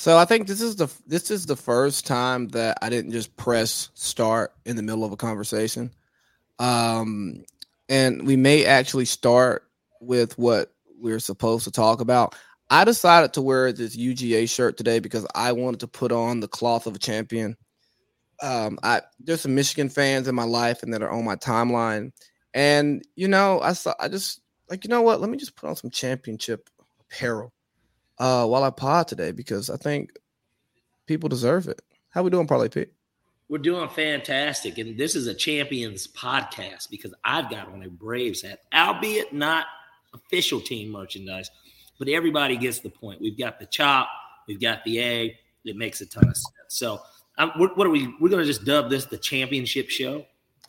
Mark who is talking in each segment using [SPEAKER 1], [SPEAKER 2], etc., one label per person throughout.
[SPEAKER 1] So I think this is the this is the first time that I didn't just press start in the middle of a conversation. Um, and we may actually start with what we're supposed to talk about. I decided to wear this UGA shirt today because I wanted to put on the cloth of a champion. Um, I there's some Michigan fans in my life and that are on my timeline, and you know, I saw I just like you know what? Let me just put on some championship apparel uh, while I pod today because I think people deserve it. How we doing, Parlay Pete?
[SPEAKER 2] We're doing fantastic, and this is a champions podcast because I've got on a Braves hat, albeit not official team merchandise, but everybody gets the point. We've got the chop, we've got the A. It makes a ton of sense. So, um, what are we? We're going to just dub this the championship show.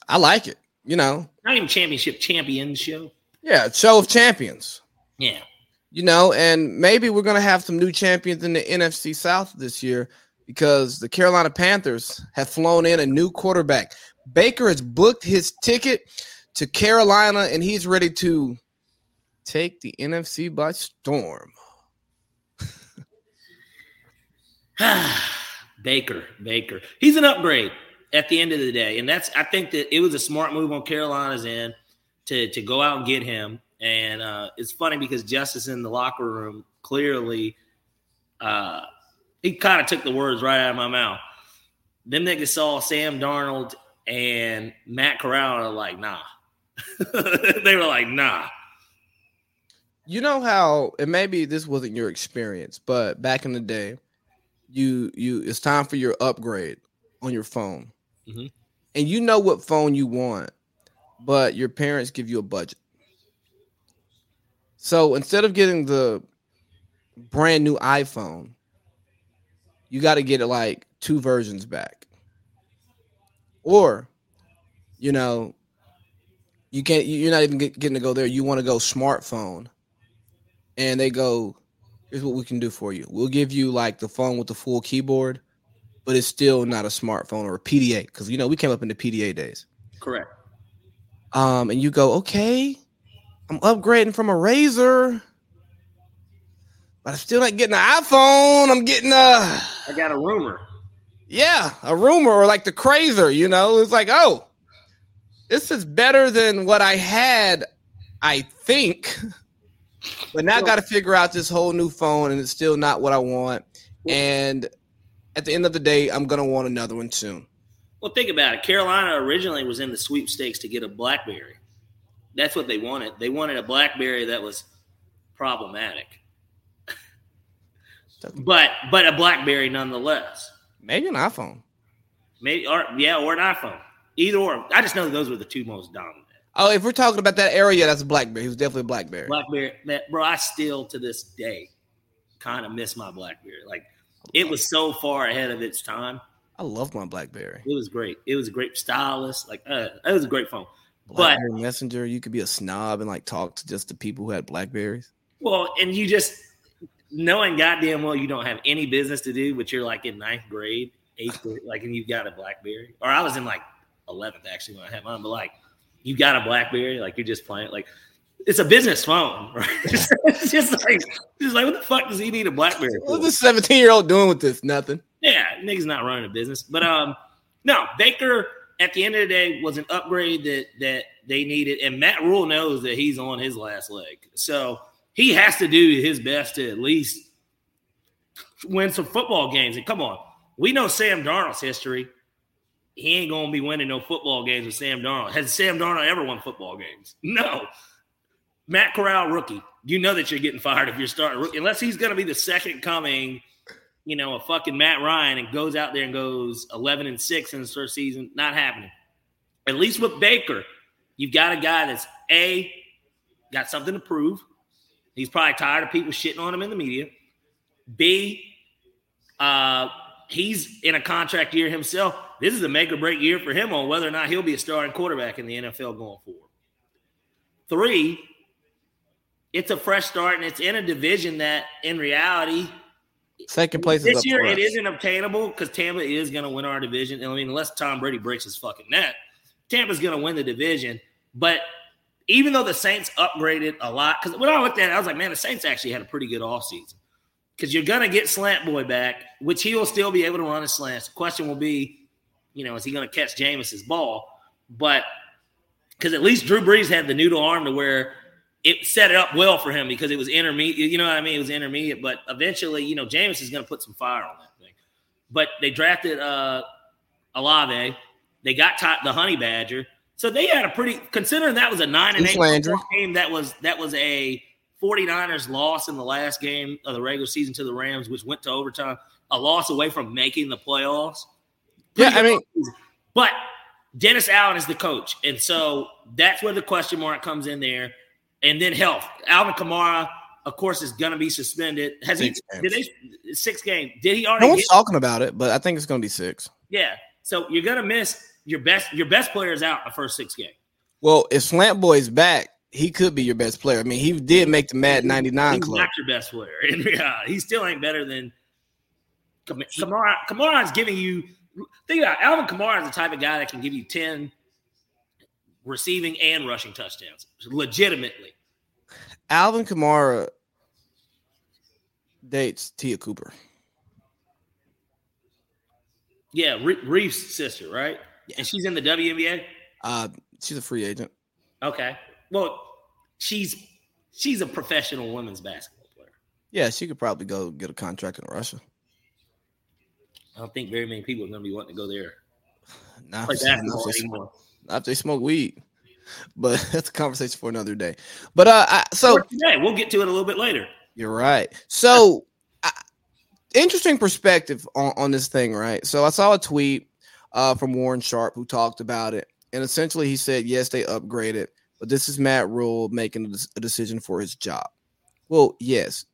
[SPEAKER 1] I like it. You know,
[SPEAKER 2] not even championship, champions show.
[SPEAKER 1] Yeah, show of champions.
[SPEAKER 2] Yeah.
[SPEAKER 1] You know, and maybe we're going to have some new champions in the NFC South this year because the Carolina Panthers have flown in a new quarterback. Baker has booked his ticket to Carolina and he's ready to take the NFC by storm.
[SPEAKER 2] Baker, Baker. He's an upgrade at the end of the day. And that's I think that it was a smart move on Carolina's end to to go out and get him. And uh, it's funny because Justice in the locker room clearly uh, he kind of took the words right out of my mouth. Them niggas saw Sam Darnold and Matt Corral are like, nah. they were like, nah.
[SPEAKER 1] You know how, and maybe this wasn't your experience, but back in the day, you you it's time for your upgrade on your phone, mm-hmm. and you know what phone you want, but your parents give you a budget. So instead of getting the brand new iPhone, you got to get it like two versions back. Or, you know, you can't, you're not even getting to go there. You want to go smartphone. And they go, here's what we can do for you. We'll give you like the phone with the full keyboard, but it's still not a smartphone or a PDA because, you know, we came up in the PDA days.
[SPEAKER 2] Correct.
[SPEAKER 1] Um, and you go, okay, I'm upgrading from a Razr, but I'm still not getting an iPhone. I'm getting a.
[SPEAKER 2] I got a rumor.
[SPEAKER 1] Yeah, a rumor or like the Crazer. You know, it's like, oh, this is better than what I had. I think, but now I got to figure out this whole new phone, and it's still not what I want. And at the end of the day, I'm gonna want another one soon.
[SPEAKER 2] Well, think about it. Carolina originally was in the sweepstakes to get a BlackBerry. That's what they wanted. They wanted a BlackBerry that was problematic but but a BlackBerry nonetheless.
[SPEAKER 1] Maybe an iPhone.
[SPEAKER 2] Maybe or yeah, or an iPhone. Either or. I just know those were the two most dominant.
[SPEAKER 1] Oh, if we're talking about that area, that's a BlackBerry. He was definitely a BlackBerry.
[SPEAKER 2] BlackBerry, that, bro. I still to this day kind of miss my BlackBerry. Like it was so far ahead of its time.
[SPEAKER 1] I love my BlackBerry.
[SPEAKER 2] It was great. It was a great stylus. Like uh, it was a great phone.
[SPEAKER 1] BlackBerry but Messenger, you could be a snob and like talk to just the people who had Blackberries.
[SPEAKER 2] Well, and you just knowing goddamn well you don't have any business to do, but you're like in ninth grade, eighth grade, like, and you've got a BlackBerry, or I was in like 11th actually when I had mine, but like, you got a BlackBerry, like you're just playing, like, it's a business phone, right? it's just like, just like, what the fuck does he need a BlackBerry?
[SPEAKER 1] What's this 17 year old doing with this? Nothing.
[SPEAKER 2] Yeah, nigga's not running a business, but um, no, Baker at the end of the day was an upgrade that that they needed, and Matt Rhule knows that he's on his last leg, so he has to do his best to at least win some football games. And come on, we know Sam Darnold's history. He ain't gonna be winning no football games with Sam Darnold. Has Sam Darnold ever won football games? No. Matt Corral, rookie. You know that you're getting fired if you're starting rookie, unless he's gonna be the second coming, you know, a fucking Matt Ryan and goes out there and goes 11 and six in his first season. Not happening. At least with Baker, you've got a guy that's a got something to prove He's probably tired of people shitting on him in the media. B, uh, he's in a contract year himself. This is a make or break year for him on whether or not he'll be a starting quarterback in the NFL going forward. Three, it's a fresh start and it's in a division that in reality
[SPEAKER 1] second place
[SPEAKER 2] this year it isn't obtainable because Tampa is going to win our division. I mean, unless Tom Brady breaks his fucking net, Tampa's going to win the division. But even though the Saints upgraded a lot, because when I looked at it, I was like, man, the Saints actually had a pretty good offseason. because you're gonna get Slant Boy back, which he will still be able to run his slants. The question will be, you know, is he gonna catch Jameis's ball? But because at least Drew Brees had the noodle arm to where it set it up well for him because it was intermediate. You know what I mean? It was intermediate, but eventually, you know, Jameis is going to put some fire on that thing. But they drafted uh Olave. They got top, the Honey Badger. So they had a pretty considering that was a nine and eight game. That was that was a 49ers loss in the last game of the regular season to the Rams, which went to overtime. A loss away from making the playoffs.
[SPEAKER 1] Pretty yeah, I mean,
[SPEAKER 2] but Dennis Allen is the coach, and so that's where the question mark comes in there. And then health. Alvin Kamara, of course, is going to be suspended. Has six he? Games. Did they six game? Did he already?
[SPEAKER 1] No one's talking about it, but I think it's going to be six.
[SPEAKER 2] Yeah. So you're going to miss your best. Your best player is out the first six games.
[SPEAKER 1] Well, if Slant Boy's back, he could be your best player. I mean, he did make the Mad 99
[SPEAKER 2] He's
[SPEAKER 1] club.
[SPEAKER 2] not your best player. And yeah, he still ain't better than Kamara. Kamara is giving you think about it, Alvin Kamara is the type of guy that can give you 10 receiving and rushing touchdowns legitimately.
[SPEAKER 1] Alvin Kamara dates Te'a Cooper.
[SPEAKER 2] Yeah, Reeves' sister, right? And she's in the WNBA.
[SPEAKER 1] Uh, she's a free agent.
[SPEAKER 2] Okay. Well, she's she's a professional women's basketball player.
[SPEAKER 1] Yeah, she could probably go get a contract in Russia.
[SPEAKER 2] I don't think very many people are going to be wanting to go there.
[SPEAKER 1] Not, play basketball not anymore. Not if they smoke weed. But that's a conversation for another day. But uh, I, so
[SPEAKER 2] today we'll get to it a little bit later.
[SPEAKER 1] You're right. So, I, interesting perspective on, on this thing, right? So I saw a tweet uh, from Warren Sharp who talked about it, and essentially he said, yes, they upgraded, but this is Matt Rhule making a decision for his job. Well, yes.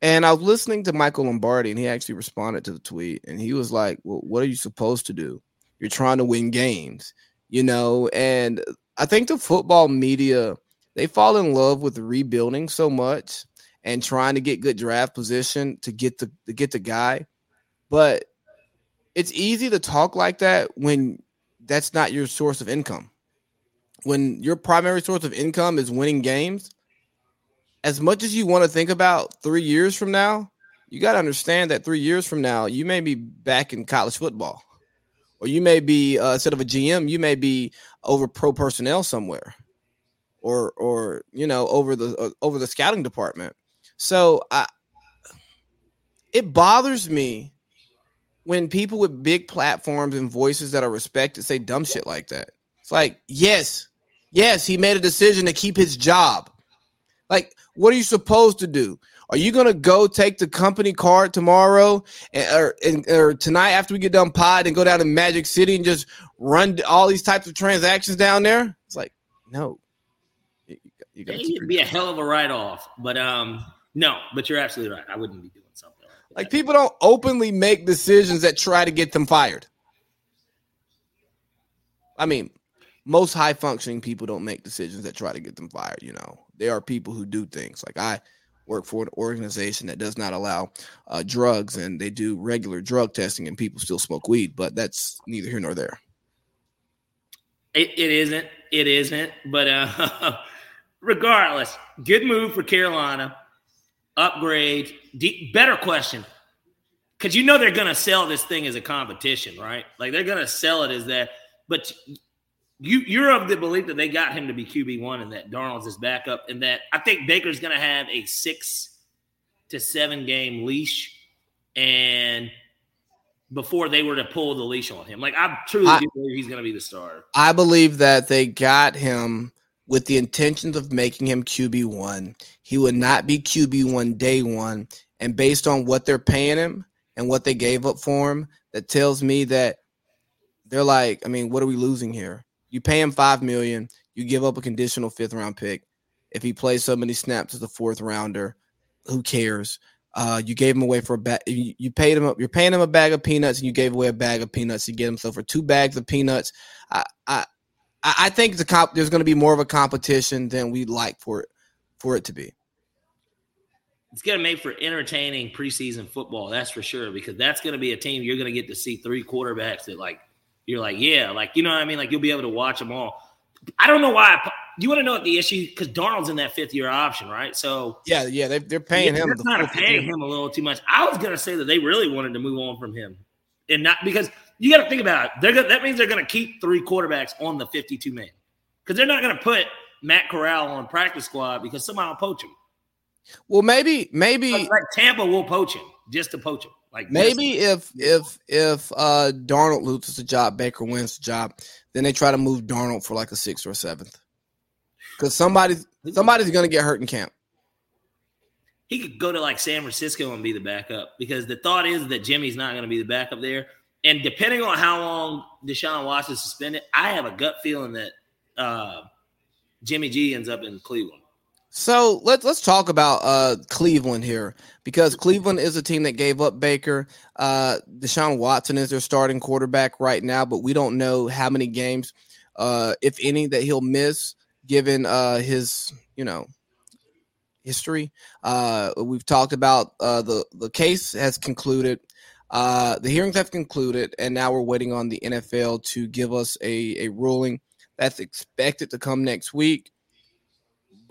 [SPEAKER 1] And I was listening to Michael Lombardi, and he actually responded to the tweet, and he was like, "Well, what are you supposed to do? You're trying to win games, you know." And I think the football media they fall in love with rebuilding so much and trying to get good draft position to get the to get the guy, but it's easy to talk like that when that's not your source of income when your primary source of income is winning games, as much as you want to think about three years from now, you got to understand that three years from now, you may be back in college football, or you may be uh, instead of a GM, you may be over pro personnel somewhere, or or you know over the uh, over the scouting department. So I, it bothers me when people with big platforms and voices that are respected say dumb shit like that. It's like, yes, Yes, he made a decision to keep his job. Like, what are you supposed to do? Are you gonna go take the company card tomorrow and, or, and, or tonight after we get done pod and go down to Magic City and just run all these types of transactions down there? It's like, no.
[SPEAKER 2] You, you It'd be a hell of a write off, but um, no. But you're absolutely right. I wouldn't be doing something like,
[SPEAKER 1] like people don't openly make decisions that try to get them fired. I mean, most high functioning people don't make decisions that try to get them fired. You know, there are people who do things like I work for an organization that does not allow uh, drugs and they do regular drug testing and people still smoke weed, but that's neither here nor there.
[SPEAKER 2] it, it isn't. It isn't. But uh, regardless, good move for Carolina. Upgrade. Deep, better question. Because you know they're going to sell this thing as a competition, right? Like they're going to sell it as that. But you you're of the belief that they got him to be QB one and that Darnold's his backup, and that I think Baker's going to have a six to seven game leash, and before they were to pull the leash on him, like I truly I, believe he's going to be the star.
[SPEAKER 1] I believe that they got him with the intentions of making him QB one. He would not be QB one day one, and based on what they're paying him and what they gave up for him, that tells me that they're like, I mean, what are we losing here? You pay him five million. You give up a conditional fifth round pick. If he plays so many snaps as a fourth rounder, who cares? Uh, you gave him away for a bag. You, paid him up. You're paying him a bag of peanuts, and you gave away a bag of peanuts to get him. So for two bags of peanuts, I I I think the comp, there's going to be more of a competition than we'd like for it for it to be.
[SPEAKER 2] It's going to make for entertaining preseason football. That's for sure because that's going to be a team you're going to get to see three quarterbacks that like you're like, yeah, like you know what I mean. Like you'll be able to watch them all. I don't know why. you want to know what the issue? Because Darnold's in that fifth year option, right? So
[SPEAKER 1] yeah, yeah, they, they're paying
[SPEAKER 2] yeah,
[SPEAKER 1] him.
[SPEAKER 2] They're kind of paying him a little too much. I was gonna say that they really wanted to move on from him, and not because you got to think about it. They're gonna, that means they're going to keep three quarterbacks on the fifty-two man because they're not going to put Matt Corral on practice squad because somebody will poach him.
[SPEAKER 1] Well, maybe maybe
[SPEAKER 2] like Tampa will poach him just to poach him. Like
[SPEAKER 1] maybe if if if uh Darnold loses the job, Baker wins the job, then they try to move Darnold for like a sixth or seventh. Because somebody's somebody's gonna get hurt in camp.
[SPEAKER 2] He could go to like San Francisco and be the backup because the thought is that Jimmy's not gonna be the backup there. And depending on how long Deshaun Watson is suspended, I have a gut feeling that uh, Jimmy G ends up in Cleveland.
[SPEAKER 1] So let's let's talk about uh, Cleveland here because Cleveland is a team that gave up Baker. Uh, Deshaun Watson is their starting quarterback right now, but we don't know how many games, uh, if any, that he'll miss given uh, his you know history. Uh, we've talked about uh, the the case has concluded. Uh, the hearings have concluded, and now we're waiting on the NFL to give us a, a ruling that's expected to come next week.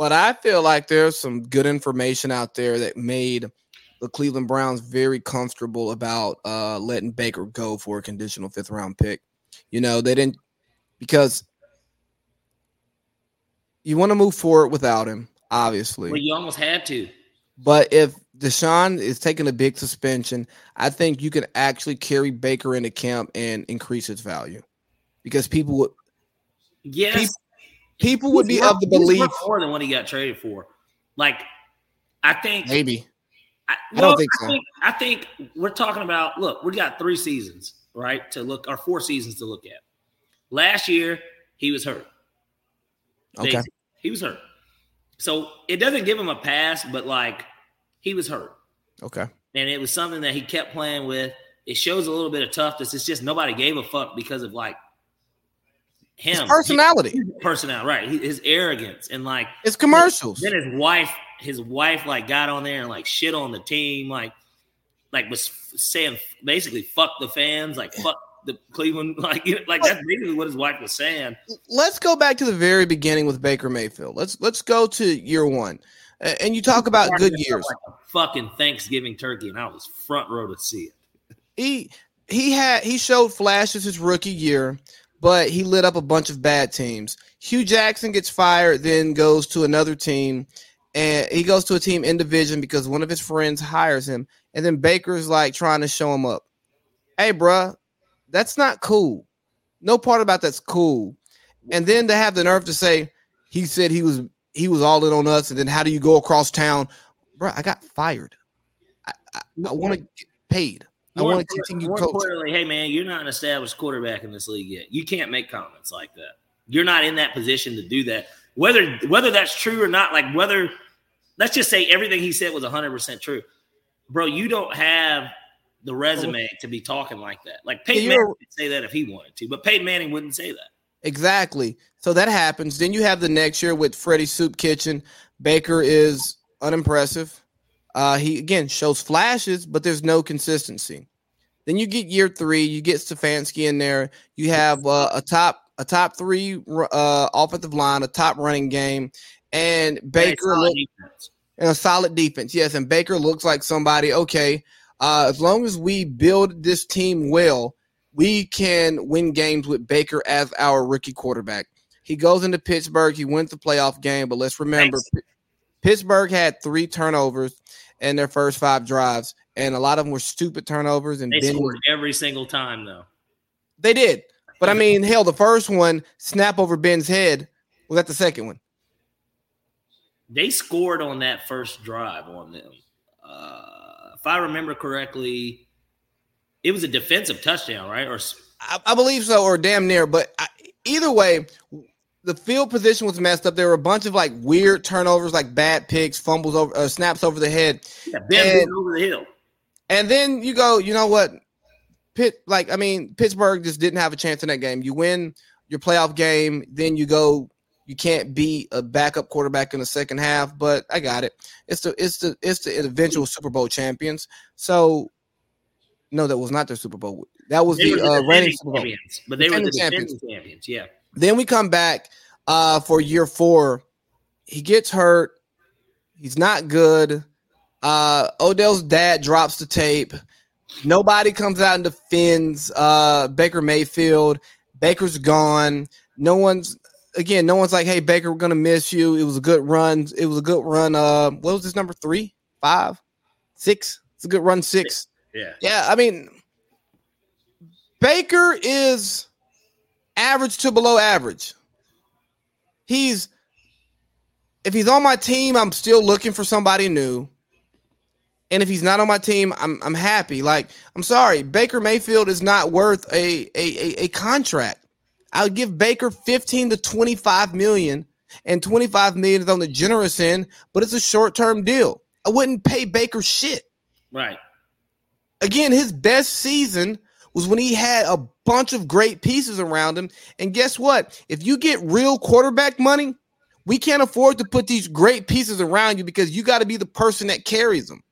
[SPEAKER 1] But I feel like there's some good information out there that made the Cleveland Browns very comfortable about uh, letting Baker go for a conditional fifth round pick. You know, they didn't because you want to move forward without him, obviously.
[SPEAKER 2] Well, you almost had to.
[SPEAKER 1] But if Deshaun is taking a big suspension, I think you can actually carry Baker into camp and increase his value because people would.
[SPEAKER 2] Yes.
[SPEAKER 1] People, people would be of the belief
[SPEAKER 2] more than what he got traded for. Like, I think
[SPEAKER 1] maybe.
[SPEAKER 2] I,
[SPEAKER 1] well, I don't think so.
[SPEAKER 2] Think, I think we're talking about. Look, we got three seasons, right? To look, or four seasons to look at. Last year, he was hurt.
[SPEAKER 1] Okay,
[SPEAKER 2] he was hurt. So it doesn't give him a pass, but like he was hurt.
[SPEAKER 1] Okay,
[SPEAKER 2] and it was something that he kept playing with. It shows a little bit of toughness. It's just nobody gave a fuck because of like him
[SPEAKER 1] his personality,
[SPEAKER 2] his personality, right? His arrogance and like
[SPEAKER 1] his commercials.
[SPEAKER 2] Then his wife, his wife, like got on there and like shit on the team, like like was saying basically fuck the fans, like fuck the Cleveland, like like that's basically what his wife was saying.
[SPEAKER 1] Let's go back to the very beginning with Baker Mayfield. Let's let's go to year one, and you talk about good years.
[SPEAKER 2] Like fucking Thanksgiving turkey, and I was front row to see it.
[SPEAKER 1] He he had he showed flashes his rookie year but he lit up a bunch of bad teams. Hue Jackson gets fired, then goes to another team, and he goes to a team in division because one of his friends hires him. And then Baker's like trying to show him up. Hey, bruh, that's not cool. No part about that's cool. And then to have the nerve to say he said he was he was all in on us, and then how do you go across town, bro? I got fired. I, I, I want to get paid. More I want to continue more coaching.
[SPEAKER 2] importantly, hey man, you're not an established quarterback in this league yet. You can't make comments like that. You're not in that position to do that. Whether whether that's true or not, like whether let's just say everything he said was 100 percent true, bro. You don't have the resume to be talking like that. Like Peyton Manning would say that if he wanted to, but Peyton Manning wouldn't say that.
[SPEAKER 1] Exactly. So that happens. Then you have the next year with Freddie Soup Kitchen. Baker is unimpressive. Uh, he again shows flashes, but there's no consistency. Then you get year three, you get Stefanski in there. You have uh, a top a top three uh, offensive line, a top running game, and Baker look, and a solid defense. Yes, and Baker looks like somebody. Okay, uh, as long as we build this team well, we can win games with Baker as our rookie quarterback. He goes into Pittsburgh. He wins the playoff game, but let's remember, Thanks. Pittsburgh had three turnovers in their first five drives, and a lot of them were stupid turnovers. And
[SPEAKER 2] they ben, scored every single time, though.
[SPEAKER 1] They did, but I mean, hell, the first one snap over Ben's head was that the second one.
[SPEAKER 2] They scored on that first drive on them. Uh, if I remember correctly, it was a defensive touchdown, right? Or
[SPEAKER 1] I, I believe so, or damn near. But I, either way, the field position was messed up. There were a bunch of like weird turnovers, like bad picks, fumbles over, uh, snaps over the head.
[SPEAKER 2] Yeah, and, over the hill.
[SPEAKER 1] And then you go, you know what? Pitt, like I mean, Pittsburgh just didn't have a chance in that game. You win your playoff game, then you go. You can't beat a backup quarterback in the second half, but I got it. It's the it's the it's the eventual Super Bowl champions. So, no, that was not their Super Bowl. That was
[SPEAKER 2] they
[SPEAKER 1] the, uh, reigning Super
[SPEAKER 2] Bowl. But they were the champions. champions. Yeah.
[SPEAKER 1] Then we come back. uh, for year four. He gets hurt. He's not good. Uh, Odell's dad drops the tape. Nobody comes out and defends uh, Baker Mayfield. Baker's gone. No one's again. No one's like, "Hey, Baker, we're gonna miss you." It was a good run. It was a good run. Uh, what was this number three, five, six? It's a good run. Six.
[SPEAKER 2] Yeah.
[SPEAKER 1] Yeah. I mean, Baker is average to below average. He's if he's on my team, I'm still looking for somebody new. And if he's not on my team, I'm I'm happy. Like, I'm sorry, Baker Mayfield is not worth a a, a, a contract. I would give Baker 15 to 25 million, and 25 million is on the generous end, but it's a short-term deal. I wouldn't pay Baker shit.
[SPEAKER 2] Right.
[SPEAKER 1] Again, his best season was when he had a bunch of great pieces around him. And guess what? If you get real quarterback money, we can't afford to put these great pieces around you because you got to be the person that carries them.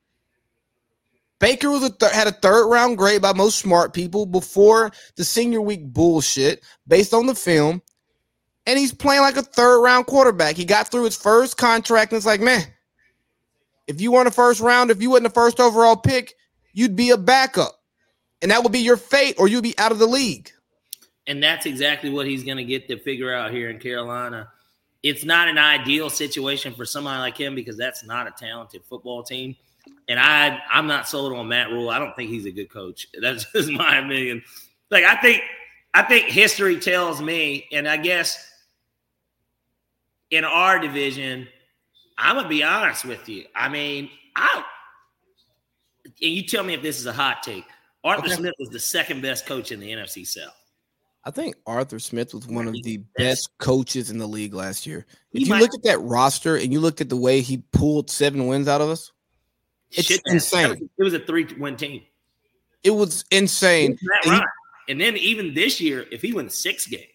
[SPEAKER 1] Baker was a th- had a third round grade by most smart people before the senior week bullshit based on the film. And he's playing like a third round quarterback. He got through his first contract and it's like, man, if you weren't a first round, if you weren't a first overall pick, you'd be a backup. And that would be your fate or you'd be out of the league.
[SPEAKER 2] And that's exactly what he's going to get to figure out here in Carolina. It's not an ideal situation for somebody like him because that's not a talented football team and I I'm not sold on Matt Rhule. I don't think he's a good coach. That's just my opinion. Like I think I think history tells me, and I guess in our division, I'm gonna be honest with you. I mean, I and you tell me if this is a hot take. Arthur okay. Smith was the second best coach in the NFC South.
[SPEAKER 1] I think Arthur Smith was one of the best coaches in the league last year. If you look at that roster and you look at the way he pulled seven wins out of us, it's Shit, insane.
[SPEAKER 2] It was a three win team.
[SPEAKER 1] It was insane.
[SPEAKER 2] And, he, and then even this year, if he wins six games,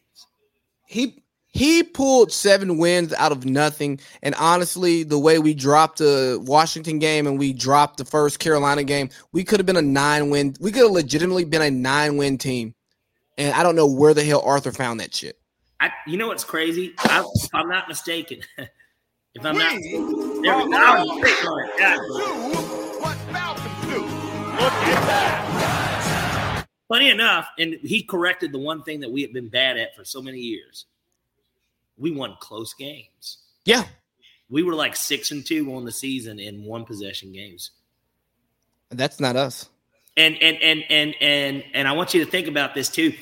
[SPEAKER 1] he he pulled seven wins out of nothing. And honestly, the way we dropped the Washington game and we dropped the first Carolina game, we could have been a nine win. We could have legitimately been a nine win team. And I don't know where the hell Arthur found that shit.
[SPEAKER 2] I, you know what's crazy? I, if I'm not mistaken, If I'm not, there we go. Oh, oh, oh, what Falcons do? Look at that. Funny enough, and he corrected the one thing that we have been bad at for so many years. We won close games.
[SPEAKER 1] Yeah.
[SPEAKER 2] We were like six and two on the season in one possession games.
[SPEAKER 1] That's not us.
[SPEAKER 2] And and and and and and I want you to think about this too.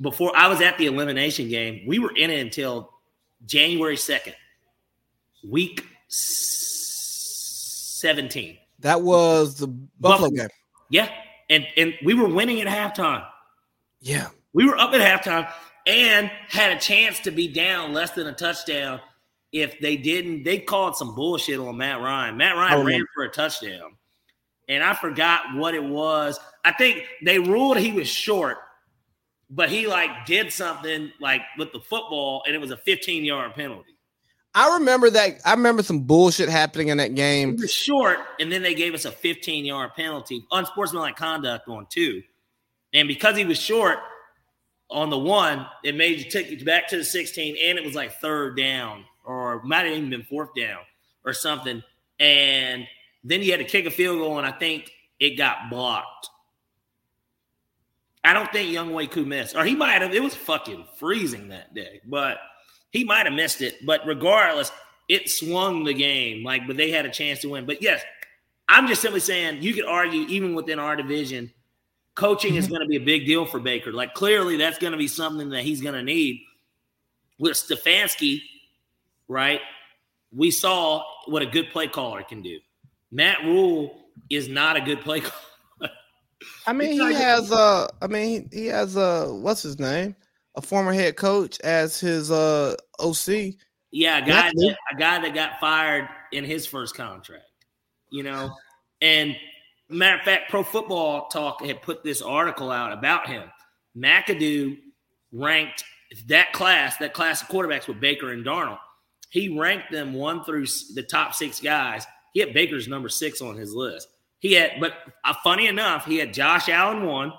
[SPEAKER 2] Before I was at the elimination game, we were in it until January 2nd week 17.
[SPEAKER 1] That was the Buffalo, Buffalo game.
[SPEAKER 2] Yeah. And and we were winning at halftime.
[SPEAKER 1] Yeah.
[SPEAKER 2] We were up at halftime and had a chance to be down less than a touchdown if they didn't. They called some bullshit on Matt Ryan. Matt Ryan oh, ran for a touchdown. And I forgot what it was. I think they ruled he was short, but he like did something like with the football and it was a 15 yard penalty.
[SPEAKER 1] I remember that. I remember some bullshit happening in that game.
[SPEAKER 2] It was short, and then they gave us a 15 yard penalty, unsportsmanlike conduct on two. And because he was short on the one, it made you take you back to the 16, and it was like third down, or might have even been fourth down or something. And then you had to kick a field goal, and I think it got blocked. I don't think Younghoe Koo missed, or he might have. It was fucking freezing that day, but he might have missed it, but regardless, it swung the game. Like, but they had a chance to win. But yes, I'm just simply saying you could argue even within our division, coaching is mm-hmm. going to be a big deal for Baker. Like clearly, that's going to be something that he's going to need. With Stefanski, right? We saw what a good play caller can do. Matt Rhule is not a good play caller.
[SPEAKER 1] I mean, he has uh I mean, he has uh what's his name? a former head coach as his uh OC.
[SPEAKER 2] Yeah, a guy that, a guy that got fired in his first contract. You know, and matter of fact, Pro Football Talk had put this article out about him. McAdoo ranked that class, that class of quarterbacks with Baker and Darnold. He ranked them one through the top six guys. He had Baker's number six on his list. He had, but uh, funny enough, he had Josh Allen one,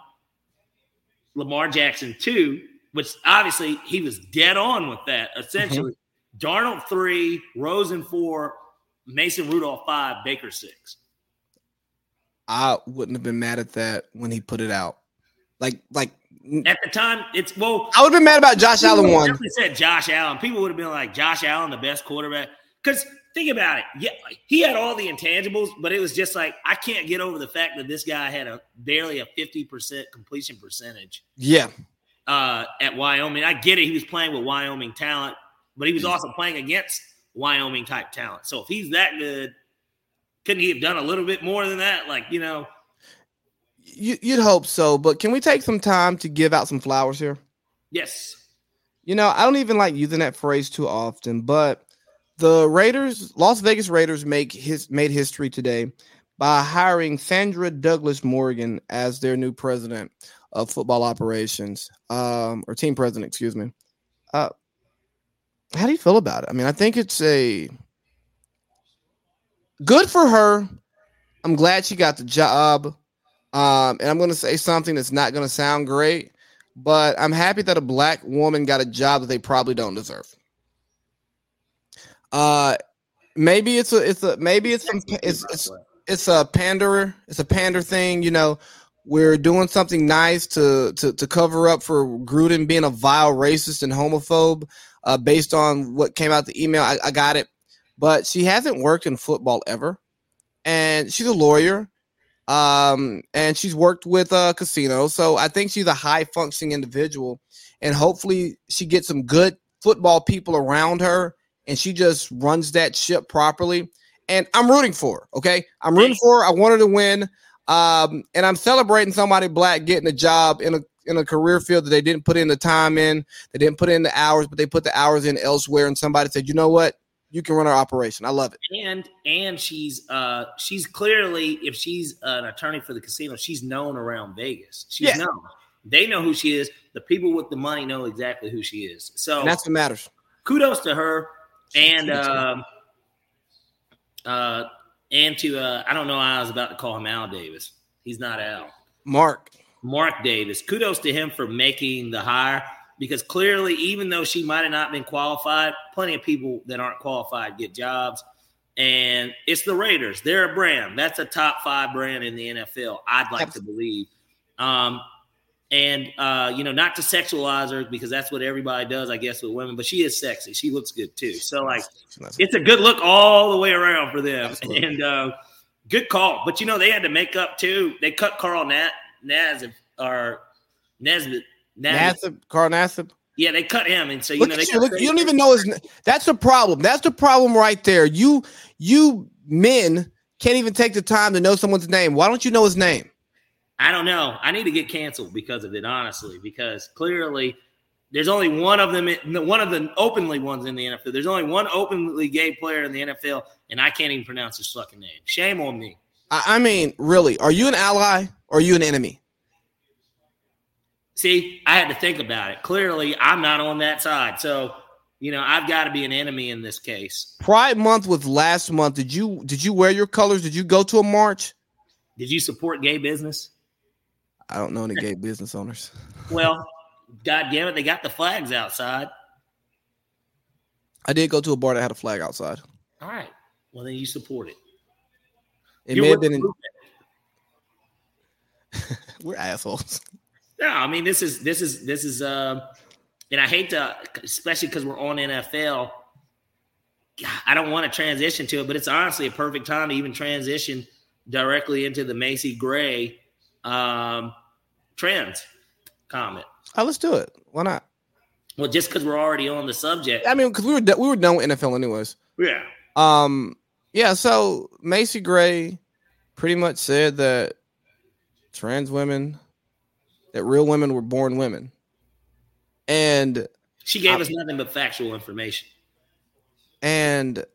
[SPEAKER 2] Lamar Jackson two, which obviously he was dead on with that. Essentially, mm-hmm. Darnold three, Rosen four, Mason Rudolph five, Baker six.
[SPEAKER 1] I wouldn't have been mad at that when he put it out. Like, like
[SPEAKER 2] at the time, it's well.
[SPEAKER 1] I would have been mad about Josh Allen one.
[SPEAKER 2] Said Josh Allen. People would have been like Josh Allen, the best quarterback. Because think about it. Yeah, he had all the intangibles, but it was just like I can't get over the fact that this guy had a barely a fifty percent completion percentage.
[SPEAKER 1] Yeah.
[SPEAKER 2] Uh, at Wyoming, I get it. He was playing with Wyoming talent, but he was also playing against Wyoming type talent. So if he's that good, couldn't he have done a little bit more than that? Like you know.
[SPEAKER 1] You, you'd hope so, but can we take some time to give out some flowers here?
[SPEAKER 2] Yes.
[SPEAKER 1] You know, I don't even like using that phrase too often, but the Raiders, Las Vegas Raiders, make his made history today by hiring Sandra Douglas Morgan as their new president of football operations, um, or team president, excuse me. Uh, how do you feel about it? I mean, I think it's a good for her. I'm glad she got the job. Um, and I'm going to say something that's not going to sound great, but I'm happy that a black woman got a job that they probably don't deserve. Uh, maybe it's a it's a maybe it's some it's it's it's a pander it's a pander thing. You know, we're doing something nice to to to cover up for Gruden being a vile racist and homophobe. Uh, based on what came out the email, I, I got it. But she hasn't worked in football ever, and she's a lawyer. Um, and she's worked with a casino, so I think she's a high functioning individual, and hopefully she gets some good football people around her and she just runs that ship properly. And I'm rooting for her. Okay. I'm rooting for her. I want her to win. Um, and I'm celebrating somebody black getting a job in a in a career field that they didn't put in the time in, they didn't put in the hours, but they put the hours in elsewhere. And somebody said, you know what? You can run our operation. I love it.
[SPEAKER 2] And and she's uh she's clearly if she's an attorney for the casino, she's known around Vegas. She's yeah. known. They know who she is. The people with the money know exactly who she is. So
[SPEAKER 1] and that's what matters.
[SPEAKER 2] Kudos to her and um, uh, and to uh, I don't know. I was about to call him Al Davis. He's not Al.
[SPEAKER 1] Mark.
[SPEAKER 2] Mark Davis. Kudos to him for making the hire because clearly, even though she might have not been qualified, plenty of people that aren't qualified get jobs. And it's the Raiders. They're a brand. That's a top five brand in the NFL. I'd like Absolutely. to believe. Um, and uh, you know, not to sexualize her because that's what everybody does, I guess, with women. But she is sexy. She looks good too. So like, it's a good look all the way around for them. Absolutely. And uh, good call. But you know, they had to make up too. They cut Carl Nat Naz or Nesbitt.
[SPEAKER 1] Nassib, Carl Nassib.
[SPEAKER 2] Yeah, they cut him, and so you look know they you,
[SPEAKER 1] look, you don't even know his. That's the problem. That's the problem right there. You you men can't even take the time to know someone's name. Why don't you know his name?
[SPEAKER 2] I don't know. I need to get canceled because of it, honestly, because clearly there's only one of them, one of the openly ones in the NFL. There's only one openly gay player in the NFL, and I can't even pronounce his fucking name. Shame on me.
[SPEAKER 1] I mean, really, are you an ally or are you an enemy?
[SPEAKER 2] See, I had to think about it. Clearly, I'm not on that side. So, you know, I've got to be an enemy in this case.
[SPEAKER 1] Pride month was last month. Did you did you wear your colors? Did you go to a march?
[SPEAKER 2] Did you support gay business?
[SPEAKER 1] I don't know any gay business owners.
[SPEAKER 2] Well, God damn it, they got the flags outside.
[SPEAKER 1] I did go to a bar that had a flag outside.
[SPEAKER 2] All right. Well, then you support it.
[SPEAKER 1] It you may have been in. We're assholes.
[SPEAKER 2] No, I mean this is this is this is uh, and I hate to, especially because we're on NFL. I don't want to transition to it, but it's honestly a perfect time to even transition directly into the Macy Gray um, trans comment.
[SPEAKER 1] Oh, let's do it. Why not?
[SPEAKER 2] Well, just because we're already on the subject.
[SPEAKER 1] I mean, because we were we were done with NFL anyways.
[SPEAKER 2] Yeah.
[SPEAKER 1] Um. Yeah. So Macy Gray pretty much said that trans women, that real women were born women, and
[SPEAKER 2] she gave I, us nothing but factual information.
[SPEAKER 1] And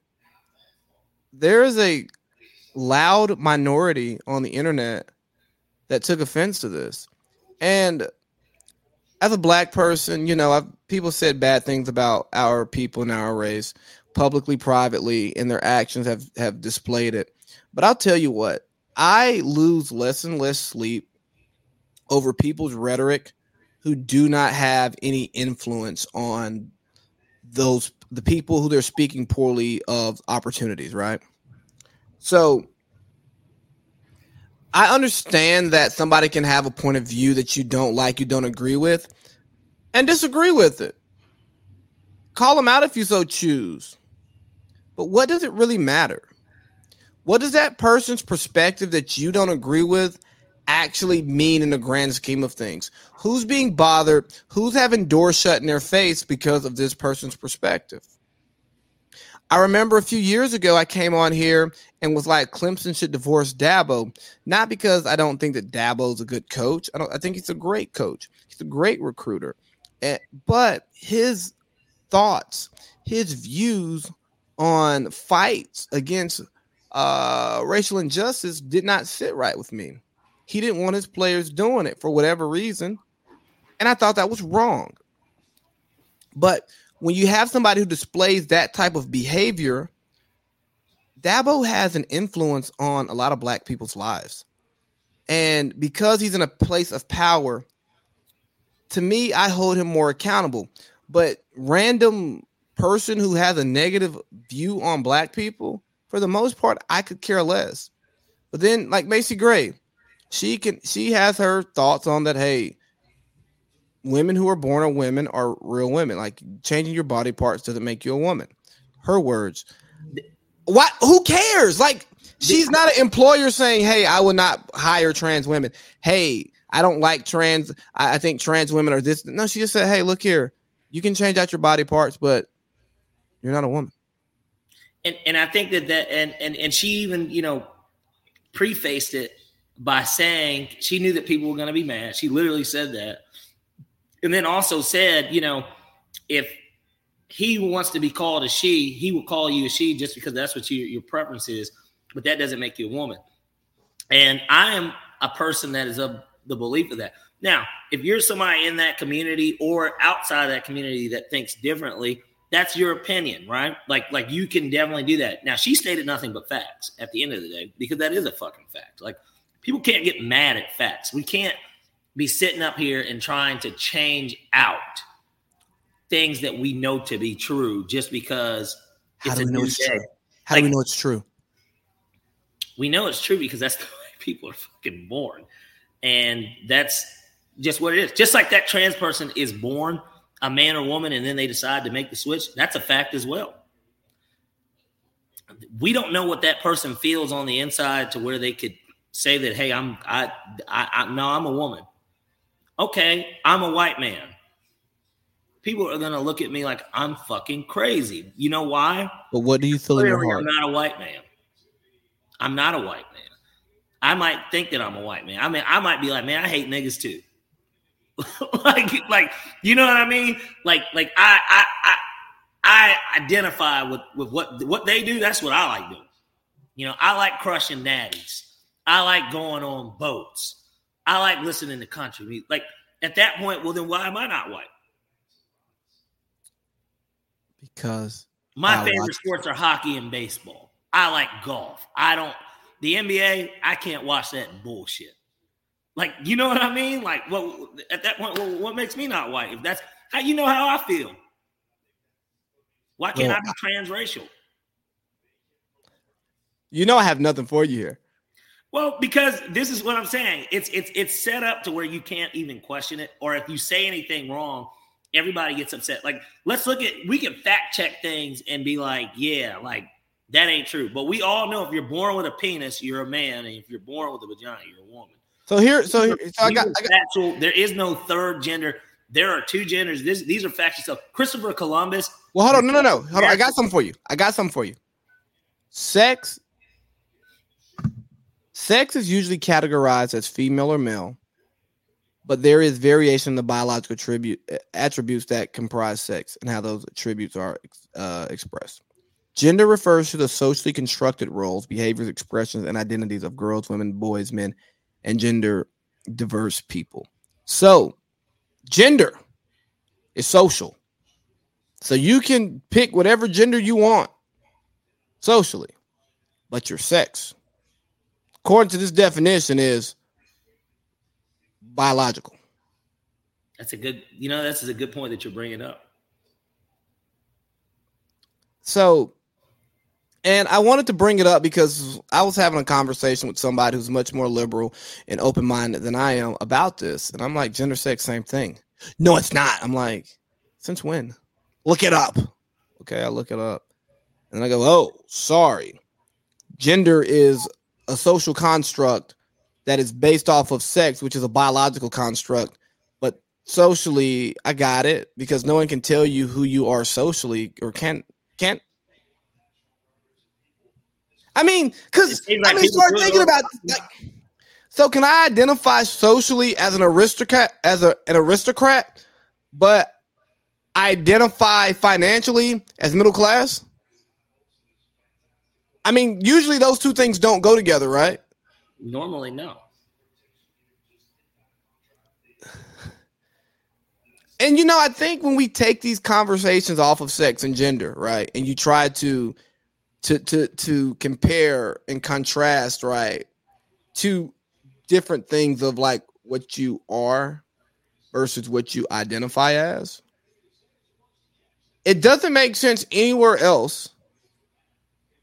[SPEAKER 1] there is a loud minority on the internet that took offense to this. And as a black person, you know, I've, people said bad things about our people and our race publicly, privately, and their actions have, have displayed it. But I'll tell you what, I lose less and less sleep over people's rhetoric who do not have any influence on those the people who they're speaking poorly of opportunities, right? So I understand that somebody can have a point of view that you don't like, you don't agree with, and disagree with it. Call them out if you so choose. But what does it really matter? What does that person's perspective that you don't agree with actually mean in the grand scheme of things? Who's being bothered? Who's having doors shut in their face because of this person's perspective? I remember a few years ago, I came on here and was like, Clemson should divorce Dabo, not because I don't think that Dabo is a good coach. I don't. I think he's a great coach. He's a great recruiter, and, but his thoughts, his views on fights against uh, racial injustice did not sit right with me. He didn't want his players doing it for whatever reason, and I thought that was wrong. But when you have somebody who displays that type of behavior, Dabo has an influence on a lot of black people's lives. And because he's in a place of power, to me, I hold him more accountable. But random person who has a negative view on black people, for the most part, I could care less. But then, like Macy Gray, she can she has her thoughts on that. Hey, women who are born of women are real women. Like changing your body parts doesn't make you a woman. Her words. What? Who cares? Like she's not an employer saying, "Hey, I will not hire trans women." Hey, I don't like trans. I, I think trans women are this. No, she just said, "Hey, look here. You can change out your body parts, but you're not a woman."
[SPEAKER 2] And and I think that that and and and she even you know prefaced it by saying she knew that people were going to be mad. She literally said that and then also said, you know, if he wants to be called a she, he will call you a she just because that's what your, your preference is, but that doesn't make you a woman. And I am a person that is of the belief of that. Now, if you're somebody in that community or outside that community that thinks differently, that's your opinion, right? Like, like you can definitely do that. Now, she stated nothing but facts at the end of the day because that is a fucking fact. Like, people can't get mad at facts. We can't be sitting up here and trying to change out things that we know to be true just because
[SPEAKER 1] How do we know it's day. true? How like, do we know it's true?
[SPEAKER 2] We know it's true because that's the way people are fucking born. And that's just what it is. Just like that trans person is born a man or woman and then they decide to make the switch, that's a fact as well. We don't know what that person feels on the inside to where they could say that, hey, I'm I I, I no, I'm a woman okay, I'm a white man. People are gonna look at me like I'm fucking crazy. You know why?
[SPEAKER 1] But what do you feel in your heart?
[SPEAKER 2] I'm not a white man. I'm not a white man. I might think that I'm a white man. I mean, I might be like, man, I hate niggas too. like, like, you know what I mean? Like, like I, I, I, I identify with with what what they do. That's what I like doing. You know, I like crushing natties. I like going on boats. I like listening to country music. Like at that point, well, then why am I not white?
[SPEAKER 1] Because
[SPEAKER 2] my I favorite sports are hockey and baseball. I like golf. I don't the NBA. I can't watch that bullshit. Like you know what I mean? Like well, at that point, well, what makes me not white? If that's how you know how I feel, why can't well, I be transracial?
[SPEAKER 1] You know I have nothing for you here.
[SPEAKER 2] Well, because this is what I'm saying. It's it's it's set up to where you can't even question it, or if you say anything wrong, everybody gets upset. Like, let's look at we can fact check things and be like, yeah, like that ain't true. But we all know if you're born with a penis, you're a man, and if you're born with a vagina, you're a woman.
[SPEAKER 1] So here, so, here, so I got, I got
[SPEAKER 2] factual, there is no third gender. There are two genders. This, these are factual stuff. Christopher Columbus.
[SPEAKER 1] Well, hold on, no, no, no. Hold on. I got something for you. I got something for you. Sex Sex is usually categorized as female or male, but there is variation in the biological attribute, attributes that comprise sex and how those attributes are uh, expressed. Gender refers to the socially constructed roles, behaviors, expressions, and identities of girls, women, boys, men, and gender diverse people. So, gender is social. So you can pick whatever gender you want socially, but your sex according to this definition, is biological.
[SPEAKER 2] That's a good, you know, that's a good point that you're bringing up.
[SPEAKER 1] So, and I wanted to bring it up because I was having a conversation with somebody who's much more liberal and open minded than I am about this. And I'm like, gender sex, same thing. No, it's not. I'm like, since when? Look it up. Okay, I look it up. And I go, oh, sorry. Gender is a social construct that is based off of sex, which is a biological construct. But socially, I got it because no one can tell you who you are socially or can't can't. I mean, because like I mean, start thinking about like, so can I identify socially as an aristocrat as a, an aristocrat, but identify financially as middle class? I mean, usually those two things don't go together, right?
[SPEAKER 2] Normally, no.
[SPEAKER 1] And you know, I think when we take these conversations off of sex and gender, right, and you try to to to to compare and contrast, right, two different things of like what you are versus what you identify as, it doesn't make sense anywhere else,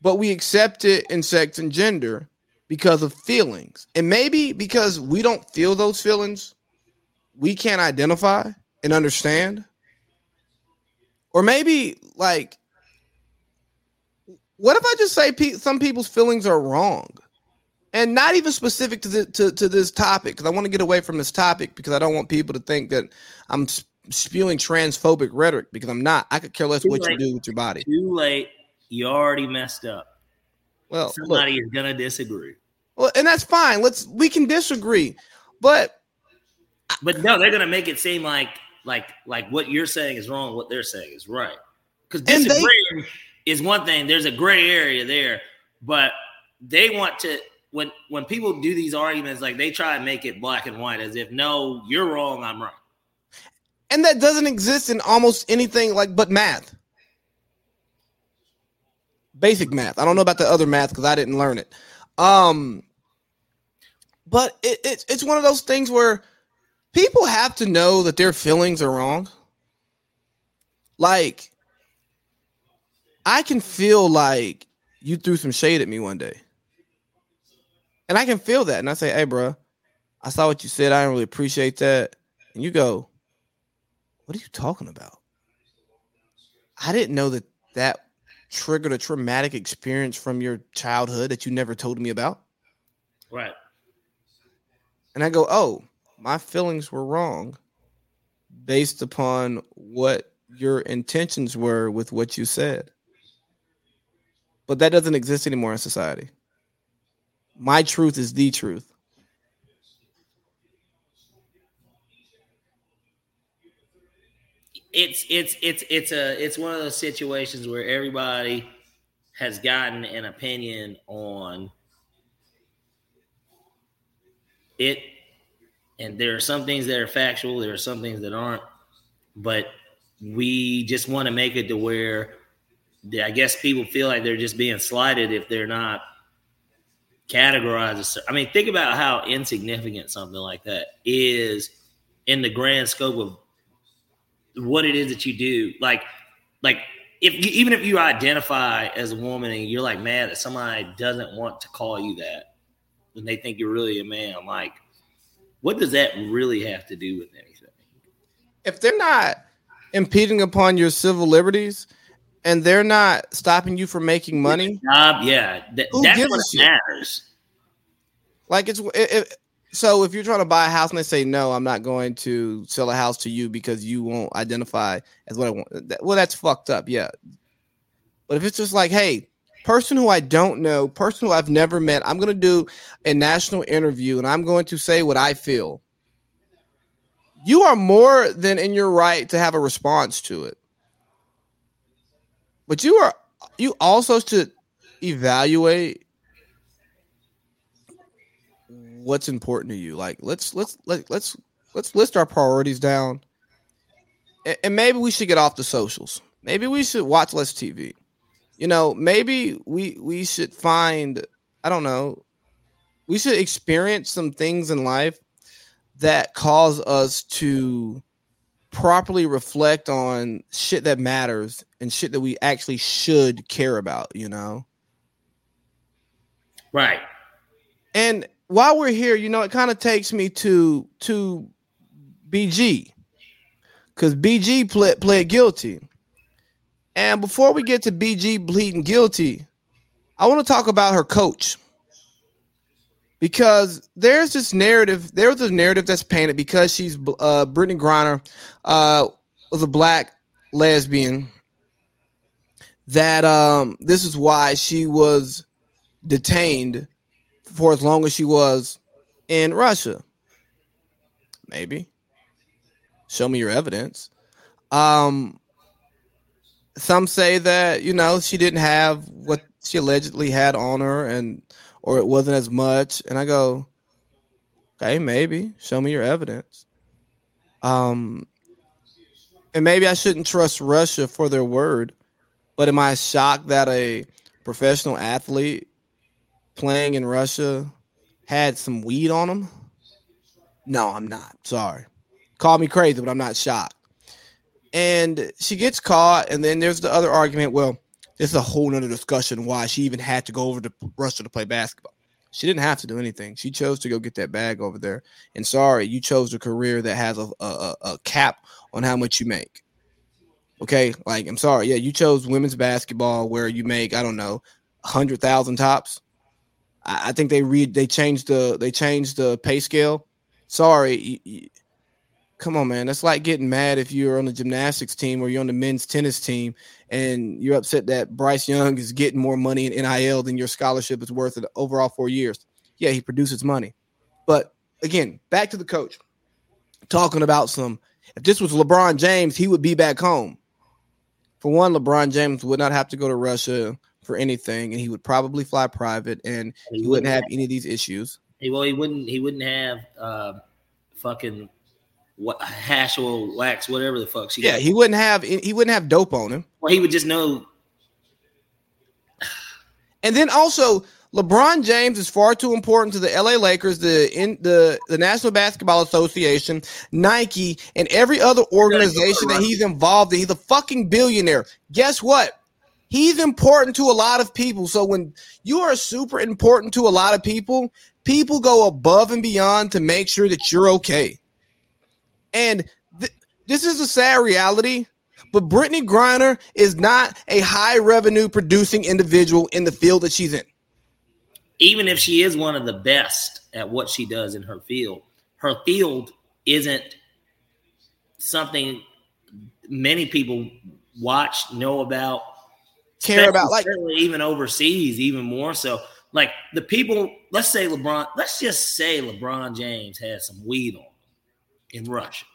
[SPEAKER 1] but we accept it in sex and gender because of feelings. And maybe because we don't feel those feelings, we can't identify and understand. Or maybe like what if I just say pe- some people's feelings are wrong? And not even specific to the, to, to this topic because I want to get away from this topic because I don't want people to think that I'm spewing transphobic rhetoric because I'm not. I could care less too what late. you do with your body.
[SPEAKER 2] Too late. You already messed up. Well, somebody look, is gonna disagree.
[SPEAKER 1] Well, and that's fine. Let's we can disagree, but
[SPEAKER 2] but no, they're gonna make it seem like like like what you're saying is wrong, what they're saying is right. Because disagreeing they, is one thing. There's a gray area there, but they want to when when people do these arguments, like they try and make it black and white, as if no, you're wrong, I'm right.
[SPEAKER 1] And that doesn't exist in almost anything like but math. Basic math. I don't know about the other math because I didn't learn it. Um, but it, it, it's one of those things where people have to know that their feelings are wrong. Like, I can feel like you threw some shade at me one day. And I can feel that. And I say, hey, bro, I saw what you said. I don't really appreciate that. And you go, what are you talking about? I didn't know that that triggered a traumatic experience from your childhood that you never told me about.
[SPEAKER 2] Right.
[SPEAKER 1] And I go, oh, my feelings were wrong based upon what your intentions were with what you said. But that doesn't exist anymore in society. My truth is the truth.
[SPEAKER 2] It's it's it's it's a it's one of those situations where everybody has gotten an opinion on it. And there are some things that are factual there are some things that aren't. But we just want to make it to where i guess people feel like they're just being slighted if they're not categorized. I mean think about how insignificant something like that is in the grand scope of what it is that you do like like if you, even if you identify as a woman and you're like mad that somebody doesn't want to call you that when they think you're really a man i'm like what does that really have to do with anything?
[SPEAKER 1] If they're not impeding upon your civil liberties and they're not stopping you from making money,
[SPEAKER 2] job, yeah, th- that's what matters.
[SPEAKER 1] Like it's it, so if you're trying to buy a house and they say no, I'm not going to sell a house to you because you won't identify as what I want. Well, that's fucked up, yeah. But if it's just like, hey, person who I don't know, person who I've never met. I'm going to do a national interview and I'm going to say what I feel. You are more than in your right to have a response to it. But you are you also should evaluate what's important to you. Like let's let's let, let's let's list our priorities down. And, and maybe we should get off the socials. Maybe we should watch less TV you know, maybe we we should find I don't know, we should experience some things in life that cause us to properly reflect on shit that matters and shit that we actually should care about, you know?
[SPEAKER 2] Right.
[SPEAKER 1] And while we're here, you know, it kind of takes me to to BG because BG pled, pled guilty. And before we get to BG pleading guilty, I want to talk about her coach because there's this narrative. There's a narrative that's painted because she's uh, Brittney Griner uh, was a black lesbian. That um, this is why she was detained for as long as she was in Russia. Maybe. Show me your evidence. Um, some say that you know she didn't have what she allegedly had on her, and or it wasn't as much. And I go, okay, maybe show me your evidence. Um, and maybe I shouldn't trust Russia for their word, but am I shocked that a professional athlete playing in Russia had some weed on him? No, I'm not. Sorry. Call me crazy, but I'm not shocked. And she gets caught, and then there's the other argument. Well, this is a whole nother discussion why she even had to go over to Russia to play basketball. She didn't have to do anything. She chose to go get that bag over there. And sorry, you chose a career that has a, a, a cap on how much you make. Okay, like I'm sorry. Yeah, you chose women's basketball where you make I don't know, hundred thousand tops. I, think they read they changed the they changed the pay scale. Sorry, come on, man. That's like getting mad if you're on the gymnastics team or you're on the men's tennis team and you're upset that Bryce Young is getting more money in NIL than your scholarship is worth in the overall four years. Yeah, he produces money. But again, back to the coach talking about some. If this was LeBron James, he would be back home. For one, LeBron James would not have to go to Russia for anything, and he would probably fly private, and he, he wouldn't have, have any of these issues.
[SPEAKER 2] Hey well, he wouldn't. He wouldn't have uh, fucking what hash or wax, whatever the fuck
[SPEAKER 1] she. Yeah, got. he wouldn't have. He wouldn't have dope on him.
[SPEAKER 2] Well, he would just know.
[SPEAKER 1] And then also, LeBron James is far too important to the LA Lakers, the in the the National Basketball Association, Nike, and every other organization that he's involved in. He's a fucking billionaire. Guess what? He's important to a lot of people. So when you are super important to a lot of people, people go above and beyond to make sure that you're okay. And th- this is a sad reality, but Brittney Griner is not a high revenue producing individual in the field that she's in.
[SPEAKER 2] Even if she is one of the best at what she does in her field, her field isn't something many people watch, know about,
[SPEAKER 1] care about, like
[SPEAKER 2] even overseas, even more so. Like the people, let's say LeBron, let's just say LeBron James has some weed on in Russia.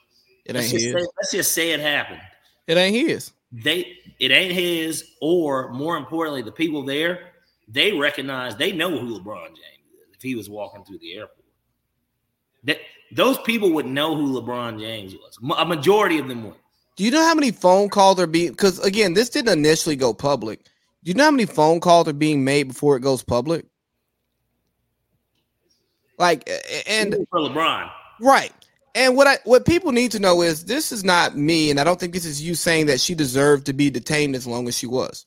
[SPEAKER 1] It ain't
[SPEAKER 2] let's
[SPEAKER 1] his.
[SPEAKER 2] Say, let's just say it happened.
[SPEAKER 1] It ain't his.
[SPEAKER 2] They it ain't his, or more importantly, the people there, they recognize they know who LeBron James is if he was walking through the airport. That those people would know who LeBron James was. A majority of them would.
[SPEAKER 1] Do you know how many phone calls are being because again, this didn't initially go public. Do you know how many phone calls are being made before it goes public? Like and
[SPEAKER 2] for LeBron.
[SPEAKER 1] Right. And what I what people need to know is this is not me, and I don't think this is you saying that she deserved to be detained as long as she was.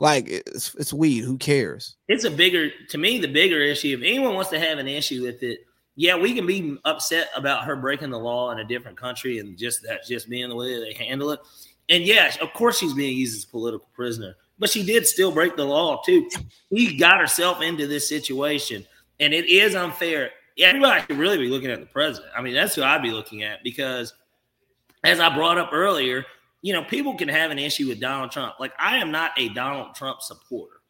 [SPEAKER 1] Like it's it's weed. Who cares?
[SPEAKER 2] It's a bigger to me. The bigger issue. If anyone wants to have an issue with it, yeah, we can be upset about her breaking the law in a different country and just that just being the way they handle it. And yes, of course she's being used as a political prisoner, but she did still break the law too. He got herself into this situation, and it is unfair everybody should really be looking at the president. I mean, that's who I'd be looking at because, as I brought up earlier, you know, people can have an issue with Donald Trump. Like, I am not a Donald Trump supporter,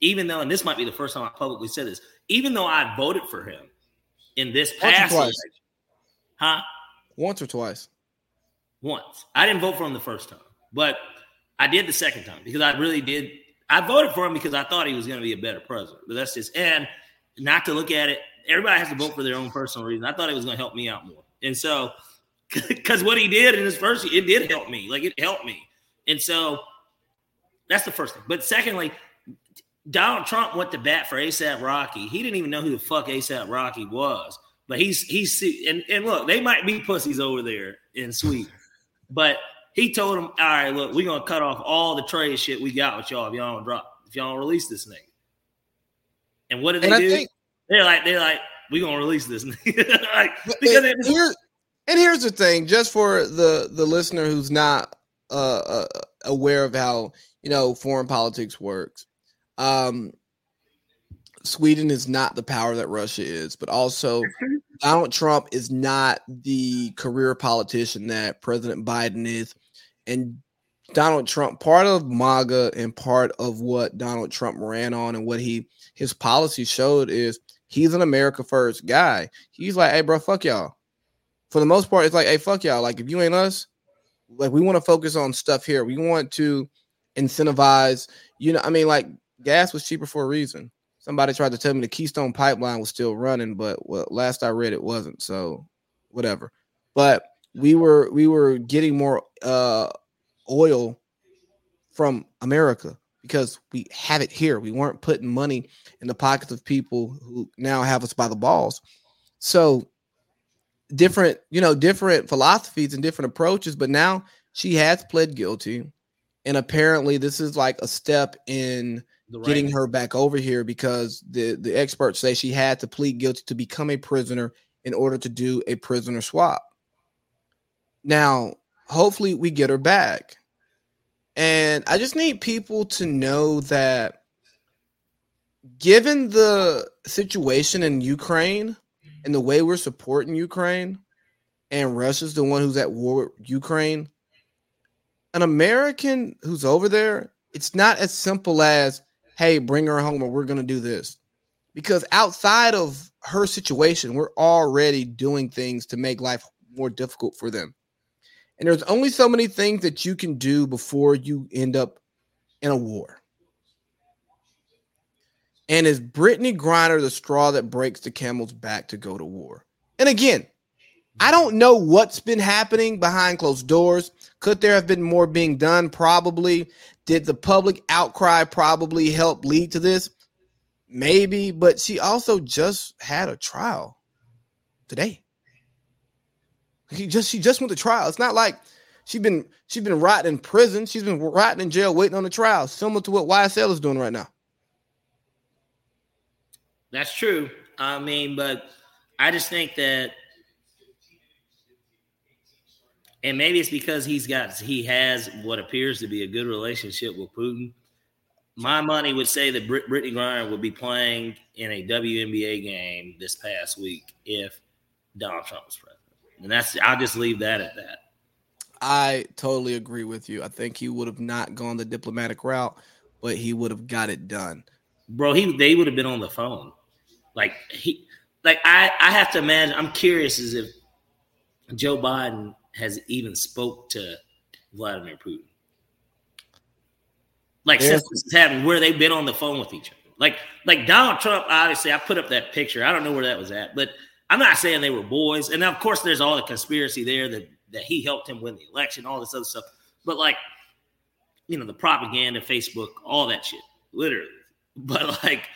[SPEAKER 2] even though, and this might be the first time I publicly said this, even though I voted for him in this past election. Huh?
[SPEAKER 1] Once or twice?
[SPEAKER 2] Once. I didn't vote for him the first time, but I did the second time because I really did. I voted for him because I thought he was going to be a better president. But that's just, and not to look at it everybody has to vote for their own personal reason. I thought it was going to help me out more. And so, because what he did in his first, it did help me. Like it helped me. And so, that's the first thing. But secondly, Donald Trump went to bat for ASAP Rocky. He didn't even know who the fuck ASAP Rocky was. But he's he's and, and look, they might be pussies over there in Sweden, but he told them, "All right, look, we're gonna cut off all the trade shit we got with y'all if y'all don't drop, if y'all don't release this nigga." And what did they do? Think, they're like, they're like, we're gonna release this nigga." like,
[SPEAKER 1] because and, here, and here's the thing, just for the the listener who's not uh, uh, aware of how you know foreign politics works. Um, Sweden is not the power that Russia is, but also Donald Trump is not the career politician that President Biden is. And Donald Trump, part of MAGA and part of what Donald Trump ran on and what he his policy showed is he's an America first guy. He's like, hey, bro, fuck y'all. For the most part, it's like, hey, fuck y'all. Like, if you ain't us, like we want to focus on stuff here. We want to incentivize, you know, I mean, like gas was cheaper for a reason. Somebody tried to tell me the Keystone pipeline was still running, but well, last I read it wasn't. So whatever. But we were we were getting more uh oil from America because we have it here. We weren't putting money in the pockets of people who now have us by the balls. So different, you know, different philosophies and different approaches, but now she has pled guilty. And apparently this is like a step in right. getting her back over here because the, the experts say she had to plead guilty to become a prisoner in order to do a prisoner swap. Now, hopefully we get her back. And I just need people to know that given the situation in Ukraine, and the way we're supporting Ukraine, and Russia's the one who's at war with Ukraine, an American who's over there, it's not as simple as, hey, bring her home or we're going to do this. Because outside of her situation, we're already doing things to make life more difficult for them. And there's only so many things that you can do before you end up in a war. And is Brittney Griner the straw that breaks the camel's back to go to war? And again, I don't know what's been happening behind closed doors. Could there have been more being done? Probably. Did the public outcry probably help lead to this? Maybe, but she also just had a trial today. He just she just went to trial. It's not like she's been she's been rotting in prison. She's been rotting in jail waiting on the trial, similar to what YSL is doing right now.
[SPEAKER 2] That's true. I mean, but I just think that, and maybe it's because he's got he has what appears to be a good relationship with Putin. My money would say that Brit- Brittney Griner would be playing in a WNBA game this past week if Donald Trump was president, and that's I'll just leave that at that.
[SPEAKER 1] I totally agree with you. I think he would have not gone the diplomatic route, but he would have got it done.
[SPEAKER 2] Bro, he they would have been on the phone. Like he, like I, I have to imagine. I'm curious as if Joe Biden has even spoke to Vladimir Putin. Like since this is happening, where they've been on the phone with each other. Like, like Donald Trump. Obviously, I put up that picture. I don't know where that was at, but I'm not saying they were boys. And of course, there's all the conspiracy there that that he helped him win the election, all this other stuff. But like, you know, the propaganda, Facebook, all that shit, literally. But like,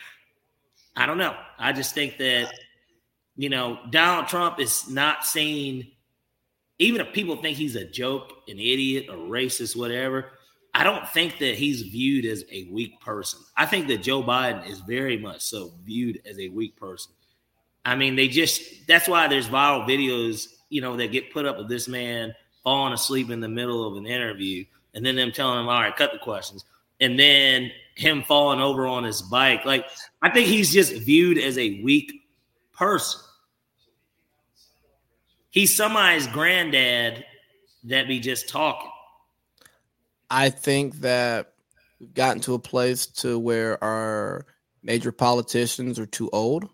[SPEAKER 2] I don't know. I just think that you know Donald Trump is not seen. Even if people think he's a joke, an idiot, a racist, whatever, I don't think that he's viewed as a weak person. I think that Joe Biden is very much so viewed as a weak person. I mean, they just that's why there's viral videos, you know, that get put up of this man falling asleep in the middle of an interview and then them telling him, all right, cut the questions. And then him falling over on his bike. Like, I think he's just viewed as a weak person. He's somebody's granddad that be just talking.
[SPEAKER 1] I think that we've gotten to a place to where our major politicians are too old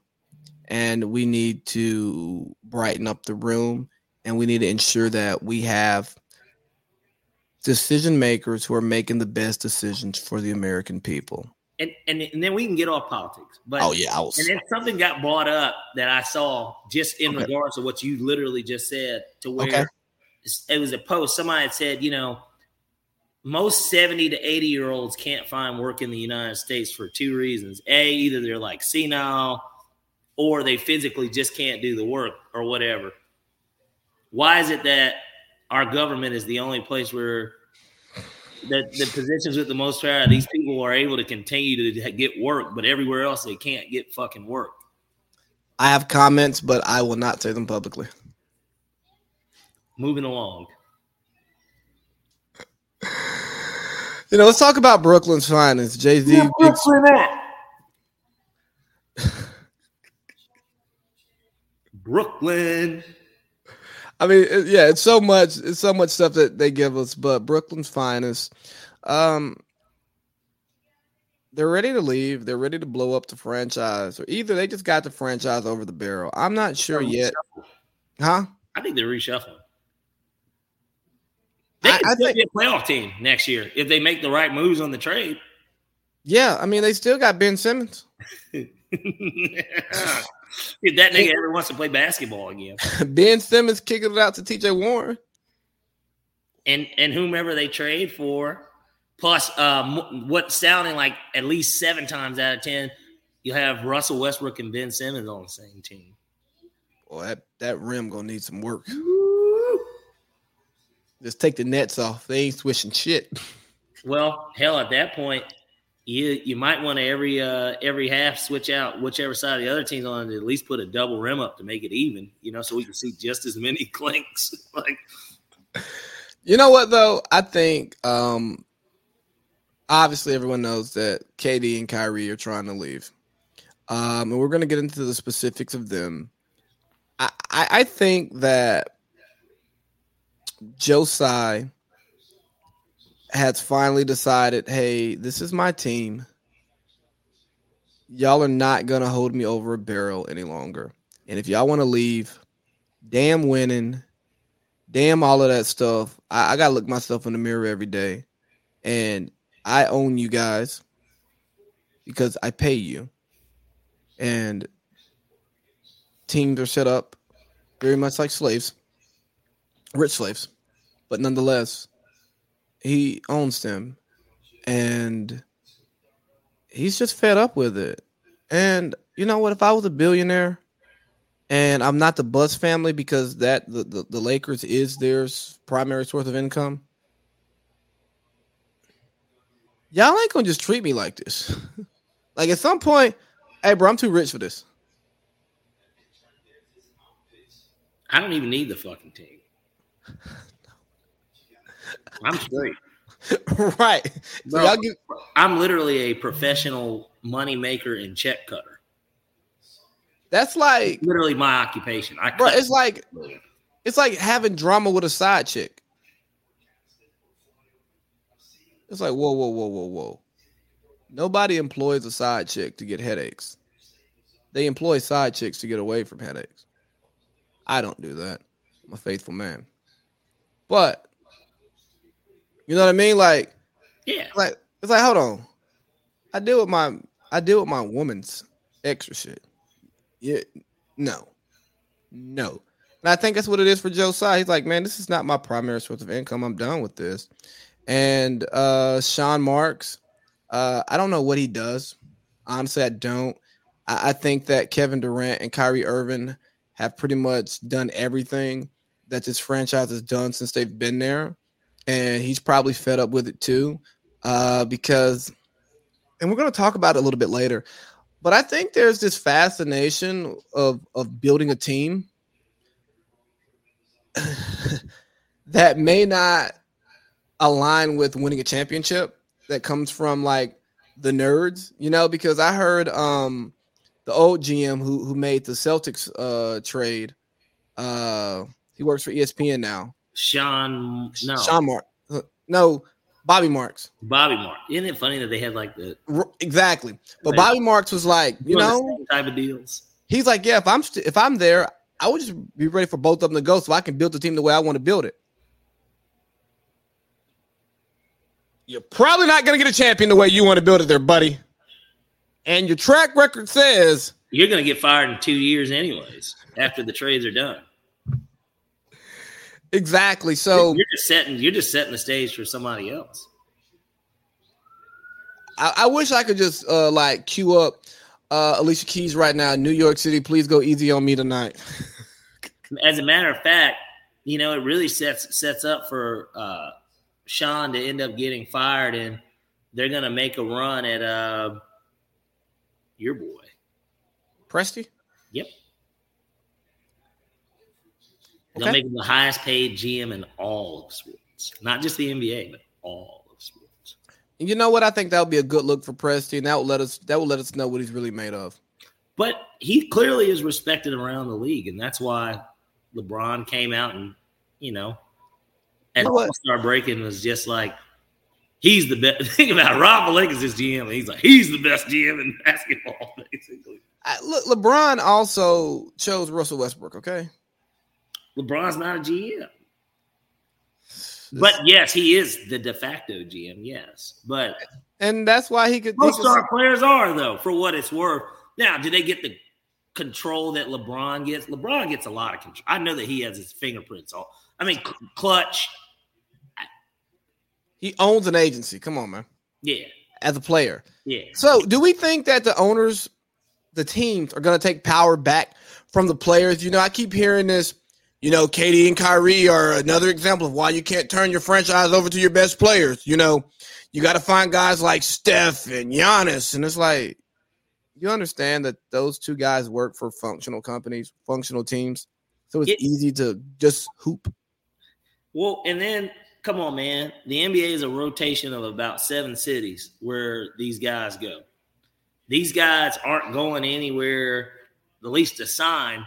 [SPEAKER 1] and we need to brighten up the room and we need to ensure that we have decision makers who are making the best decisions for the American people.
[SPEAKER 2] And, and, and then we can get off politics. But
[SPEAKER 1] oh yeah, I was,
[SPEAKER 2] and then something got brought up that I saw just in okay. regards to what you literally just said, to where okay. it was a post. Somebody had said, you know, most 70 to 80 year olds can't find work in the United States for two reasons. A, either they're like senile or they physically just can't do the work or whatever. Why is it that our government is the only place where the, the positions with the most power, these people are able to continue to get work, but everywhere else they can't get fucking work?
[SPEAKER 1] I have comments, but I will not say them publicly.
[SPEAKER 2] Moving along.
[SPEAKER 1] You know, let's talk about Brooklyn's finest. Jay Z. Brooklyn at?
[SPEAKER 2] Brooklyn.
[SPEAKER 1] I mean, yeah, it's so much, it's so much stuff that they give us, but Brooklyn's finest. Um, they're ready to leave. They're ready to blow up the franchise, or either they just got the franchise over the barrel. I'm not sure yet. Huh?
[SPEAKER 2] I think they're reshuffling. They I, I think, be a playoff team next year if they make the right moves on the trade.
[SPEAKER 1] Yeah, I mean they still got Ben Simmons.
[SPEAKER 2] if that nigga ever wants to play basketball again,
[SPEAKER 1] Ben Simmons kicking it out to T.J. Warren,
[SPEAKER 2] and and whomever they trade for, plus um, what sounding like at least seven times out of ten, you have Russell Westbrook and Ben Simmons on the same team.
[SPEAKER 1] Well, that that rim gonna need some work. Just take the nets off. They ain't swishing shit.
[SPEAKER 2] Well, hell, at that point, you you might want to every uh every half switch out whichever side the other team's on to at least put a double rim up to make it even, you know, so we can see just as many clinks. like
[SPEAKER 1] you know what though? I think um obviously everyone knows that KD and Kyrie are trying to leave. Um, and we're gonna get into the specifics of them. I, I, I think that Joe Tsai has finally decided, hey, this is my team. Y'all are not gonna hold me over a barrel any longer. And if y'all want to leave, damn winning, damn all of that stuff. I, I gotta look myself in the mirror every day. And I own you guys because I pay you. And teams are set up very much like slaves rich slaves, but nonetheless, he owns them, and he's just fed up with it. And you know what? If I was a billionaire, and I'm not the Buss family because that the, the, the Lakers is their primary source of income. Y'all ain't gonna just treat me like this. like at some point, hey bro, I'm too rich for this.
[SPEAKER 2] I don't even need the fucking team. I'm straight.
[SPEAKER 1] right.
[SPEAKER 2] So Bro, get- I'm literally a professional money maker and check cutter.
[SPEAKER 1] That's like
[SPEAKER 2] literally my occupation. I
[SPEAKER 1] bro, it's like it's like having drama with a side chick. It's like whoa, whoa, whoa, whoa, whoa. Nobody employs a side chick to get headaches. They employ side chicks to get away from headaches. I don't do that. I'm a faithful man. But you know what I mean? Like,
[SPEAKER 2] yeah,
[SPEAKER 1] like it's like, hold on. I deal with my I deal with my woman's extra shit. Yeah, no, no. And I think that's what it is for Joe Tsai. He's like, man, this is not my primary source of income. I'm done with this. And uh Sean Marks, uh, I don't know what he does. Honestly, I don't. I, I think that Kevin Durant and Kyrie Irving have pretty much done everything that this franchise has done since they've been there, and he's probably fed up with it too, uh, because, and we're going to talk about it a little bit later, but I think there's this fascination of of building a team that may not align with winning a championship that comes from like the nerds, you know, because I heard um the old GM who who made the Celtics uh trade uh he works for ESPN now.
[SPEAKER 2] Sean, no,
[SPEAKER 1] Sean Mark, uh, no, Bobby Marks.
[SPEAKER 2] Bobby Marks. Isn't it funny that they had like the
[SPEAKER 1] exactly? But Bobby Marks was like, you know,
[SPEAKER 2] type of deals.
[SPEAKER 1] He's like, yeah, if I'm st- if I'm there, I would just be ready for both of them to go, so I can build the team the way I want to build it. You're probably not going to get a champion the way you want to build it, there, buddy. And your track record says
[SPEAKER 2] you're going to get fired in two years, anyways, after the trades are done.
[SPEAKER 1] Exactly. So
[SPEAKER 2] you're just setting you're just setting the stage for somebody else.
[SPEAKER 1] I, I wish I could just uh like queue up uh, Alicia Keys right now. New York City, please go easy on me tonight.
[SPEAKER 2] As a matter of fact, you know, it really sets sets up for uh, Sean to end up getting fired, and they're going to make a run at uh, your boy,
[SPEAKER 1] Presti.
[SPEAKER 2] Yep. They'll okay. make him the highest paid GM in all of sports, not just the NBA, but all of sports.
[SPEAKER 1] You know what? I think that would be a good look for Presti, and that will let us that will let us know what he's really made of.
[SPEAKER 2] But he clearly is respected around the league, and that's why LeBron came out and you know, at All Star breaking was just like he's the best. Think about Rob Pelinka's his GM. he's like he's the best GM in basketball, basically.
[SPEAKER 1] I, look, LeBron also chose Russell Westbrook. Okay,
[SPEAKER 2] LeBron's not a GM. But yes, he is the de facto GM. Yes, but
[SPEAKER 1] and that's why he could.
[SPEAKER 2] Most star players are though, for what it's worth. Now, do they get the control that LeBron gets? LeBron gets a lot of control. I know that he has his fingerprints. All I mean, clutch.
[SPEAKER 1] He owns an agency. Come on, man.
[SPEAKER 2] Yeah.
[SPEAKER 1] As a player.
[SPEAKER 2] Yeah.
[SPEAKER 1] So, do we think that the owners, the teams, are going to take power back from the players? You know, I keep hearing this you know, KD and Kyrie are another example of why you can't turn your franchise over to your best players. You know, you got to find guys like Steph and Giannis, and it's like you understand that those two guys work for functional companies, functional teams, so it's it, easy to just hoop.
[SPEAKER 2] Well, and then come on, man, the NBA is a rotation of about seven cities where these guys go. These guys aren't going anywhere, at least to sign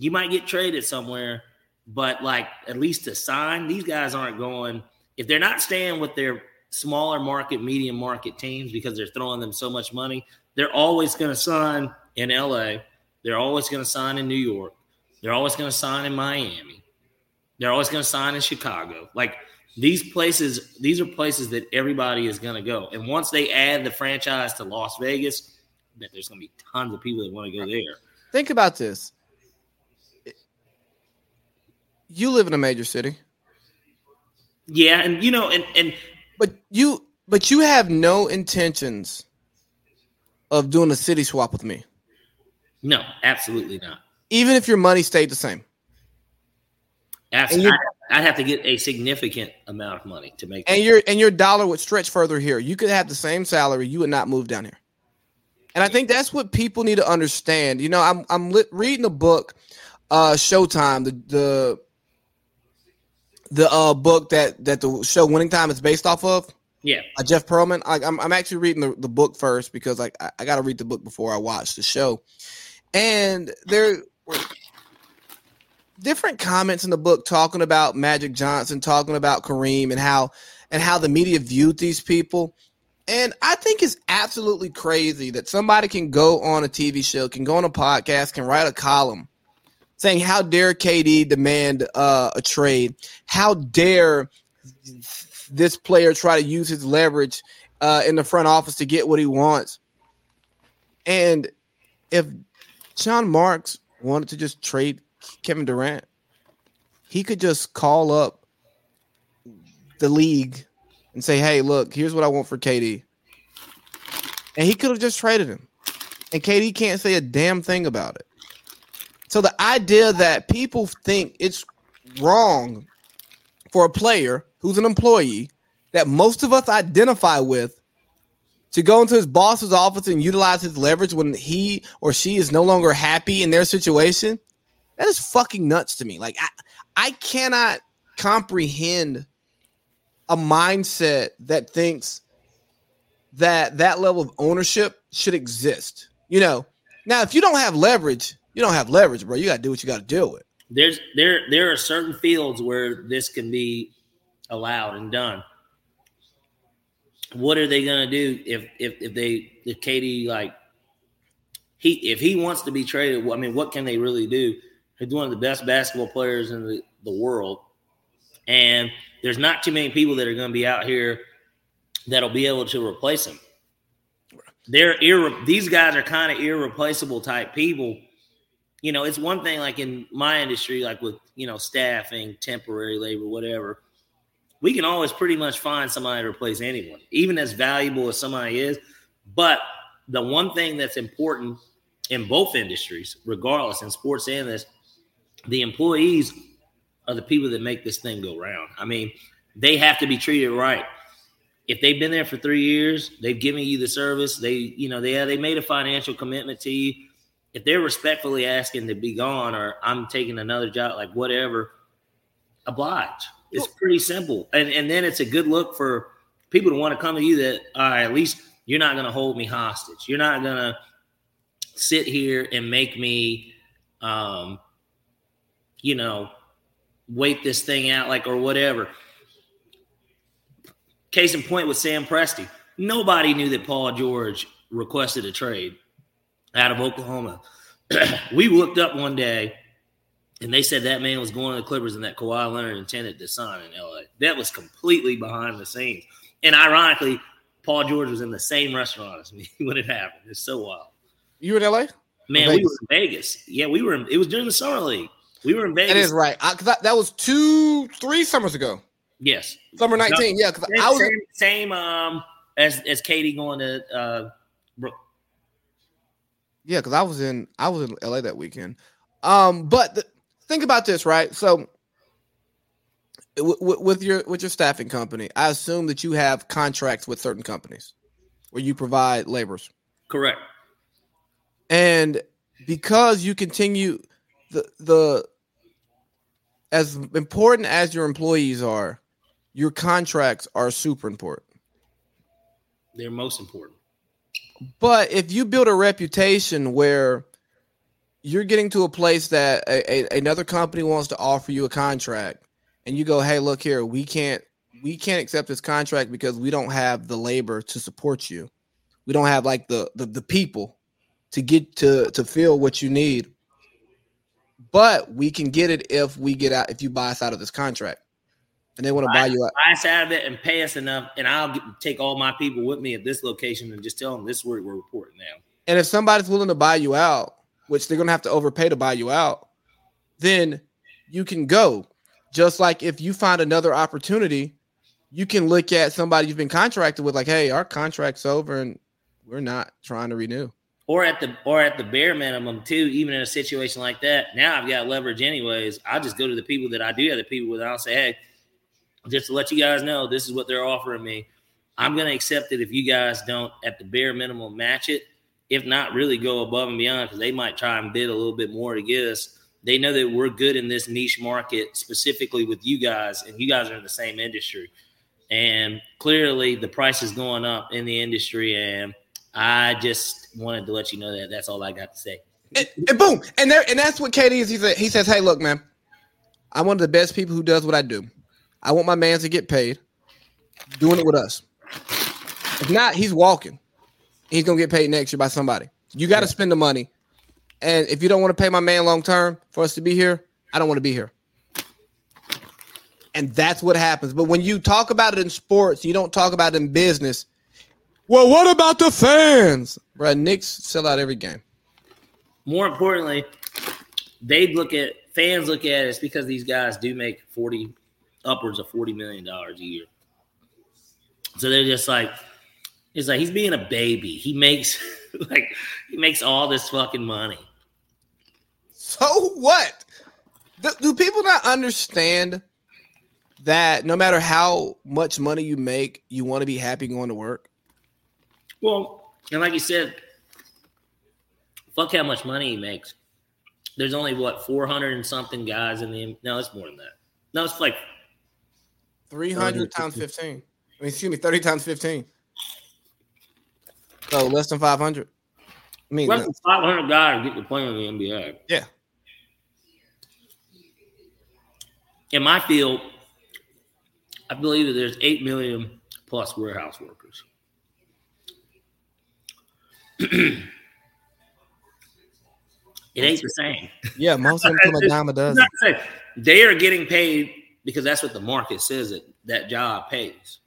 [SPEAKER 2] you might get traded somewhere, but like at least to sign, these guys aren't going. If they're not staying with their smaller market, medium market teams because they're throwing them so much money, they're always going to sign in LA. They're always going to sign in New York. They're always going to sign in Miami. They're always going to sign in Chicago. Like these places, these are places that everybody is going to go. And once they add the franchise to Las Vegas, that there's going to be tons of people that want to go there.
[SPEAKER 1] Think about this you live in a major city.
[SPEAKER 2] Yeah, and you know, and and
[SPEAKER 1] but you but you have no intentions of doing a city swap with me.
[SPEAKER 2] No, absolutely not.
[SPEAKER 1] Even if your money stayed the same.
[SPEAKER 2] Absolutely. I'd have to get a significant amount of money to make.
[SPEAKER 1] And your and your dollar would stretch further here. You could have the same salary, you would not move down here. And I think that's what people need to understand. You know, I'm I'm lit, reading a book, uh, Showtime, the the the uh, book that that the show Winning Time is based off of.
[SPEAKER 2] Yeah,
[SPEAKER 1] uh, Jeff Pearlman. I, am I'm actually reading the, the book first because like I, I got to read the book before I watch the show, and there were different comments in the book talking about Magic Johnson, talking about Kareem, and how and how the media viewed these people. And I think it's absolutely crazy that somebody can go on a TV show, can go on a podcast, can write a column saying, "How dare KD demand uh, a trade? How dare this player try to use his leverage uh, in the front office to get what he wants?" And if Sean Marks wanted to just trade Kevin Durant, he could just call up the league and say, "Hey, look, here's what I want for KD," and he could have just traded him, and KD can't say a damn thing about it. So the idea that people think it's wrong for a player who's an employee that most of us identify with to go into his boss's office and utilize his leverage when he or she is no longer happy in their situation, that is fucking nuts to me. Like I, I cannot comprehend a mindset that thinks that that level of ownership should exist. You know, now if you don't have leverage, you don't have leverage, bro. You got to do what you got to deal with.
[SPEAKER 2] There's there there are certain fields where this can be allowed and done. What are they gonna do if if if they if KD like he if he wants to be traded? I mean, what can they really do? He's one of the best basketball players in the, the world, and there's not too many people that are going to be out here that'll be able to replace him. They're irre- these guys are kind of irreplaceable type people you know, it's one thing like in my industry, like with, you know, staffing, temporary labor, whatever, we can always pretty much find somebody to replace anyone, even as valuable as somebody is. But the one thing that's important in both industries, regardless in sports and this, the employees are the people that make this thing go round. I mean, they have to be treated right. If they've been there for three years, they've given you the service. They, you know, they they made a financial commitment to you. If they're respectfully asking to be gone, or I'm taking another job, like whatever, oblige. It's pretty simple, and and then it's a good look for people to want to come to you. That all right, at least you're not going to hold me hostage. You're not going to sit here and make me, um, you know, wait this thing out, like or whatever. Case in point with Sam Presti, nobody knew that Paul George requested a trade out of Oklahoma. we looked up one day and they said that man was going to the Clippers and that Kawhi Leonard intended to sign in LA. That was completely behind the scenes. And ironically, Paul George was in the same restaurant as me when it happened. It's so wild.
[SPEAKER 1] You in LA?
[SPEAKER 2] Man, we were in Vegas. Yeah, we were. In, it was during the summer league. We were in Vegas.
[SPEAKER 1] That is right. I, that, that was two, three summers ago.
[SPEAKER 2] Yes,
[SPEAKER 1] summer nineteen. No, yeah, because I was
[SPEAKER 2] same, same um as as KD going to uh Brook.
[SPEAKER 1] Yeah, because I was in I was in LA that weekend. Um, but the, think about this, right? So w- w- with your with your staffing company, I assume that you have contracts with certain companies where you provide laborers.
[SPEAKER 2] Correct.
[SPEAKER 1] And because you continue the the as important as your employees are, your contracts are super important.
[SPEAKER 2] They're most important.
[SPEAKER 1] But if you build a reputation where you're getting to a place that a, a, another company wants to offer you a contract and you go, "Hey, look here, we can't we can't accept this contract because we don't have the labor to support you. We don't have like the the, the people to get to to fill what you need. But we can get it if we get out if you buy us out of this contract and they want to buy you out.
[SPEAKER 2] Buy us out of it and pay us enough, and I'll get, take all my people with me at this location and just tell them this is where we're reporting now.
[SPEAKER 1] And if somebody's willing to buy you out, which they're gonna have to overpay to buy you out, then you can go. Just like if you find another opportunity, you can look at somebody you've been contracted with, like, hey, our contract's over and we're not trying to renew.
[SPEAKER 2] Or at the or at the bare minimum too, even in a situation like that. Now I've got leverage anyways. I just go to the people that I do have the people with. I'll say, hey, just to let you guys know, this is what they're offering me. I'm going to accept it if you guys don't, at the bare minimum, match it. If not, really go above and beyond because they might try and bid a little bit more to get us. They know that we're good in this niche market, specifically with you guys, and you guys are in the same industry. And clearly, the price is going up in the industry. And I just wanted to let you know that. That's all I got to say.
[SPEAKER 1] And, and boom, and there, and that's what KD is. He said, he says, "Hey, look, man, I'm one of the best people who does what I do. I want my man to get paid doing it with us. If not, he's walking. He's gonna get paid next year by somebody. You got to yeah. spend the money. And if you don't want to pay my man long term for us to be here, I don't want to be here. And that's what happens. But when you talk about it in sports, you don't talk about it in business. Well, what about the fans? Bro, Knicks sell out every game.
[SPEAKER 2] More importantly, they look at fans look at it, it's because these guys do make 40 upwards of forty million dollars a year. So they're just like, it's like he's being a baby. He makes like he makes all this fucking money.
[SPEAKER 1] So what? Do, do people not understand that no matter how much money you make, you want to be happy going to work?
[SPEAKER 2] Well, and like you said, fuck how much money he makes. There's only what 400 and something guys in the no, it's more than that. No, it's like
[SPEAKER 1] 300 times 15. I mean, excuse me, 30 times 15. So less than 500.
[SPEAKER 2] I mean, less than uh, 500 guys get to play in the NBA.
[SPEAKER 1] Yeah.
[SPEAKER 2] In my field, I believe that there's 8 million plus warehouse workers. it ain't the same.
[SPEAKER 1] Yeah, most of them come a dime a dozen.
[SPEAKER 2] They are getting paid because that's what the market says that that job pays.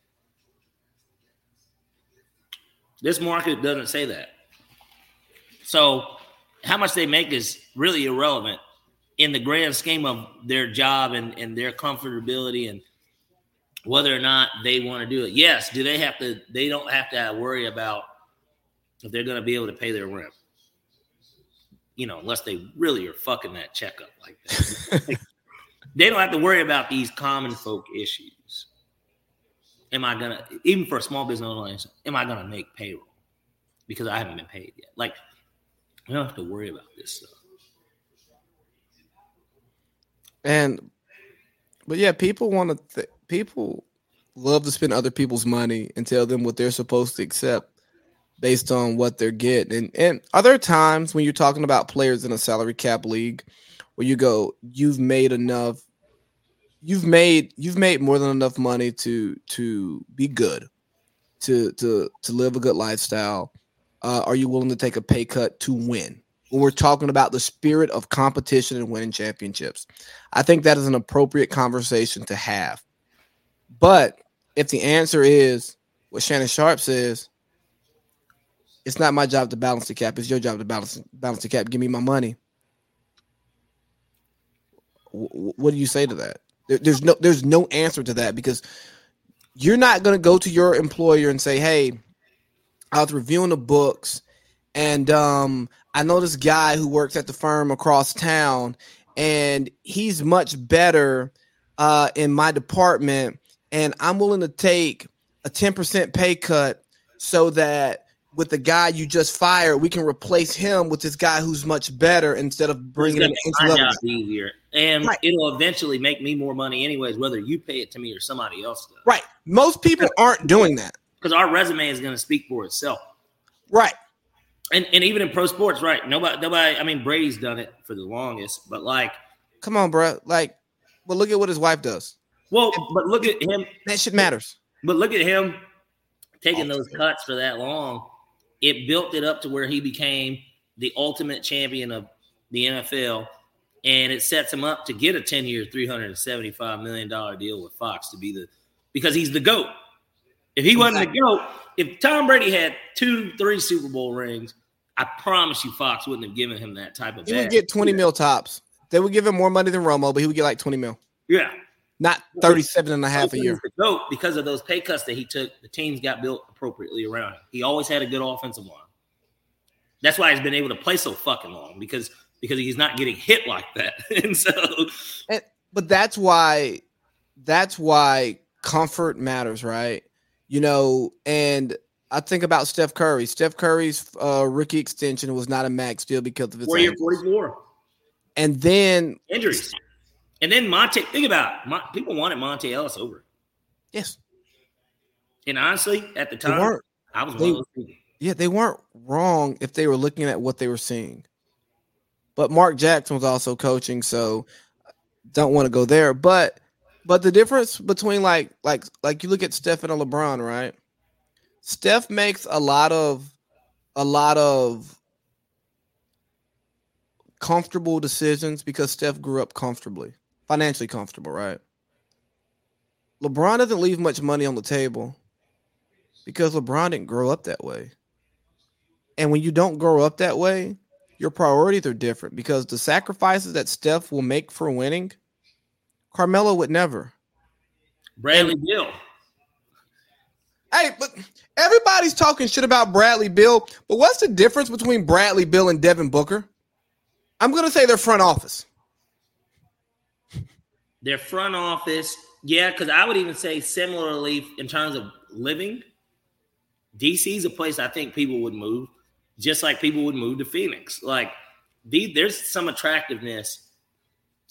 [SPEAKER 2] This market doesn't say that. So, how much they make is really irrelevant in the grand scheme of their job and, and their comfortability and whether or not they want to do it. Yes, do they have to? They don't have to worry about if they're going to be able to pay their rent. You know, unless they really are fucking that check up like that. they don't have to worry about these common folk issues. Am I gonna even for a small business owner, am I gonna make payroll? Because I haven't been paid yet. Like, I don't have to worry about this stuff.
[SPEAKER 1] And but yeah, people want to th- people love to spend other people's money and tell them what they're supposed to accept based on what they're getting. And and are there times when you're talking about players in a salary cap league where you go, you've made enough, you've made you've made more than enough money to to be good, to to to live a good lifestyle. Uh, are you willing to take a pay cut to win? When we're talking about the spirit of competition and winning championships, I think that is an appropriate conversation to have. But if the answer is what Shannon Sharpe says, it's not my job to balance the cap. It's your job to balance balance the cap. Give me my money. What do you say to that? There, there's no there's no answer to that because you're not going to go to your employer and say, "Hey, I was reviewing the books, and um, I know this guy who works at the firm across town, and he's much better uh, in my department, and I'm willing to take a 10% pay cut so that with the guy you just fired, we can replace him with this guy who's much better instead of bringing him
[SPEAKER 2] into job easier. And right. it'll eventually make me more money anyways, whether you pay it to me or somebody else does.
[SPEAKER 1] Right. Most people aren't doing that
[SPEAKER 2] because our resume is going to speak for itself.
[SPEAKER 1] Right.
[SPEAKER 2] And and even in pro sports, right? Nobody, nobody. I mean, Brady's done it for the longest, but like,
[SPEAKER 1] come on, bro. Like, but look at what his wife does.
[SPEAKER 2] Well, but look at him.
[SPEAKER 1] That shit matters.
[SPEAKER 2] But look at him taking oh, those cuts for that long it built it up to where he became the ultimate champion of the NFL. And it sets him up to get a 10 year, $375 million deal with Fox to be the, because he's the GOAT. If he wasn't the GOAT, if Tom Brady had two, three Super Bowl rings, I promise you Fox wouldn't have given him that type of
[SPEAKER 1] He would get 20 yeah. mil tops. They would give him more money than Romo, but he would get like 20 mil.
[SPEAKER 2] Yeah.
[SPEAKER 1] Not 37 and a half a year.
[SPEAKER 2] GOAT because of those pay cuts that he took, the teams got built appropriately around him. He always had a good offensive line. That's why he's been able to play so fucking long because because he's not getting hit like that. and so
[SPEAKER 1] and, but that's why that's why comfort matters, right? You know, and I think about Steph Curry. Steph Curry's uh, rookie extension was not a max deal because of his
[SPEAKER 2] four year, forty-four,
[SPEAKER 1] and then
[SPEAKER 2] injuries. And then Monta, think about it. people wanted Monta Ellis over.
[SPEAKER 1] Yes.
[SPEAKER 2] And honestly, at the time, I was they,
[SPEAKER 1] Yeah, they weren't wrong if they were looking at what they were seeing. But Mark Jackson was also coaching, so uh, don't want to go there. But but the difference between like like like you look at Steph and LeBron, right? Steph makes a lot of a lot of comfortable decisions because Steph grew up comfortably financially comfortable, right? LeBron doesn't leave much money on the table because LeBron didn't grow up that way. And when you don't grow up that way, your priorities are different because the sacrifices that Steph will make for winning, Carmelo would never.
[SPEAKER 2] Bradley Beal.
[SPEAKER 1] Hey, but everybody's talking shit about Bradley Beal, but what's the difference between Bradley Beal and Devin Booker? I'm going to say their front office.
[SPEAKER 2] Their front office, yeah, because I would even say similarly in terms of living, DC is a place I think people would move, just like people would move to Phoenix. Like the, there's some attractiveness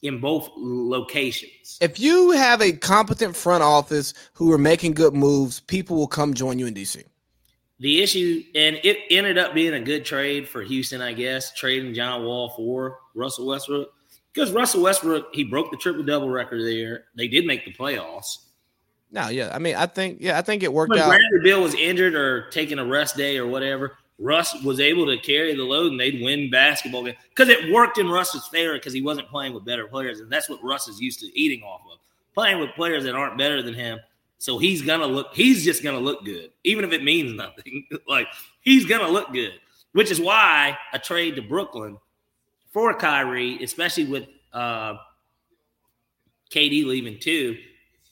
[SPEAKER 2] in both locations.
[SPEAKER 1] If you have a competent front office who are making good moves, people will come join you in DC.
[SPEAKER 2] The issue, and it ended up being a good trade for Houston, I guess, trading John Wall for Russell Westbrook because Russell Westbrook he broke the triple double record there. They did make the playoffs.
[SPEAKER 1] No, yeah, I mean, I think yeah, I think it worked when out.
[SPEAKER 2] Bradley Beal was injured or taking a rest day or whatever. Russ was able to carry the load and they'd win basketball games because it worked in Russ's favor because he wasn't playing with better players, and that's what Russ is used to eating off of playing with players that aren't better than him. So he's gonna look. He's just gonna look good, even if it means nothing. like he's gonna look good, which is why a trade to Brooklyn for Kyrie, especially with uh, KD leaving too,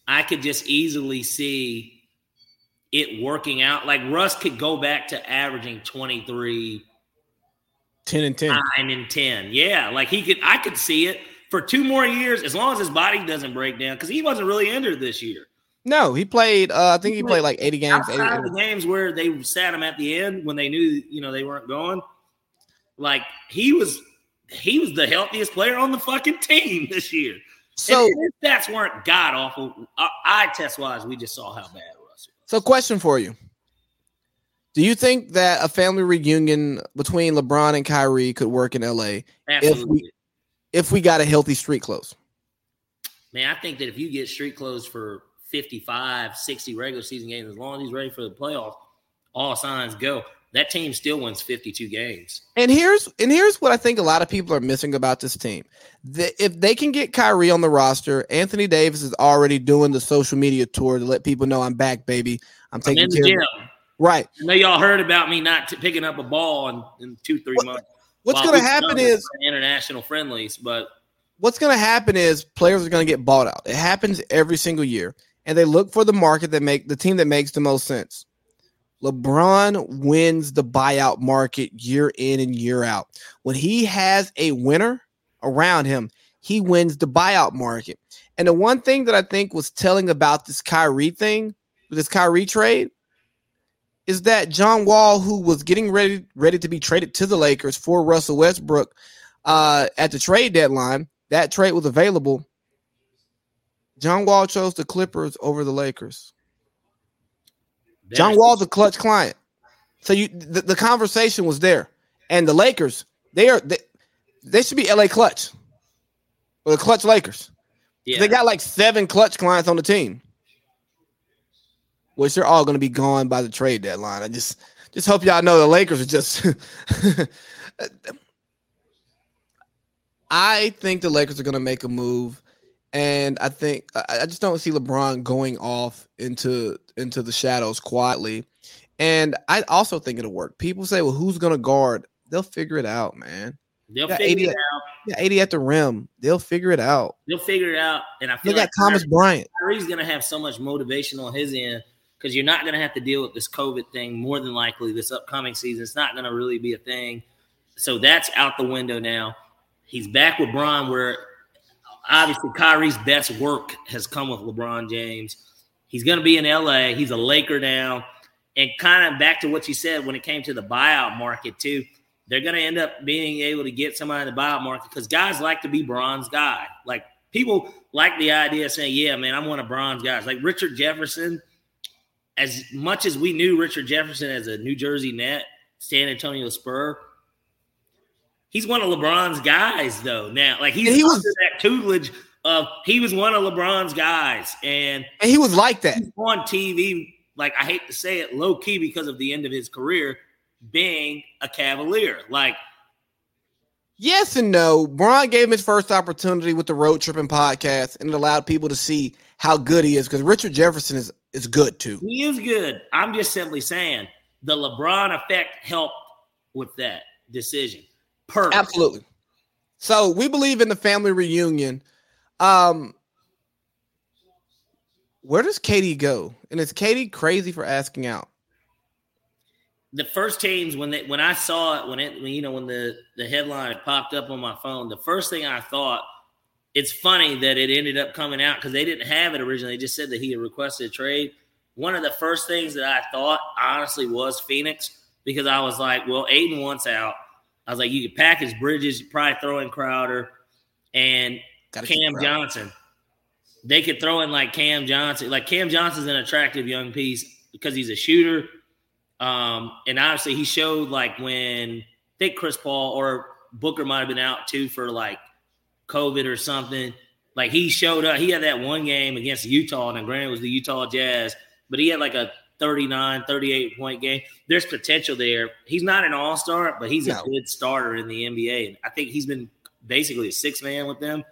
[SPEAKER 2] I could just easily see it working out. Like Russ could go back to averaging 23,
[SPEAKER 1] 10 and 10.
[SPEAKER 2] 9 and 10. Yeah, like he could, I could see it for two more years as long as his body doesn't break down because he wasn't really injured this year.
[SPEAKER 1] No, he played. Uh, I think he played like eighty games. 80,
[SPEAKER 2] Outside the games where they sat him at the end when they knew you know they weren't going, like he was he was the healthiest player on the fucking team this year.
[SPEAKER 1] So
[SPEAKER 2] and his stats weren't god awful. Uh, eye test wise, we just saw how bad Russ. was.
[SPEAKER 1] So, question for you: Do you think that a family reunion between LeBron and Kyrie could work in LA
[SPEAKER 2] Absolutely.
[SPEAKER 1] if we got a healthy street close?
[SPEAKER 2] Man, I think that if you get street clothes for 55, 60 regular season games, as long as he's ready for the playoffs, all signs go. That team still wins 52 games.
[SPEAKER 1] And here's and here's what I think a lot of people are missing about this team. The, if they can get Kyrie on the roster, Anthony Davis is already doing the social media tour to let people know I'm back, baby. I'm
[SPEAKER 2] I'm
[SPEAKER 1] taking
[SPEAKER 2] in the
[SPEAKER 1] care. right.
[SPEAKER 2] I know y'all heard about me not t- picking up a ball in, in two, three
[SPEAKER 1] What-
[SPEAKER 2] months.
[SPEAKER 1] What's going to happen is
[SPEAKER 2] international friendlies, but
[SPEAKER 1] what's going to happen is players are going to get bought out. It happens every single year, and they look for the market that make the team that makes the most sense. LeBron wins the buyout market year in and year out. When he has a winner around him, he wins the buyout market. And the one thing that I think was telling about this Kyrie thing, this Kyrie trade, is that John Wall, who was getting ready ready to be traded to the Lakers for Russell Westbrook uh, at the trade deadline, that trade was available. John Wall chose the Clippers over the Lakers. John Wall's a Klutch client. So you the, the conversation was there. And the Lakers, they are they, they should be LA Klutch. Or the Klutch Lakers.
[SPEAKER 2] yeah.
[SPEAKER 1] They got like seven Klutch clients on the team. Which they're all gonna be gone by the trade deadline. I just just hope y'all know the Lakers are just I think the Lakers are gonna make a move. And I think I I just don't see LeBron going off into into the shadows quietly. And I also think it'll work. People say, "Well, who's going to guard?" They'll figure it out, man.
[SPEAKER 2] They'll figure
[SPEAKER 1] 80
[SPEAKER 2] it out.
[SPEAKER 1] Yeah, 80 at the rim. They'll figure it out.
[SPEAKER 2] They'll figure it out. And I
[SPEAKER 1] They
[SPEAKER 2] feel
[SPEAKER 1] got
[SPEAKER 2] like
[SPEAKER 1] Thomas Bryant.
[SPEAKER 2] Kyrie's going to have so much motivation on his end because you're not going to have to deal with this COVID thing more than likely this upcoming season. It's not going to really be a thing. So that's out the window now. He's back with Bron, where obviously Kyrie's best work has come with LeBron James. He's going to be in LA. He's a Laker now. And kind of back to what you said when it came to the buyout market, too. They're going to end up being able to get somebody in the buyout market because guys like to be Bron's guy. Like people like the idea of saying, yeah, man, I'm one of Bron's guys. Like Richard Jefferson, as much as we knew Richard Jefferson as a New Jersey net, San Antonio Spur, he's one of LeBron's guys, though. Now, like he's
[SPEAKER 1] And he was-
[SPEAKER 2] that tutelage of he was one of LeBron's guys, and
[SPEAKER 1] And he was like that.
[SPEAKER 2] on TV. Like I hate to say it, low key because of the end of his career, being a Cavalier. Like
[SPEAKER 1] Yes and no. Bron gave him his first opportunity with the Road Tripping podcast, and it allowed people to see how good he is because Richard Jefferson is is good too.
[SPEAKER 2] he is good. I'm just simply saying the LeBron effect helped with that decision. Perfect.
[SPEAKER 1] Absolutely. So we believe in the family reunion. Um, where does KD go? And is KD crazy for asking out?
[SPEAKER 2] the first teams when they when I saw it when it when you know when the the headline popped up on my phone, the first thing I thought it's funny that it ended up coming out because they didn't have it originally. They just said that he had requested a trade. One of the first things that I thought honestly was Phoenix because I was like, well, Ayton wants out. I was like, you could package Bridges, you probably throw in Crowder and
[SPEAKER 1] Gotta
[SPEAKER 2] Cam Johnson. They could throw in like Cam Johnson. Like Cam Johnson's an attractive young piece because he's a shooter. Um, and obviously he showed like when I think Chris Paul or Booker might have been out too for like COVID or something. Like he showed up. He had that one game against Utah, and granted it was the Utah Jazz, but he had like a 39, 38 point game. There's potential there. He's not an all star, but he's
[SPEAKER 1] No.
[SPEAKER 2] a good starter in the NBA. And I think he's been basically a six man with them.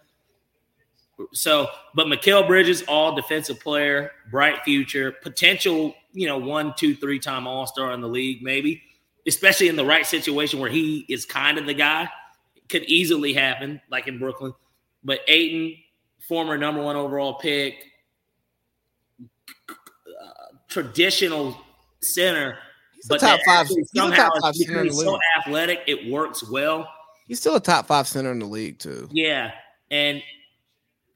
[SPEAKER 2] So, but Mikal Bridges, all defensive player, bright future, potential, you know, one, two, three time All Star in the league, maybe, especially in the right situation where he is kind of the guy. Could easily happen, like in Brooklyn. But Ayton, former number one overall pick, uh, traditional center,
[SPEAKER 1] He's
[SPEAKER 2] but
[SPEAKER 1] a top five.
[SPEAKER 2] actually
[SPEAKER 1] He's a
[SPEAKER 2] somehow
[SPEAKER 1] top five center in the
[SPEAKER 2] he's so athletic, it works well.
[SPEAKER 1] He's still a top five center in the league too.
[SPEAKER 2] Yeah, and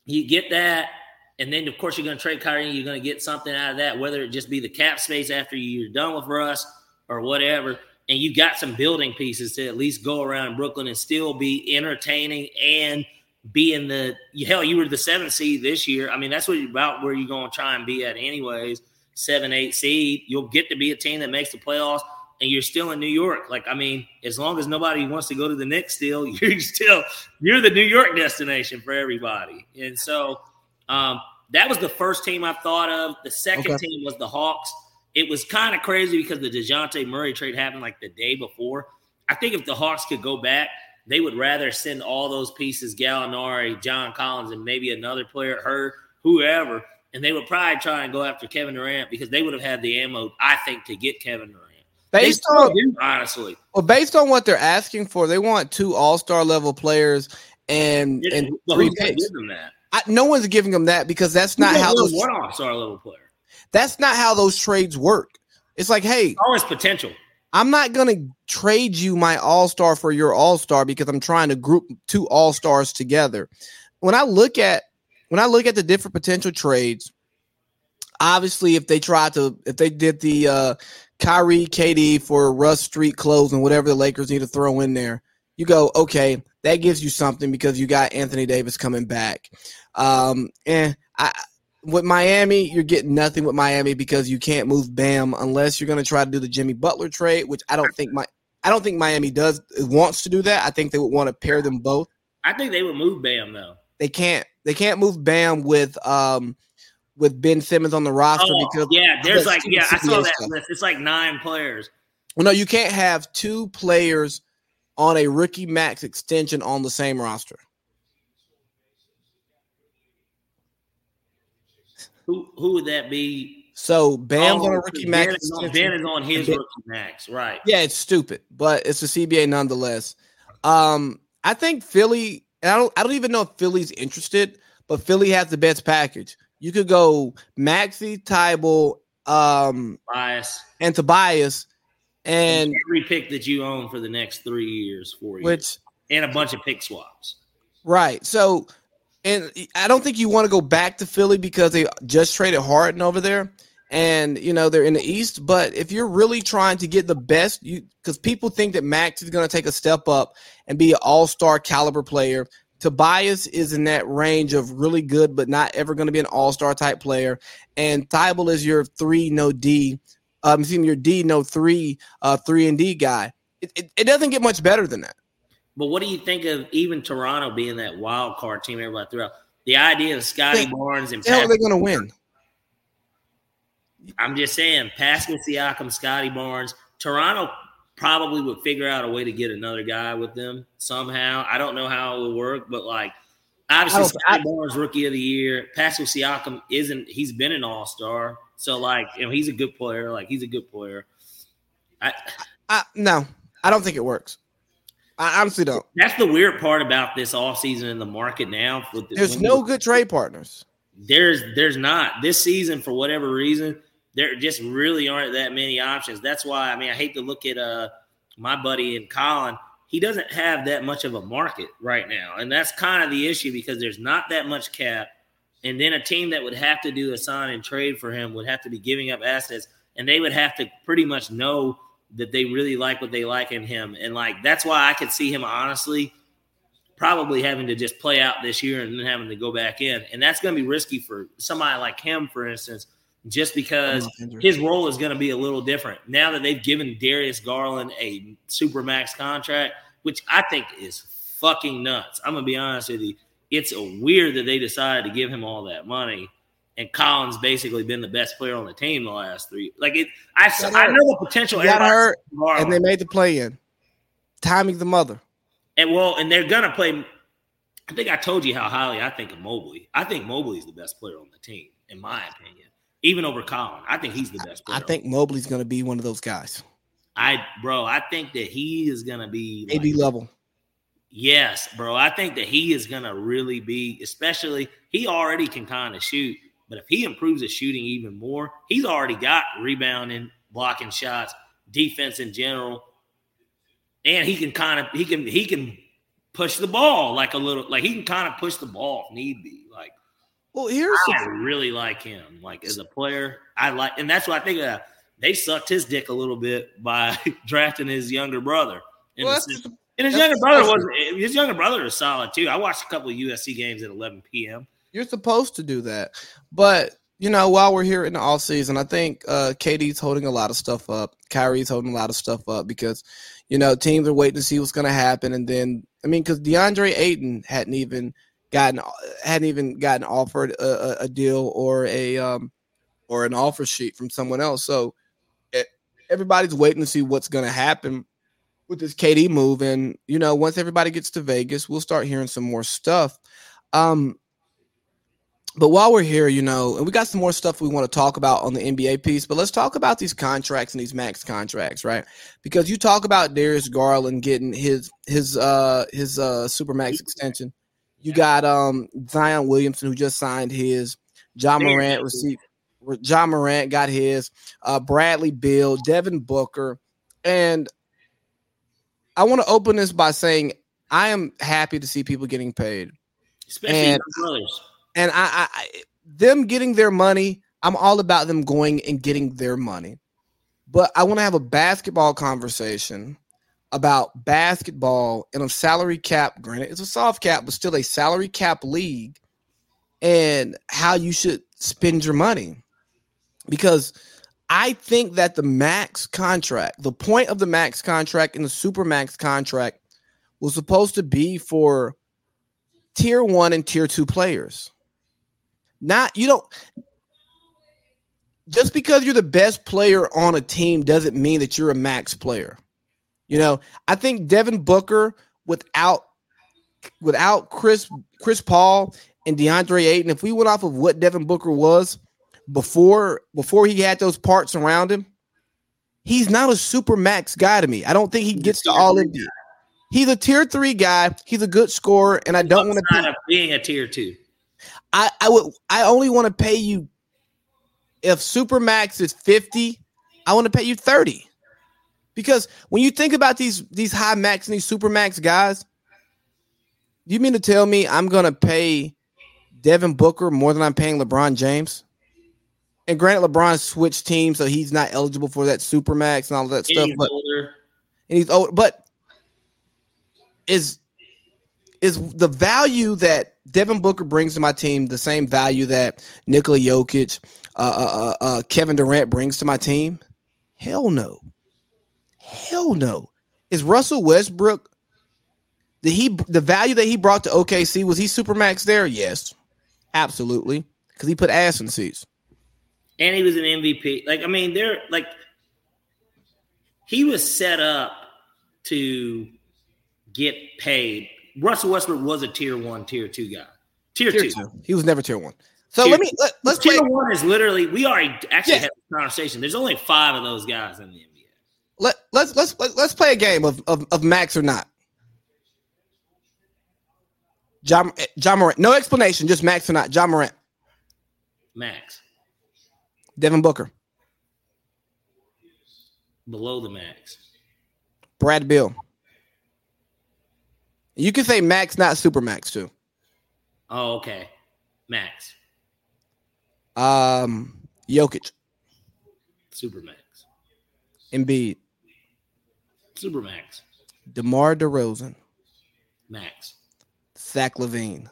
[SPEAKER 2] you get that, and then of course you're going to trade Kyrie. You're going to get something out of that, whether it just be the cap space after you're done with Russ or whatever. And you got some building pieces to at least go around Brooklyn and still be entertaining and be in the hell. You were the seventh seed this year. I mean, that's what about where you're going to try and be at, anyways. Seven, eight seed. You'll get to be a team that makes the playoffs and you're still in New York. Like, I mean, as long as nobody wants to go to the Knicks still, you're still you're the New York destination for everybody. And so um, that was the first team I thought of. The second
[SPEAKER 1] Okay.
[SPEAKER 2] team was the Hawks. It was kind of crazy because the DeJounte Murray trade happened like the day before. I think if the Hawks could go back, they would rather send all those pieces, Gallinari, John Collins, and maybe another player, her, whoever, and they would probably try and go after Kevin Durant because they would have had the ammo, I think, to get Kevin Durant. They
[SPEAKER 1] Based on
[SPEAKER 2] do, honestly.
[SPEAKER 1] well, based on what they're asking for, they want two All Star level players and and
[SPEAKER 2] But
[SPEAKER 1] three
[SPEAKER 2] who's going to
[SPEAKER 1] picks.
[SPEAKER 2] them that?
[SPEAKER 1] I, no one's giving them that because that's not how those
[SPEAKER 2] one all-star level player.
[SPEAKER 1] that's not how those trades work. It's like, hey,
[SPEAKER 2] Always potential.
[SPEAKER 1] I'm not gonna trade you my All Star for your All Star because I'm trying to group two All Stars together. When I look at when I look at the different potential trades, obviously if they tried to if they did the uh Kyrie KD for Russ Street clothes and whatever the Lakers need to throw in there, you go, okay, that gives you something because you got Anthony Davis coming back. Um and I with Miami, you're getting nothing with Miami because you can't move Bam unless you're going to try to do the Jimmy Butler trade, which I don't think my I don't think Miami does wants to do that. I think they would want to pair them both.
[SPEAKER 2] I think they would move Bam though.
[SPEAKER 1] They can't they can't move Bam with um with Ben Simmons on the roster
[SPEAKER 2] Oh,
[SPEAKER 1] because
[SPEAKER 2] yeah, there's like yeah, I saw that
[SPEAKER 1] stuff.
[SPEAKER 2] list. It's like nine players.
[SPEAKER 1] well, no, you can't have two players on a rookie max extension on the same roster.
[SPEAKER 2] Who who would that be?
[SPEAKER 1] So Bam's
[SPEAKER 2] Oh,
[SPEAKER 1] on a rookie
[SPEAKER 2] Ben
[SPEAKER 1] max
[SPEAKER 2] is on- Ben is on his
[SPEAKER 1] Ben-
[SPEAKER 2] rookie max, right?
[SPEAKER 1] Yeah, it's stupid, but it's a CBA nonetheless. Um, I think Philly. And I don't. I don't even know if Philly's interested, but Philly has the best package. You could go Maxey, Thybulle, um,
[SPEAKER 2] Bias
[SPEAKER 1] and Tobias, and
[SPEAKER 2] every pick that you own for the next three years, four years,
[SPEAKER 1] which
[SPEAKER 2] and a bunch of pick swaps.
[SPEAKER 1] right. So, and I don't think you want to go back to Philly because they just traded Harden over there, and you know they're in the East. But if you're really trying to get the best, you because people think that Max is going to take a step up and be an All Star caliber player. Tobias is in that range of really good, but not ever going to be an All Star type player. And Thybulle is your three no D, um, excuse me, your D no three, uh, three and D guy. It, it, it doesn't get much better than that.
[SPEAKER 2] But what do you think of even Toronto being that wild card team everybody threw out? The idea of
[SPEAKER 1] Scottie.
[SPEAKER 2] Barnes and
[SPEAKER 1] How are they going to win?
[SPEAKER 2] I'm just saying, Pascal Siakam, Scottie Barnes, Toronto probably would figure out a way to get another guy with them somehow. I don't know how it would work, but like obviously Scottie Barnes rookie of the year. Pascal Siakam isn't he's been an all star. So like you know, he's a good player. Like he's a good player. I
[SPEAKER 1] I, no, I don't think it works. I honestly don't.
[SPEAKER 2] that's the weird part about this offseason in the market now. With the,
[SPEAKER 1] There's no good trade partners.
[SPEAKER 2] there's there's not this season for whatever reason there just really aren't that many options that's why i mean i hate to look at uh my buddy and Collin he doesn't have that much of a market right now and that's kind of the issue because there's not that much cap and then a team that would have to do a sign and trade for him would have to be giving up assets and they would have to pretty much know that they really like what they like in him and like that's why i could see him honestly probably having to just play out this year and then having to go back in. And that's going to be risky for somebody like him, for instance, just because his role is going to be a little different. Now that they've given Darius Garland a super max contract, which I think is fucking nuts. I'm going to be honest with you. It's weird that they decided to give him all that money. And Collins basically been the best player on the team the last three. Like it, I,
[SPEAKER 1] Got
[SPEAKER 2] I
[SPEAKER 1] hurt.
[SPEAKER 2] know the potential.
[SPEAKER 1] He got hurt, and they made the play in. Timing the mother.
[SPEAKER 2] And well, and they're gonna play. I think I told you how highly I think of Mobley. I think Mobley is the best player on the team, in my opinion, even over Collin. I think he's the best player.
[SPEAKER 1] I think Mobley's going to be one of those guys.
[SPEAKER 2] I, bro, I think that he is gonna be. like-
[SPEAKER 1] level.
[SPEAKER 2] yes, bro. I think that he is gonna really be, especially he already can kind of shoot, But if he improves his shooting even more, he's already got rebounding, blocking shots, defense in general, and he can kind of he can he can push the ball like a little like he can kind of push the ball if need be.
[SPEAKER 1] Well, here's
[SPEAKER 2] I really like him. Like as a player, I like, and that's why I think uh, they sucked his dick a little bit by drafting his younger brother. Well, and his younger brother was his younger brother is solid too. I watched a couple of USC games at 11 p.m.
[SPEAKER 1] You're supposed to do that, but you know, while we're here in the off season, I think uh, KD's holding a lot of stuff up. Kyrie's holding a lot of stuff up because you know teams are waiting to see what's going to happen, and then I mean, because DeAndre Ayton hadn't even gotten hadn't even gotten offered a, a deal or a um or an offer sheet from someone else, so it, everybody's waiting to see what's going to happen with this KD move. And, you know, once everybody gets to Vegas, we'll start hearing some more stuff. Um, but while we're here, you know, and we got some more stuff we want to talk about on the NBA piece, but let's talk about these contracts and these max contracts, right? Because you talk about Darius Garland getting his his uh his uh super max extension. You got um Zion Williamson who just signed his. Ja Morant received Ja Morant got his. Uh Bradley Beal, Devin Booker, and I want to open this by saying I am happy to see people getting paid,
[SPEAKER 2] especially and, brothers.
[SPEAKER 1] And I, I, them getting their money, I'm all about them going and getting their money. But I want to have a basketball conversation about basketball in a salary cap. Granted, it's a soft cap, but still a salary cap league, and how you should spend your money. Because I think that the max contract, the point of the max contract and the super max contract was supposed to be for tier one and tier two players. Not, you don't, just because you're the best player on a team doesn't mean that you're a max player. You know, I think Devin Booker without without Chris Chris Paul and DeAndre Ayton, if we went off of what Devin Booker was, before before he had those parts around him, he's not a super max guy to me. I don't think he gets to all NBA. He's a tier three guy. He's a good scorer, and I don't want to
[SPEAKER 2] be being a tier two.
[SPEAKER 1] I I would I only want to pay you if super max is fifty. I want to pay you thirty because when you think about these these high max and these super max guys, you mean to tell me I'm gonna pay Devin Booker more than I'm paying LeBron James? and granted, LeBron switched teams, so he's not eligible for that super max and all that stuff. But older. and he's old, but is is the value that Devin Booker brings to my team the same value that Nikola Jokic, uh, uh, uh, uh, Kevin Durant brings to my team? Hell no, hell no. Is Russell Westbrook the he the value that he brought to OKC was he super max there? Yes, absolutely, because he put ass in seats
[SPEAKER 2] and he was an MVP. Like, I mean, they're like, he was set up to get paid. Russell Westbrook was a tier one, tier two guy. Tier, tier two. two.
[SPEAKER 1] He was never tier one. So tier let me let, us
[SPEAKER 2] tier play. one is literally we already actually yeah. had a conversation. There's only five of those guys in the NBA.
[SPEAKER 1] Let let's let's let's play a game of of, of max or not. John Ja Morant. No explanation, just max or not. Ja Morant.
[SPEAKER 2] Max.
[SPEAKER 1] Devin Booker.
[SPEAKER 2] Below the max.
[SPEAKER 1] Brad Beal. You can say max, not super max, too.
[SPEAKER 2] Oh, okay. Max.
[SPEAKER 1] Um, Jokic.
[SPEAKER 2] Super max.
[SPEAKER 1] Embiid.
[SPEAKER 2] Super max.
[SPEAKER 1] DeMar DeRozan.
[SPEAKER 2] Max.
[SPEAKER 1] Zach LaVine.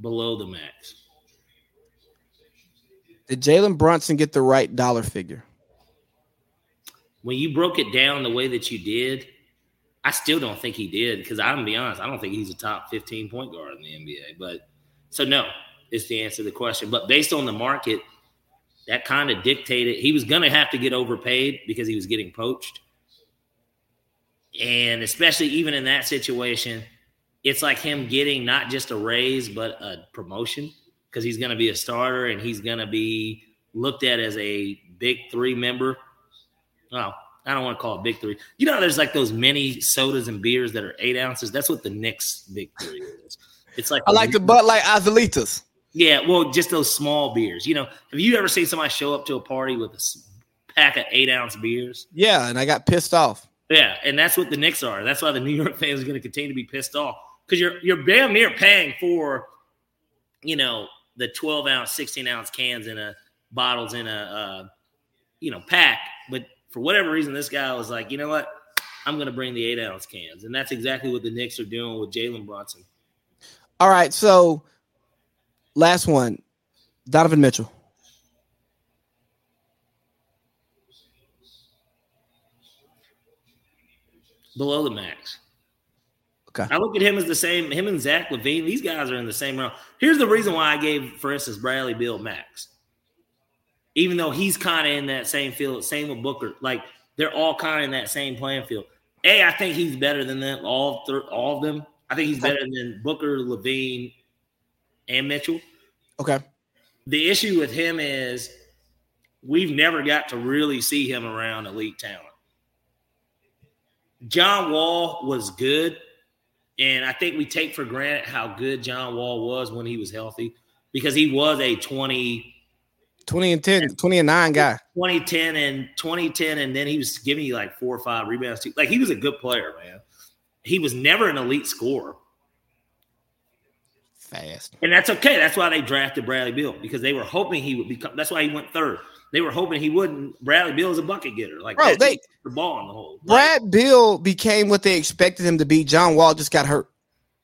[SPEAKER 2] Below the max.
[SPEAKER 1] Did Jalen Brunson get the right dollar figure?
[SPEAKER 2] When you broke it down the way that you did, I still don't think he did because I'm gonna be honest, I don't think he's a top 15 point guard in the NBA. But so no, is the answer to the question. But based on the market, that kind of dictated he was gonna have to get overpaid because he was getting poached. And especially even in that situation, it's like him getting not just a raise, but a promotion because he's going to be a starter and he's going to be looked at as a big three member. Oh, I don't want to call it big three. You know, there's like those mini sodas and beers that are eight ounces. That's what the Knicks big three is. It's like
[SPEAKER 1] I like the Bud Light Azulitas.
[SPEAKER 2] Yeah, well, just those small beers. You know, have you ever seen somebody show up to a party with a pack of eight ounce beers?
[SPEAKER 1] Yeah, and I got pissed off.
[SPEAKER 2] Yeah, and that's what the Knicks are. That's why the New York fans are going to continue to be pissed off because you're you're damn near paying for, you know, the 12 ounce, 16 ounce cans in a bottles in a, uh, you know, pack. But for whatever reason, this guy was like, you know what, I'm going to bring the eight ounce cans, and that's exactly what the Knicks are doing with Jalen Brunson.
[SPEAKER 1] All right, so last one, Donovan Mitchell.
[SPEAKER 2] Below the max.
[SPEAKER 1] Okay.
[SPEAKER 2] I look at him as the same. Him and Zach LaVine, these guys are in the same round. Here's the reason why I gave, for instance, Bradley Beal max. Even though he's kind of in that same field, same with Booker. Like they're all kind of in that same playing field. A, I think he's better than them. All th- all of them. I think he's better than Booker, LaVine, and Mitchell.
[SPEAKER 1] Okay.
[SPEAKER 2] The issue with him is we've never got to really see him around elite talent. John Wall was good. And I think we take for granted how good John Wall was when he was healthy because he was a 20,
[SPEAKER 1] 20 and 10, 20 and 9 guy.
[SPEAKER 2] 2010 and 2010. And then he was giving you like four or five rebounds. Too. Like he was a good player, man. He was never an elite scorer.
[SPEAKER 1] Fast.
[SPEAKER 2] And that's okay. That's why they drafted Bradley Beal because they were hoping he would become. That's why he went third. They were hoping he wouldn't. Bradley Beal is a bucket getter. Like
[SPEAKER 1] Bro, they
[SPEAKER 2] the ball in the hole.
[SPEAKER 1] Brad
[SPEAKER 2] like,
[SPEAKER 1] Beal became what they expected him to be. John Wall just got hurt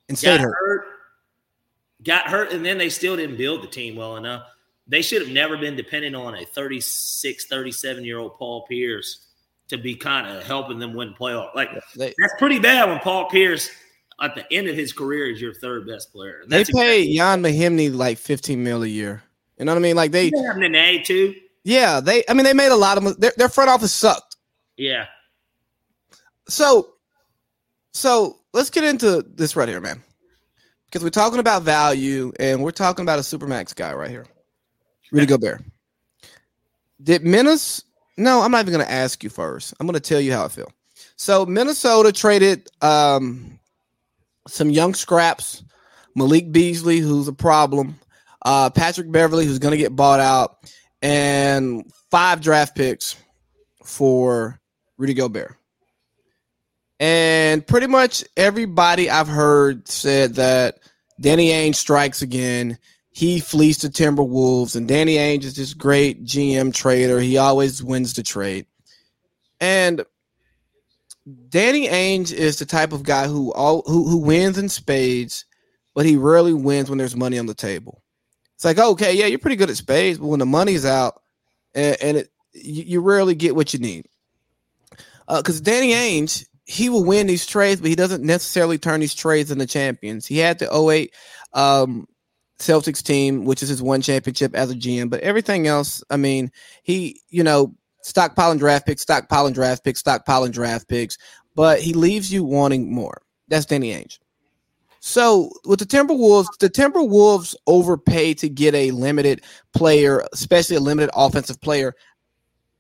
[SPEAKER 1] and stayed
[SPEAKER 2] got
[SPEAKER 1] hurt.
[SPEAKER 2] hurt. Got hurt, and then they still didn't build the team well enough. They should have never been dependent on a 36, 37 year old Paul Pierce to be kind of helping them win playoff. Like
[SPEAKER 1] They,
[SPEAKER 2] that's pretty bad when Paul Pierce at the end of his career is your third best player. And
[SPEAKER 1] they
[SPEAKER 2] that's
[SPEAKER 1] paid Ian Mahinmi like 15 mil a year. You know what I mean? Like they,
[SPEAKER 2] exactly- happened in A too.
[SPEAKER 1] Yeah, they. I mean, they made a lot of their, their front office sucked.
[SPEAKER 2] Yeah,
[SPEAKER 1] So, so let's get into this right here, man, because we're talking about value and we're talking about a supermax guy right here, Rudy Gobert. Did Minnesota? No, I'm not even going to ask you first. I'm going to tell you how I feel. So Minnesota traded um, some young scraps, Malik Beasley, who's a problem, uh, Patrick Beverley, who's going to get bought out, and five draft picks for Rudy Gobert. And pretty much everybody I've heard said that Danny Ainge strikes again. He flees the Timberwolves, and Danny Ainge is this great GM trader. He always wins the trade. And Danny Ainge is the type of guy who all who, who wins in spades, but he rarely wins when there's money on the table. It's like, okay, yeah, you're pretty good at spades, but when the money's out, and, and it, you, you rarely get what you need. Because Danny Ainge, he will win these trades, but he doesn't necessarily turn these trades into champions. He had the 08 um, Celtics team, which is his one championship as a GM, but everything else, I mean, he, you know, stockpiling draft picks, stockpiling draft picks, stockpiling draft picks, but he leaves you wanting more. That's Danny Ainge. So with the Timberwolves, the Timberwolves overpay to get a limited player, especially a limited offensive player.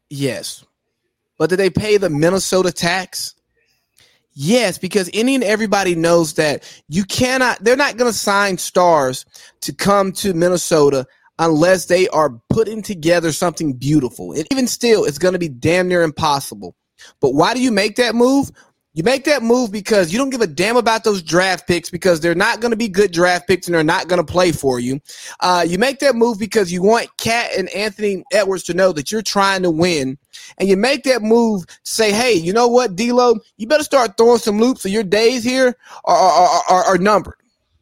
[SPEAKER 1] Yes. But did they pay the Minnesota tax? Yes, because any and everybody knows that you cannot, they're not going to sign stars to come to Minnesota unless they are putting together something beautiful. And even still, it's going to be damn near impossible. But why do you make that move? You make that move because you don't give a damn about those draft picks because they're not going to be good draft picks and they're not going to play for you. Uh, you make that move because you want KAT and Anthony Edwards to know that you're trying to win. And you make that move to say, hey, you know what, D'Lo, you better start throwing some loops or your days here are, are, are, are numbered.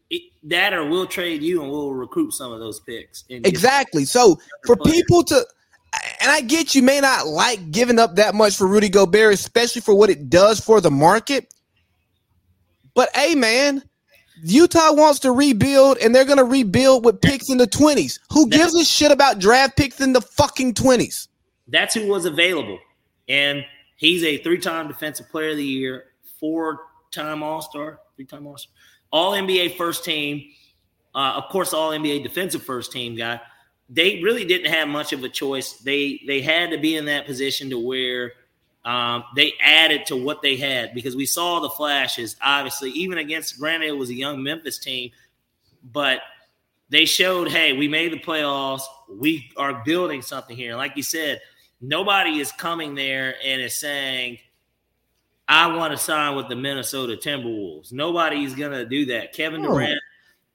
[SPEAKER 2] It- that or we'll trade you and we'll recruit some of those picks.
[SPEAKER 1] Exactly. So for people to, and I get you may not like giving up that much for Rudy Gobert, especially for what it does for the market. But hey, man, Utah wants to rebuild, and they're going to rebuild with picks in the twenties. Who gives a shit about draft picks in the fucking twenties?
[SPEAKER 2] That's who was available. And he's a three time defensive player of the year, four time All Star, three time All Star, All NBA first team, uh, of course, All NBA defensive first team guy. They really didn't have much of a choice. They they had to be in that position to where um, they added to what they had because we saw the flashes. Obviously, even against granted it was a young Memphis team, but they showed, hey, we made the playoffs. We are building something here. Like you said, nobody is coming there and is saying, I want to sign with the Minnesota Timberwolves. Nobody's going to do that. Kevin Durant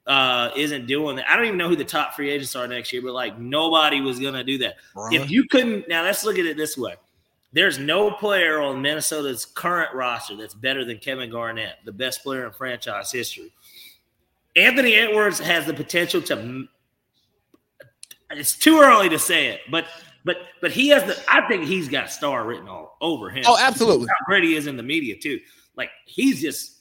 [SPEAKER 2] uh, isn't doing that. I don't even know who the top free agents are next year, but like nobody was going to do that. If you couldn't, now let's look at it this way. There's no player on Minnesota's current roster that's better than Kevin Garnett, the best player in franchise history. Anthony Edwards has the potential to. It's too early to say it, but but but he has the. I think he's got star written all over him.
[SPEAKER 1] Oh, absolutely.
[SPEAKER 2] How great he is in the media too. Like he's just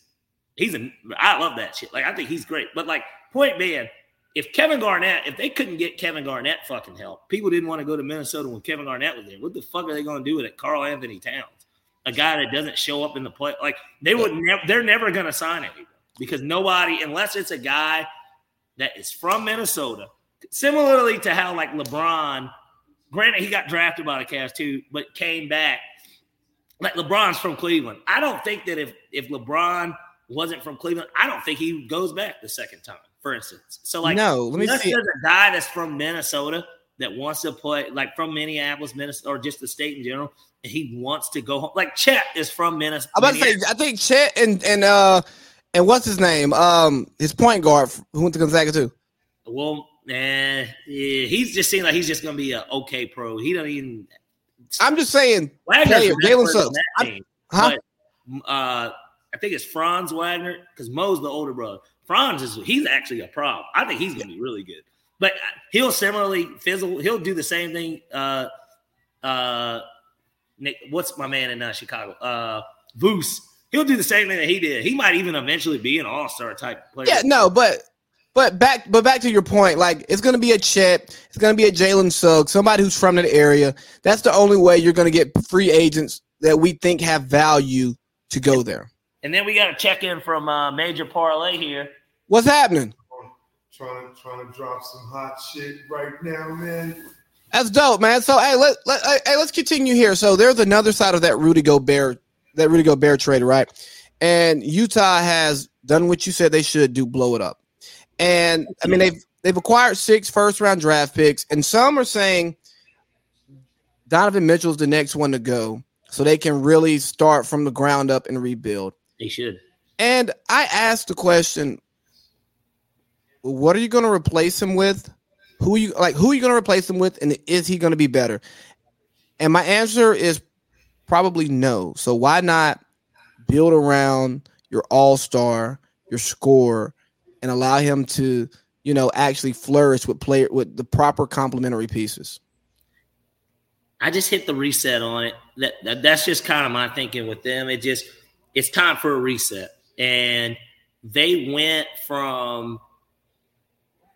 [SPEAKER 2] he's a. I love that shit. Like I think he's great. But like point being, if Kevin Garnett, if they couldn't get Kevin Garnett fucking help, people didn't want to go to Minnesota when Kevin Garnett was there. What the fuck are they going to do with it? Karl-Anthony Towns, a guy that doesn't show up in the play. Like they would never. They're never going to sign anyone because nobody, unless it's a guy that is from Minnesota. Similarly to how like LeBron Granted, he got drafted by the Cavs too, but came back. Like LeBron's from Cleveland. I don't think that if if LeBron wasn't from Cleveland, I don't think he goes back the second time. For instance, so like
[SPEAKER 1] no, let me see.
[SPEAKER 2] There's a guy that's from Minnesota that wants to play, like from Minneapolis, Minnesota, or just the state in general, and he wants to go home. Like Chet is from Minnesota.
[SPEAKER 1] I'm about to say, I think Chet and and uh and what's his name? Um, his point guard who went to Gonzaga too.
[SPEAKER 2] Well, Nah, yeah, he's just seems like he's just gonna be an okay pro. He doesn't even.
[SPEAKER 1] I'm just saying, player Jalen Suggs.
[SPEAKER 2] Huh? But, uh, I think it's Franz Wagner because Mo's the older brother. Franz is he's actually a problem. I think he's gonna be really good. But he'll similarly fizzle. He'll do the same thing. Uh, uh, Nick, what's my man in uh, Chicago? Uh, Voos. He'll do the same thing that he did. He might even eventually be an all star type player.
[SPEAKER 1] Yeah, no, but but back, but back to your point, like it's going to be a Chet, it's going to be a Jalen Suggs, somebody who's from that area. That's the only way you're going to get free agents that we think have value to go there.
[SPEAKER 2] And then we got to check in from uh, Major Parlay here.
[SPEAKER 1] What's happening?
[SPEAKER 3] Trying to trying to drop some hot shit right now, man.
[SPEAKER 1] That's dope, man. So hey, let, let hey, let's continue here. So there's another side of that Rudy Gobert, that Rudy Gobert trade, right? And Utah has done what you said they should do, blow it up. And I mean, they've they've acquired six first round draft picks, and some are saying Donovan Mitchell's the next one to go, so they can really start from the ground up and rebuild.
[SPEAKER 2] They should.
[SPEAKER 1] And I asked the question, what are you going to replace him with? Who you like? Who are you going to replace him with? And is he going to be better? And my answer is probably no. So why not build around your all star, your score, and allow him to, you know, actually flourish with player with the proper complementary pieces.
[SPEAKER 2] I just hit the reset on it. That, that that's just kind of my thinking with them. It just it's time for a reset, and they went from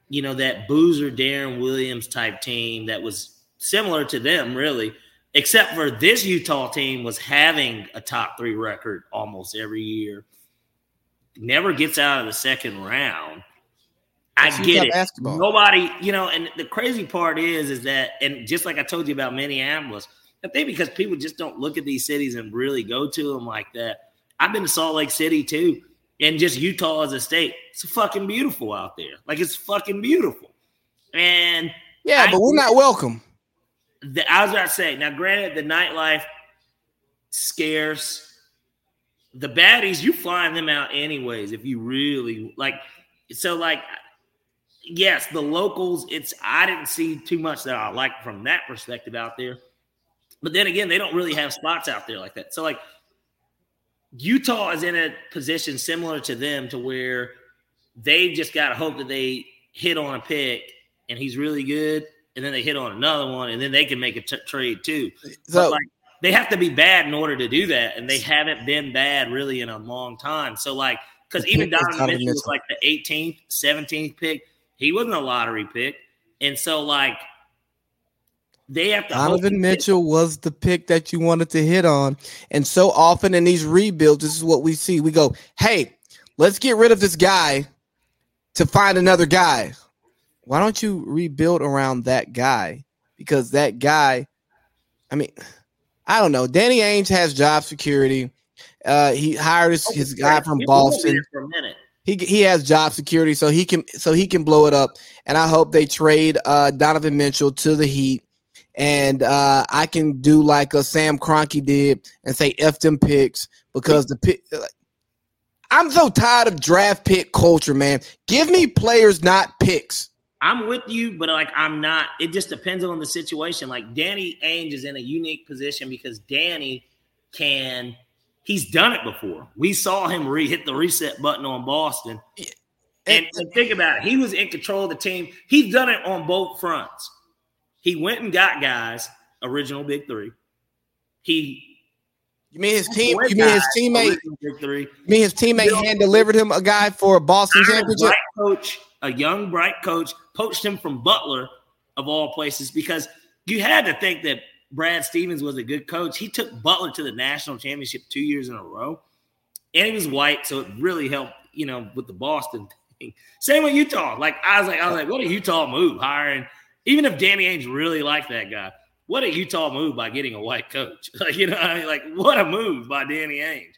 [SPEAKER 2] you know that Boozer Deron Williams type team that was similar to them, really, except for this Utah team was having a top three record almost every year never gets out of the second round. I get it. Basketball. Nobody, you know, and the crazy part is, is that, and just like I told you about Minneapolis, I think because people just don't look at these cities and really go to them like that. I've been to Salt Lake City too, and just Utah as a state. It's fucking beautiful out there. Like it's fucking beautiful. And
[SPEAKER 1] yeah, I, but we're not welcome.
[SPEAKER 2] The, I was about to say, now granted, the nightlife scarce the baddies, you flying them out anyways if you really like. So like, yes, the locals. It's I didn't see too much that I like from that perspective out there. But then again, they don't really have spots out there like that. So like, Utah is in a position similar to them to where they've just got to hope that they hit on a pick and he's really good, and then they hit on another one, and then they can make a t- trade too. So, but like they have to be bad in order to do that, and they haven't been bad really in a long time. So like, because even Donovan Mitchell was like the 18th, 17th pick, he wasn't a lottery pick, and so like they have to.
[SPEAKER 1] Donovan Mitchell was the pick that you wanted to hit on, and so often in these rebuilds, this is what we see. We go, "Hey, let's get rid of this guy to find another guy." Why don't you rebuild around that guy? Because that guy, I mean I don't know. Danny Ainge has job security. Uh, he hired his, his guy from Boston.
[SPEAKER 2] For a minute.
[SPEAKER 1] He he has job security, so he can so he can blow it up. And I hope they trade uh, Donovan Mitchell to the Heat, and uh, I can do like a Stan Kroenke did and say f them picks because the pick. I'm so tired of draft pick culture, man. Give me players, not picks.
[SPEAKER 2] I'm with you, but like I'm not. It just depends on the situation. Like Danny Ainge is in a unique position because Danny can. He's done it before. We saw him re- hit the reset button on Boston. And, and think about it. He was in control of the team. He's done it on both fronts. He went and got guys, original big three. He
[SPEAKER 1] you mean his team? You mean his teammate? You mean his teammate hand delivered him a guy for a Boston championship?
[SPEAKER 2] Coach, a young bright coach, poached him from Butler of all places because you had to think that Brad Stevens was a good coach. He took Butler to the national championship two years in a row, and he was white, so it really helped. You know, with the Boston thing. Same with Utah. Like I was like, I was like, what a Utah move hiring. Even if Danny Ainge really liked that guy, what a Utah move by getting a white coach. Like, you know, I mean, like what a move by Danny Ainge.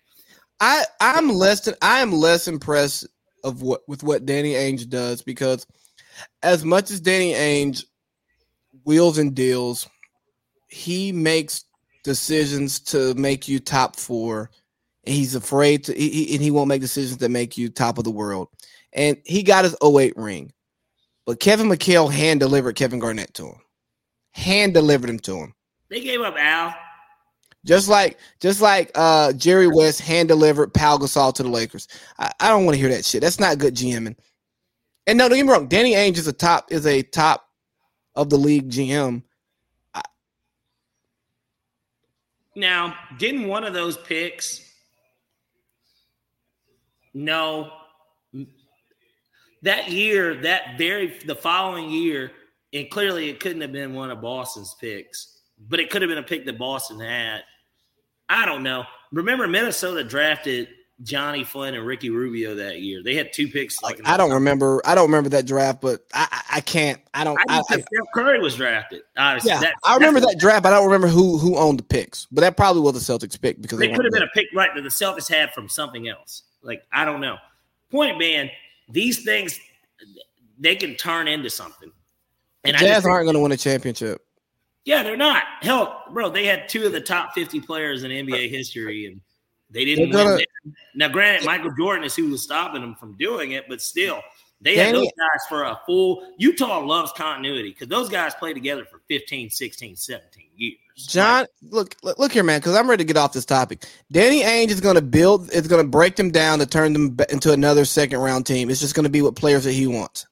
[SPEAKER 1] I I'm less than I am less impressed of what with what Danny Ainge does because as much as Danny Ainge wheels and deals, he makes decisions to make you top four, and he's afraid to he, and he won't make decisions that make you top of the world. And he got his 08 ring, but Kevin McHale hand delivered Kevin Garnett to him hand delivered him to him.
[SPEAKER 2] They gave up Al.
[SPEAKER 1] Just like just like uh, Jerry West hand delivered Pau Gasol to the Lakers. I, I don't want to hear that shit. That's not good GMing. And no, don't get me wrong. Danny Ainge is a top is a top of the league GM. I,
[SPEAKER 2] now, didn't one of those picks? No, that year, that very the following year, and clearly it couldn't have been one of Boston's picks, but it could have been a pick that Boston had. I don't know. Remember, Minnesota drafted Johnny Flynn and Ricky Rubio that year. They had two picks.
[SPEAKER 1] Like I don't remember. I don't remember that draft, but I, I can't. I don't. I, I,
[SPEAKER 2] Steph Curry was drafted. Obviously,
[SPEAKER 1] yeah, that, I remember that draft. But I don't remember who who owned the picks. But that probably was the Celtics pick because
[SPEAKER 2] they could have been a pick right that the Celtics had from something else. Like I don't know. Point being, these things they can turn into something.
[SPEAKER 1] And Jazz aren't going to win a championship.
[SPEAKER 2] Yeah, they're not. Hell, bro, they had two of the top 50 players in NBA history, and they didn't gonna. Now, granted, Michael Jordan is who was stopping them from doing it, but still, they had those guys for a full. Utah loves continuity because those guys play together for 15, 16, 17 years.
[SPEAKER 1] John, look, look here, man, because I'm ready to get off this topic. Danny Ainge is going to build, is going to break them down to turn them into another second round team. It's just going to be what players that he wants.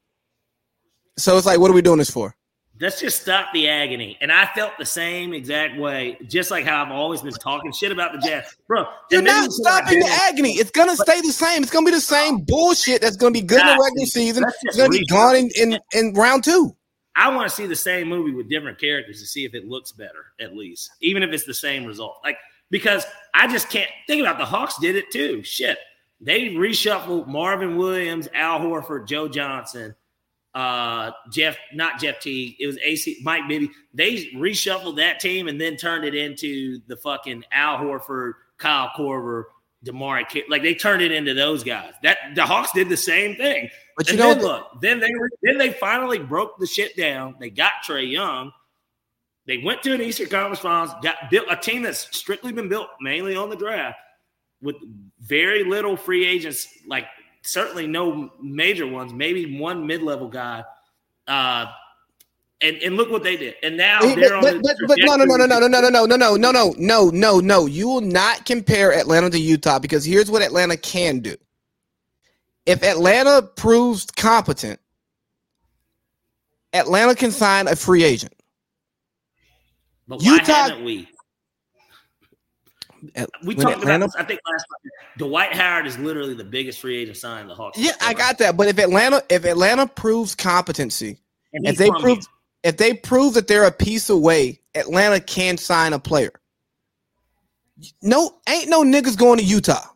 [SPEAKER 1] So it's like, what are we doing this for?
[SPEAKER 2] Let's just stop the agony. And I felt the same exact way, just like how I've always been talking shit about the Jazz. Bro,
[SPEAKER 1] you're not stopping the agony. It's gonna stay the same. It's gonna be the same bullshit that's gonna be good in the regular season. It's gonna be gone in, in, in round two.
[SPEAKER 2] I want to see the same movie with different characters to see if it looks better, at least, even if it's the same result. Like, because I just can't think about the Hawks did it too. Shit. They reshuffled Marvin Williams, Al Horford, Joe Johnson, uh Jeff, not Jeff T. It was AC Mike Bibby. They reshuffled that team and then turned it into the fucking Al Horford, Kyle Korver, DeMarre. Like they turned it into those guys. That the Hawks did the same thing. But you know, then, look, then they then they finally broke the shit down. They got Trae Young. They went to an Eastern Conference Finals, got built a team that's strictly been built mainly on the draft with very little free agents like certainly no major ones, maybe one mid level guy. Uh, and, and look what they did. And now they're
[SPEAKER 1] but, on but, but, but no, no, no, no, no, no, no, no, no, no, no, no, no, no, no. You will not compare Atlanta to Utah because here's what Atlanta can do. If Atlanta proves competent, Atlanta can sign a free agent.
[SPEAKER 2] But why Utah, haven't we? we talked Atlanta, about this, I think last time. Dwight Howard is literally the biggest free agent sign the Hawks.
[SPEAKER 1] Yeah, I got that. But if Atlanta, if Atlanta proves competency, if they prove, if they prove that they're a piece away, Atlanta can sign a player. No, ain't no niggas going to Utah.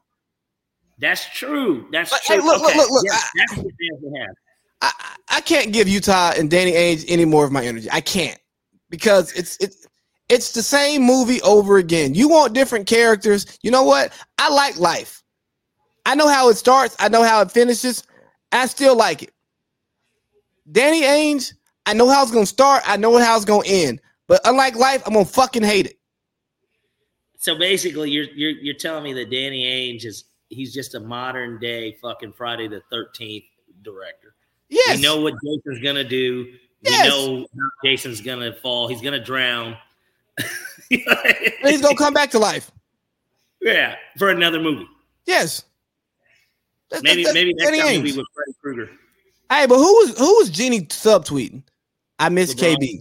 [SPEAKER 2] That's true. That's true.
[SPEAKER 1] Hey, look, okay. look, look, look. Yes, I, that's what they have. I, I can't give Utah and Danny Ainge any more of my energy. I can't because it's it's it's the same movie over again. You want different characters. You know what? I like life. I know how it starts. I know how it finishes. I still like it. Danny Ainge, I know how it's gonna start. I know how it's gonna end. But unlike life, I'm gonna fucking hate it.
[SPEAKER 2] So basically, you're you're you're telling me that Danny Ainge is he's just a modern day fucking Friday the Thirteenth director.
[SPEAKER 1] Yes.
[SPEAKER 2] We know what Jason's gonna do.
[SPEAKER 1] Yes.
[SPEAKER 2] We know how Jason's gonna fall. He's gonna drown.
[SPEAKER 1] He's gonna come back to life.
[SPEAKER 2] yeah, for another movie.
[SPEAKER 1] Yes. That-
[SPEAKER 2] Maybe
[SPEAKER 1] that-
[SPEAKER 2] maybe next time
[SPEAKER 1] Ainge.
[SPEAKER 2] with Freddy Krueger.
[SPEAKER 1] Hey, but who was who was Jeanie subtweeting? I miss
[SPEAKER 2] LeBron.
[SPEAKER 1] KB.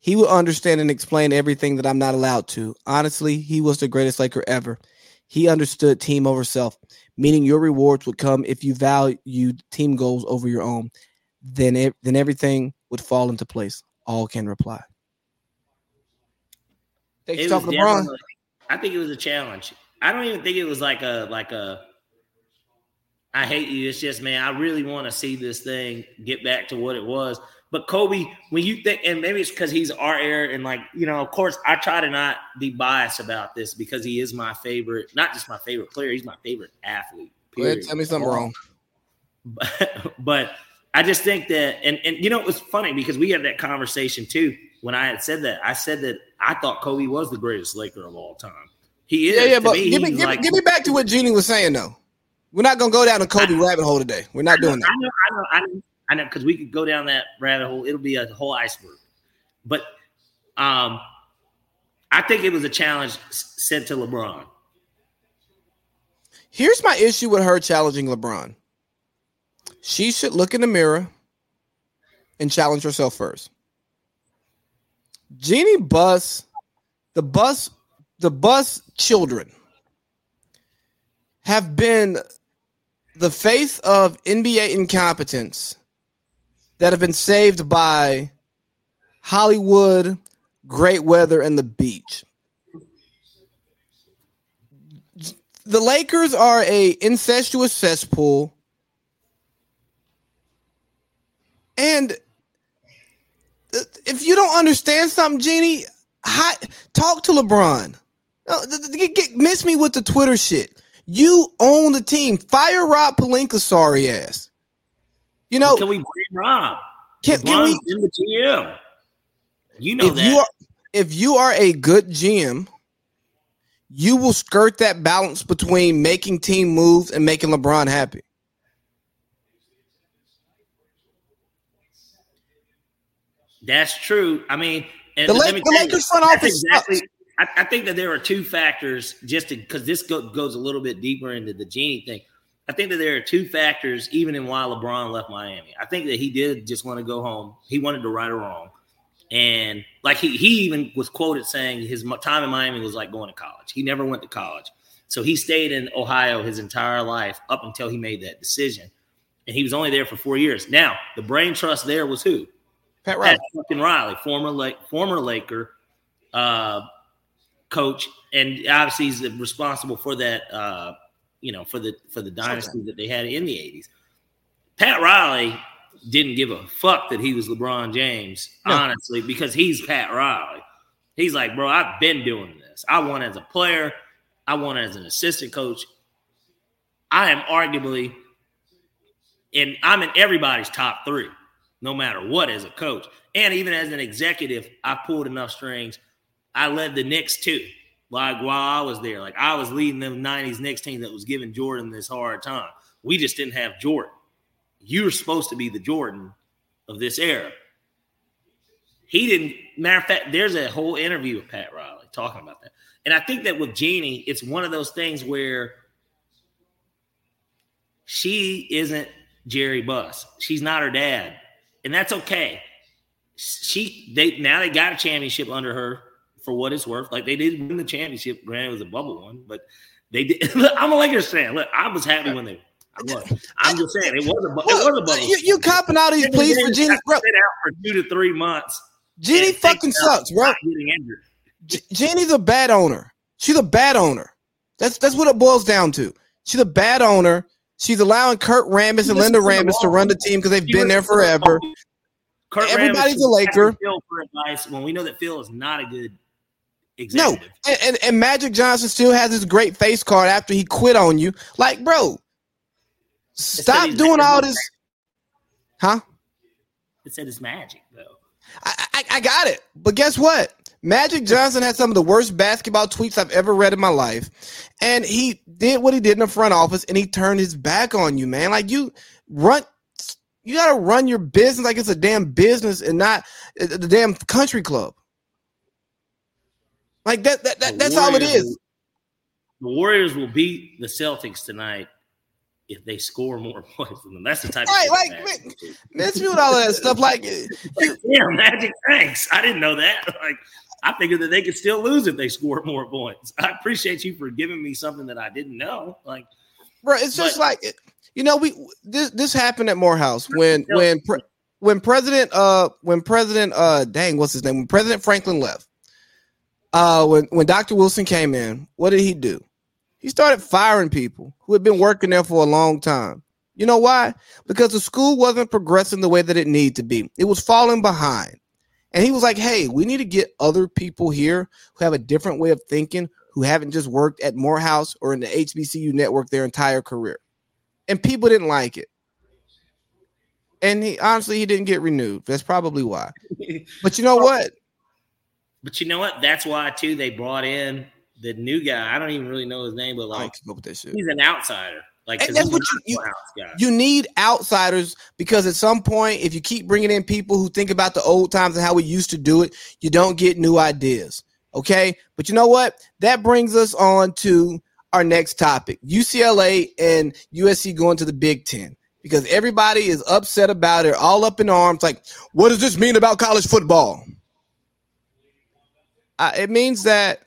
[SPEAKER 1] He will understand and explain everything that I'm not allowed to. Honestly, he was the greatest Laker ever. He understood team over self, meaning your rewards would come if you valued team goals over your own. Then, it, then everything would fall into place. All can reply.
[SPEAKER 2] It
[SPEAKER 1] for
[SPEAKER 2] was
[SPEAKER 1] LeBron.
[SPEAKER 2] I think it was a challenge. I don't even think it was like a like a. I hate you. It's just man, I really want to see this thing get back to what it was. But Kobe, when you think, and maybe it's because he's our heir, and like you know, of course, I try to not be biased about this because he is my favorite, not just my favorite player, he's my favorite athlete. Period.
[SPEAKER 1] tell me something wrong.
[SPEAKER 2] Um, but, but I just think that, and and you know, it was funny because we had that conversation too. When I had said that, I said that I thought Kobe was the greatest Laker of all time. He is.
[SPEAKER 1] Yeah, yeah, but
[SPEAKER 2] me,
[SPEAKER 1] give me, give,
[SPEAKER 2] like-
[SPEAKER 1] give me back to what Jeanie was saying though. We're not gonna go down a Kobe rabbit hole today. We're not doing that.
[SPEAKER 2] I know, I know, I know, I know, because we could go down that rabbit hole. It'll be a whole iceberg. But um, I think it was a challenge sent to LeBron.
[SPEAKER 1] Here's my issue with her challenging LeBron. She should look in the mirror and challenge herself first. Jeanie Buss, the Buss, the Buss children have been the face of NBA incompetence that have been saved by Hollywood, great weather, and the beach. the Lakers are a incestuous cesspool, and if you don't understand something, Jeanie, hi, talk to LeBron. Get, get, miss me with the Twitter shit. You own the team. Fire Rob Pelinka, sorry ass. You know,
[SPEAKER 2] Can we blame Rob?
[SPEAKER 1] can, can we?
[SPEAKER 2] in the GM. You know
[SPEAKER 1] if
[SPEAKER 2] that.
[SPEAKER 1] you are if you are a good GM, you will skirt that balance between making team moves and making LeBron happy.
[SPEAKER 2] That's true. I mean, and
[SPEAKER 1] The, Lake,
[SPEAKER 2] me
[SPEAKER 1] the Lakers front office
[SPEAKER 2] exactly. I, I think that there are two factors, just because this go, goes a little bit deeper into the Jeanie thing. I think that there are two factors, even in why LeBron left Miami. I think that he did just want to go home. He wanted to right a wrong, and like he he even was quoted saying his time in Miami was like going to college. He never went to college, so he stayed in Ohio his entire life up until he made that decision, and he was only there for four years. Now the brain trust there was who
[SPEAKER 1] Pat Riley.
[SPEAKER 2] Pat fucking Riley, former Lake, former Laker uh, coach, and obviously he's responsible for that. Uh, you know, for the for the dynasty that they had in the '80s. Pat Riley didn't give a fuck that he was LeBron James,
[SPEAKER 1] No.
[SPEAKER 2] honestly, because he's Pat Riley. He's like, bro, I've been doing this. I won as a player. I won as an assistant coach. I am arguably, and I'm in everybody's top three no matter what as a coach. And even as an executive, I pulled enough strings. I led the Knicks too. Like while I was there, like I was leading them 90s Knicks team that was giving Jordan this hard time. We just didn't have Jordan. You were supposed to be the Jordan of this era. He didn't. Matter of fact, there's a whole interview with Pat Riley talking about that. And I think that with Jeanie, it's one of those things where she isn't Jerry Buss. She's not her dad and that's okay. She they now they got a championship under her for what it's worth. Like they did win the championship. Granted, it was a bubble one, but they did. Look, I'm a Lakers fan. Look, I was happy when they. I was. I'm just saying it was a bu- it was a bubble.
[SPEAKER 1] you, you copping all these pleas for Jeanie, bro.
[SPEAKER 2] Sit out for two to three months. Jeanie
[SPEAKER 1] fucking sucks, bro.
[SPEAKER 2] Getting injured.
[SPEAKER 1] Jeanie's a bad owner. She's a bad owner. That's that's what it boils down to. She's a bad owner. She's allowing Kurt Rambis and Linda Rambis to run the team because they've
[SPEAKER 2] She
[SPEAKER 1] been there forever.
[SPEAKER 2] Kurt
[SPEAKER 1] Everybody's
[SPEAKER 2] Rambis
[SPEAKER 1] a Laker.
[SPEAKER 2] Phil for advice when we know that Phil is not a good
[SPEAKER 1] No, and, and, and Magic Johnson still has his great face card after he quit on you. Like, bro, Stop doing all this. Huh?
[SPEAKER 2] It said it's magic though.
[SPEAKER 1] I, I, I got it. But guess what? Magic Johnson had some of the worst basketball tweets I've ever read in my life. And he did what he did in the front office and he turned his back on you, man. Like you run you gotta run your business like it's a damn business and not uh, the damn country club. Like that, that, that that's all it is.
[SPEAKER 2] The Warriors will beat the Celtics tonight if they score more points than them. That's the type
[SPEAKER 1] Right,
[SPEAKER 2] of
[SPEAKER 1] like, man, Miss me with all that stuff. Like you,
[SPEAKER 2] Yeah, Magic, thanks. I didn't know that. Like, I figured that they could still lose if they scored more points. I appreciate you for giving me something that I didn't know. Like,
[SPEAKER 1] bro, it's just like you know, we this this happened at Morehouse when when pre, when President uh when President uh dang what's his name when President Franklin left. Uh, when when Dr. Wilson came in, what did he do? He started firing people who had been working there for a long time. You know why? Because the school wasn't progressing the way that it needed to be. It was falling behind. And he was like, hey, we need to get other people here who have a different way of thinking, who haven't just worked at Morehouse or in the HBCU network their entire career. And people didn't like it. And he honestly he didn't get renewed. That's probably why. But you know what?
[SPEAKER 2] but you know what? That's why too they brought in the new guy. I don't even really know his name, but like
[SPEAKER 1] don't with that shit.
[SPEAKER 2] he's an outsider. Like,
[SPEAKER 1] And that's what you-
[SPEAKER 2] guy.
[SPEAKER 1] You need outsiders because at some point, if you keep bringing in people who think about the old times and how we used to do it, you don't get new ideas. Okay. But you know what? That brings us on to our next topic UCLA and USC going to the Big Ten because everybody is upset about it, all up in arms. Like, what does this mean about college football? Uh, it means that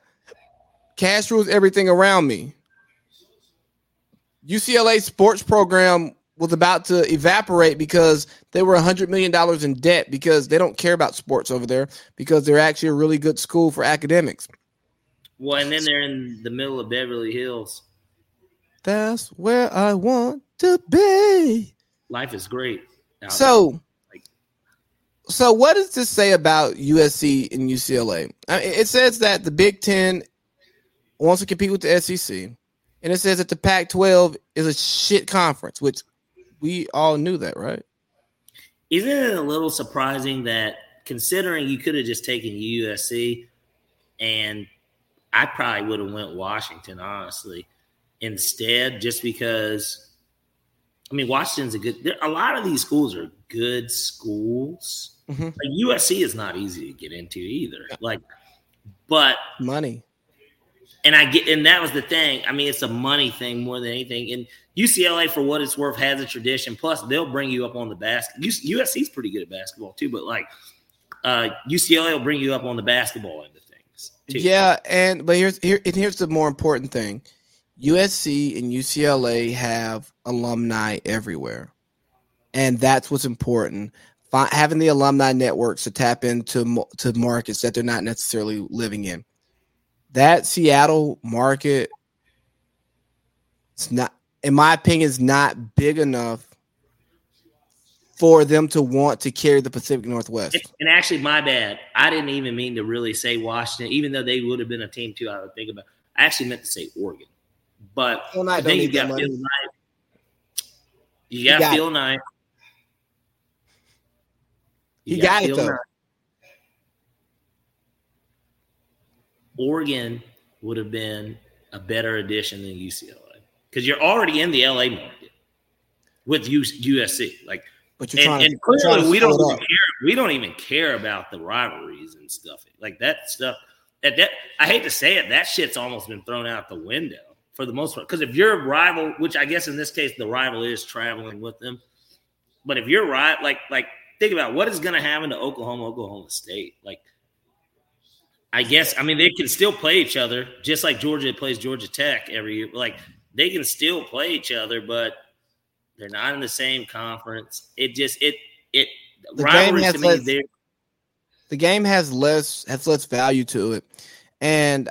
[SPEAKER 1] cash rules everything around me. UCLA sports program was about to evaporate because they were $100 million in debt because they don't care about sports over there because they're actually a really good school for academics.
[SPEAKER 2] Well, and then they're in the middle of Beverly Hills.
[SPEAKER 1] That's where I want to be.
[SPEAKER 2] Life is great.
[SPEAKER 1] So, so what does this say about USC and UCLA? I mean, it says that the Big Ten wants to compete with the SEC, and it says that the Pac-12 is a shit conference, which we all knew that, right?
[SPEAKER 2] Isn't it a little surprising that considering you could have just taken USC and I probably would have went Washington, honestly, instead, just because I mean Washington's a good there, a lot of these schools are good schools.
[SPEAKER 1] Mhm.
[SPEAKER 2] Like USC is not easy to get into either. Like but
[SPEAKER 1] Money.
[SPEAKER 2] And I get, and that was the thing. I mean, it's a money thing more than anything. And UCLA, for what it's worth, has a tradition. Plus, they'll bring you up on the basket. USC's pretty good at basketball too, but like uh, UCLA will bring you up on the basketball end of things. Too.
[SPEAKER 1] Yeah, and but here's here and here's the more important thing. USC and UCLA have alumni everywhere. And that's what's important. Having the alumni networks to tap into to markets that they're not necessarily living in. That Seattle market it's not in my opinion is not big enough for them to want to carry the Pacific Northwest.
[SPEAKER 2] And actually, my bad. I didn't even mean to really say Washington, even though they would have been a team too. I would think about. I actually meant to say Oregon, but
[SPEAKER 1] Phil Knight
[SPEAKER 2] I
[SPEAKER 1] don't
[SPEAKER 2] think you got. Phil Knight. You got, Phil Knight.
[SPEAKER 1] He got it, though.
[SPEAKER 2] Knight. Oregon would have been a better addition than UCLA because you're already in the LA market with USC. Like,
[SPEAKER 1] But you're
[SPEAKER 2] and,
[SPEAKER 1] trying to,
[SPEAKER 2] and clearly we don't even care. We don't even care about the rivalries and stuff like that stuff. That, that I hate to say it, that shit's almost been thrown out the window for the most part. Because if you're rival, which I guess in this case the rival is traveling with them, but if you're right, like like think about what is going to happen to Oklahoma, Oklahoma State. Like, I guess I mean they can still play each other just like Georgia plays Georgia Tech every year. Like they can still play each other, but they're not in the same conference. It just it it
[SPEAKER 1] The game has
[SPEAKER 2] to me.
[SPEAKER 1] less- the game has less has less value to it and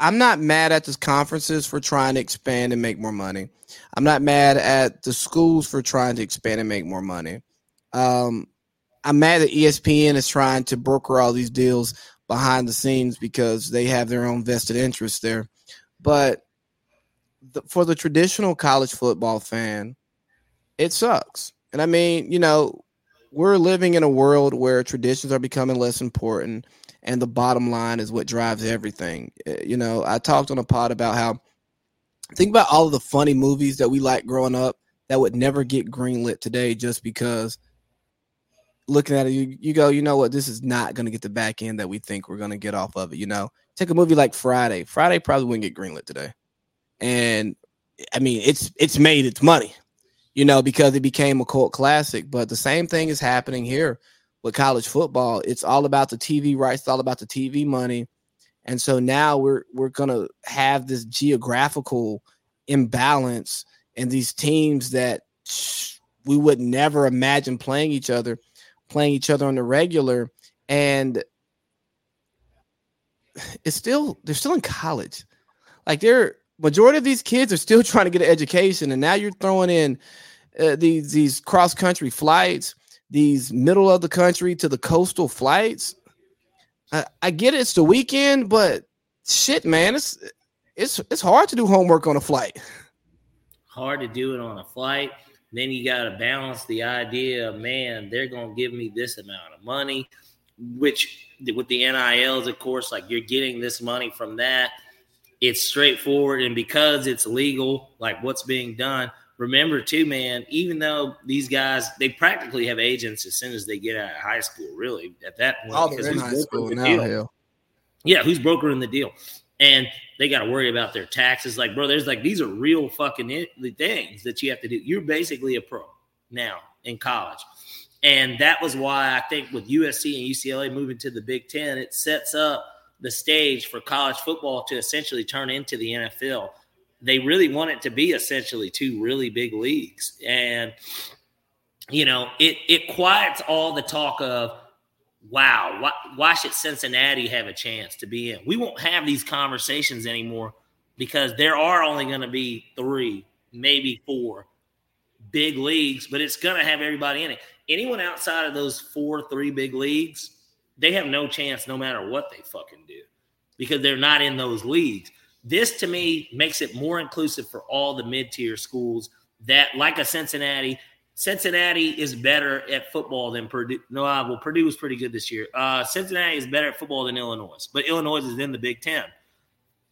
[SPEAKER 1] i'm not mad at the conferences for trying to expand and make more money i'm not mad at the schools for trying to expand and make more money um, i'm mad that espn is trying to broker all these deals behind the scenes because they have their own vested interests there but the, for the traditional college football fan it sucks. And I mean, you know, we're living in a world where traditions are becoming less important and the bottom line is what drives everything. Eh, you know, I talked on a pod about how think about all of the funny movies that we like growing up that would never get greenlit today just because looking at it, you, you go, you know what, this is not going to get the back end that we think we're going to get off of it. You know, take a movie like Friday. Friday probably wouldn't get greenlit today. And I mean, it's it's made its money you know, because it became a cult classic. But the same thing is happening here with college football. It's all about the TV rights, it's all about the TV money. And so now we're we're gonna have this geographical imbalance and these teams that we would never imagine playing each other, playing each other on the regular. And it's still they're still in college. Like they're majority of these kids are still trying to get an education, and now you're throwing in uh, these these cross country flights, these middle of the country to the coastal flights. I, I get it, it's the weekend, but shit, man, it's it's it's hard to do homework on a flight.
[SPEAKER 2] Hard to do it on a flight. Then you got to balance the idea of man, they're gonna give me this amount of money, which with the NILs, of course, like you're getting this money from that. It's straightforward and because it's legal like what's being done. Remember too man even though these guys they practically have agents as soon as they get out of high school really at that point
[SPEAKER 1] oh, they're in high school now, hell.
[SPEAKER 2] yeah who's brokering the deal and they got to worry about their taxes like bro there's like these are real fucking things that you have to do you're basically a pro now in college and that was why i think with usc and ucla moving to the big ten it sets up the stage for college football to essentially turn into the NFL. They really want it to be essentially two really big leagues. And, you know, it, it quiets all the talk of, wow, why, why should Cincinnati have a chance to be in? We won't have these conversations anymore because there are only going to be three, maybe four big leagues, but it's going to have everybody in it. Anyone outside of those four, three big leagues – they have no chance no matter what they fucking do because they're not in those leagues. This to me makes it more inclusive for all the mid tier schools that, like a Cincinnati, Cincinnati is better at football than Purdue. No, uh, well, Purdue was pretty good this year. Uh, Cincinnati is better at football than Illinois, but Illinois is in the Big Ten.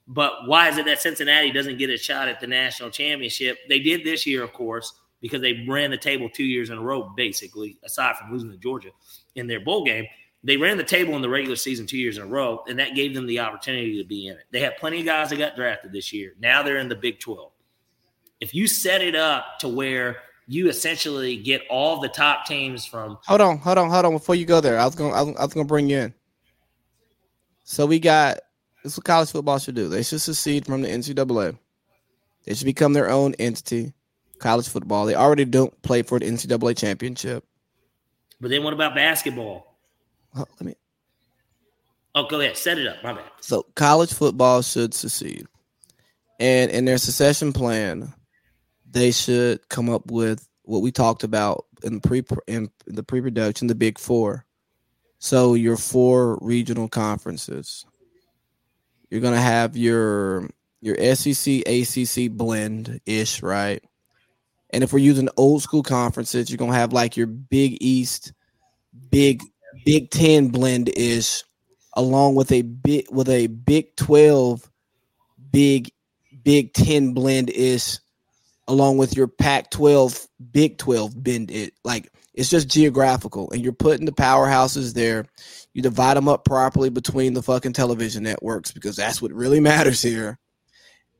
[SPEAKER 2] But why is it that Cincinnati doesn't get a shot at the national championship? They did this year, of course, because they ran the table two years in a row, basically, aside from losing to Georgia in their bowl game. They ran the table in the regular season two years in a row, and that gave them the opportunity to be in it. They had plenty of guys that got drafted this year. Now they're in the Big 12. If you set it up to where you essentially get all the top teams from.
[SPEAKER 1] Hold on, hold on, hold on. Before you go there, I was going, I was, going to bring you in. So we got this. Is what college football should do. They should secede from the NCAA. They should become their own entity. College football. They already don't play for the NCAA championship.
[SPEAKER 2] But then what about basketball?
[SPEAKER 1] well, let me.
[SPEAKER 2] Oh, go ahead. Set it up. My bad.
[SPEAKER 1] So college football should secede, and in their secession plan, they should come up with what we talked about in the pre in the pre-production, the Big Four. So your four regional conferences. You're gonna have your your SEC ACC blend ish, right? And if we're using old school conferences, you're gonna have like your Big East, Big Big Ten blend ish, along with a bit with a Big Twelve, Big Big Ten blend is along with your Pac twelve, Big Twelve blend. It like it's just geographical, and you're putting the powerhouses there. You divide them up properly between the fucking television networks because that's what really matters here.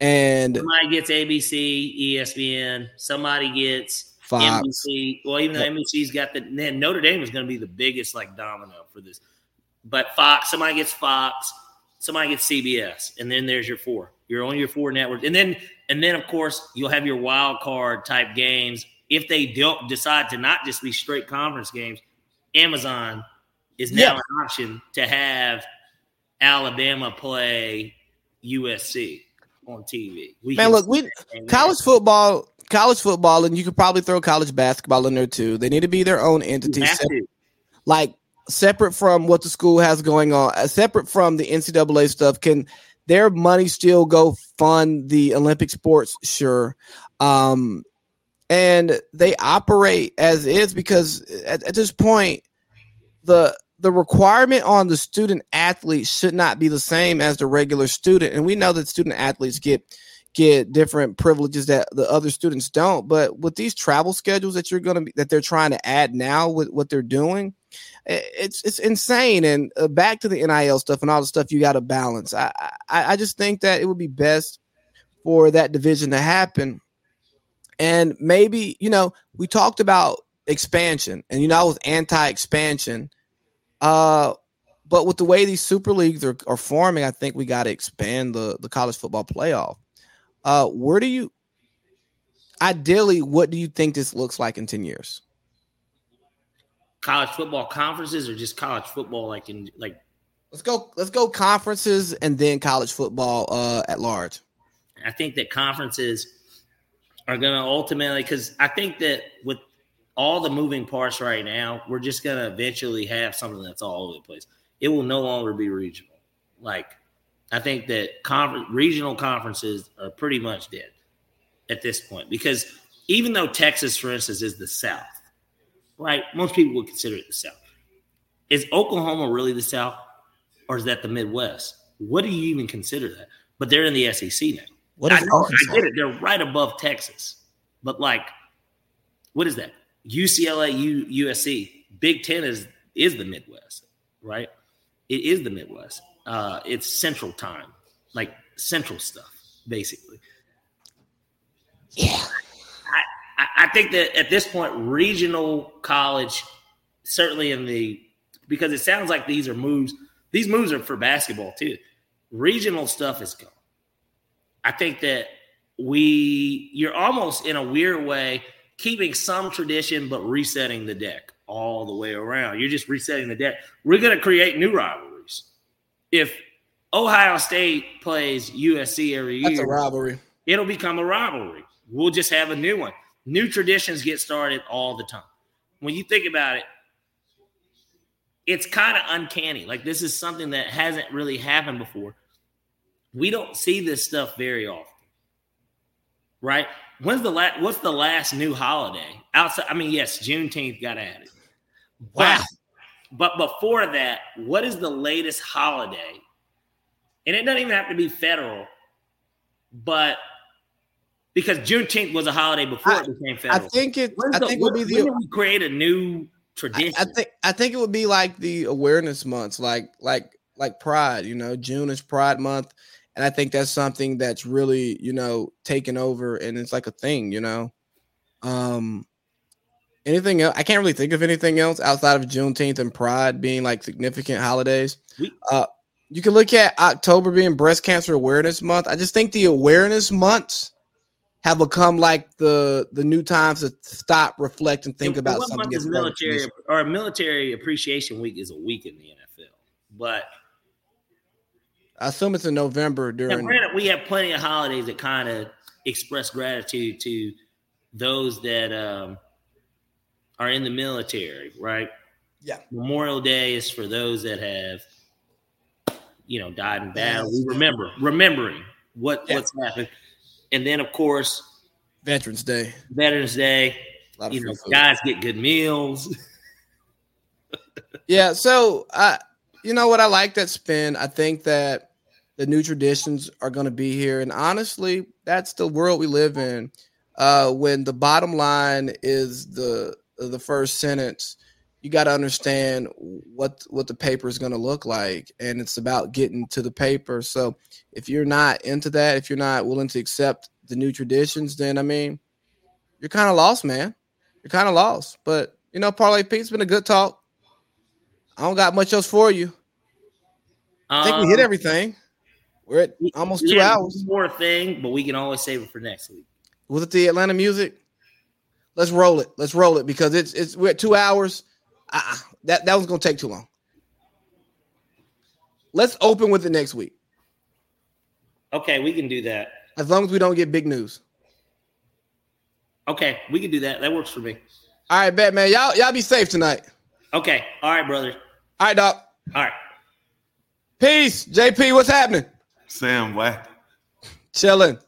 [SPEAKER 1] And
[SPEAKER 2] somebody gets ABC, ESPN. Somebody gets Fox. NBC. Well, even though NBC's got the then Notre Dame is going to be the biggest like domino for this, but Fox, somebody gets Fox, somebody gets CBS, and then there's your four. You're on your four networks, and then and then of course you'll have your wild card type games if they don't decide to not just be straight conference games. Amazon is now yeah. an option to have Alabama play USC on TV.
[SPEAKER 1] We Man, look, we college football college football, and you could probably throw college basketball in there too. They need to be their own entity, separate, like separate from what the school has going on, uh, separate from the NCAA stuff. Can their money still go fund the Olympic sports? Sure. Um, and they operate as is because at, at this point, the the requirement on the student athlete should not be the same as the regular student, and we know that student athletes get get different privileges that the other students don't. But with these travel schedules that you're to be that they're trying to add now with what they're doing, it's it's insane. And uh, back to the NIL stuff and all the stuff you got to balance. I, I I just think that it would be best for that division to happen. And maybe you know we talked about expansion, and you know I was anti-expansion. Uh, but with the way these super leagues are, are forming, I think we got to expand the the college football playoff. Uh, where do you ideally what do you think this looks like in 10 years?
[SPEAKER 2] College football conferences or just college football like in like
[SPEAKER 1] let's go let's go conferences and then college football uh at large.
[SPEAKER 2] I think that conferences are going to ultimately cuz I think that with all the moving parts right now, we're just going to eventually have something that's all over the place. It will no longer be regional. Like I think that conference, regional conferences are pretty much dead at this point because even though Texas, for instance, is the South, right? Most people would consider it the South. Is Oklahoma really the South or is that the Midwest? What do you even consider that? But they're in the SEC now. What is I, I get it. They're right above Texas. But like, what is that? UCLA, U, USC, Big Ten is is the Midwest, right? It is the Midwest uh, it's central time, like central stuff, basically.
[SPEAKER 1] Yeah.
[SPEAKER 2] I, think that at this point, regional college, certainly in the because it sounds like these are moves. These moves are for basketball too. Regional stuff is gone. I think that we you're almost in a weird way keeping some tradition but resetting the deck all the way around. You're just resetting the deck. We're going to create new rivalries if Ohio State plays USC every year,
[SPEAKER 1] that's a rivalry.
[SPEAKER 2] It'll become a rivalry. We'll just have a new one. New traditions get started all the time. When you think about it, it's kind of uncanny. Like this is something that hasn't really happened before. We don't see this stuff very often. Right? When's the last what's the last new holiday? Outside I mean, yes, Juneteenth got added.
[SPEAKER 1] Wow. But
[SPEAKER 2] but before that, what is the latest holiday? And it doesn't even have to be federal, but because Juneteenth was a holiday before I, it became federal.
[SPEAKER 1] I think it. When's I the, think it would be
[SPEAKER 2] the. we create a new tradition?
[SPEAKER 1] I, I, think. I think it would be like the awareness months, like like like Pride. You know, June is Pride Month, and I think that's something that's really you know taken over, and it's like a thing. You know, um, anything else? I can't really think of anything else outside of Juneteenth and Pride being like significant holidays. Uh, you can look at October being Breast Cancer Awareness Month. I just think the awareness months have become like the the new times to stop, reflect, and think about something. Month is
[SPEAKER 2] military or military appreciation week is a week in the NFL, but
[SPEAKER 1] I assume it's in November during.
[SPEAKER 2] Granted, we have plenty of holidays that kind of express gratitude to those that um, are in the military, right?
[SPEAKER 1] Yeah.
[SPEAKER 2] Memorial Day is for those that have, you know, died in battle. We remember, remembering what yeah. what's happened, and then of course,
[SPEAKER 1] Veterans Day.
[SPEAKER 2] Veterans Day. You know, food. guys get good meals.
[SPEAKER 1] yeah. So I, you know what, I like that spin. I think that the new traditions are going to be here, and honestly, that's the world we live in. Uh, when the bottom line is the the first sentence, you got to understand what what the paper is going to look like, and it's about getting to the paper. So if you're not into that, if you're not willing to accept the new traditions, then I mean, you're kind of lost, man. You're kind of lost. But you know, Parlay Pete's been a good talk. I don't got much else for you. I think um, we hit um, everything. We're at almost two hours.
[SPEAKER 2] More thing, but we can always save it for next week.
[SPEAKER 1] Was it the Atlanta music? Let's roll it. Let's roll it because it's it's we're at two hours. Uh, that that was gonna take too long. Let's open with it next week.
[SPEAKER 2] Okay, we can do that.
[SPEAKER 1] As long as we don't get big news.
[SPEAKER 2] Okay, we can do that. That works for me.
[SPEAKER 1] All right, bet man. Y'all y'all be safe tonight.
[SPEAKER 2] Okay. All right, brother.
[SPEAKER 1] All right, doc.
[SPEAKER 2] All right.
[SPEAKER 1] Peace. JP, what's happening?
[SPEAKER 3] Sam, what?
[SPEAKER 1] Chilling.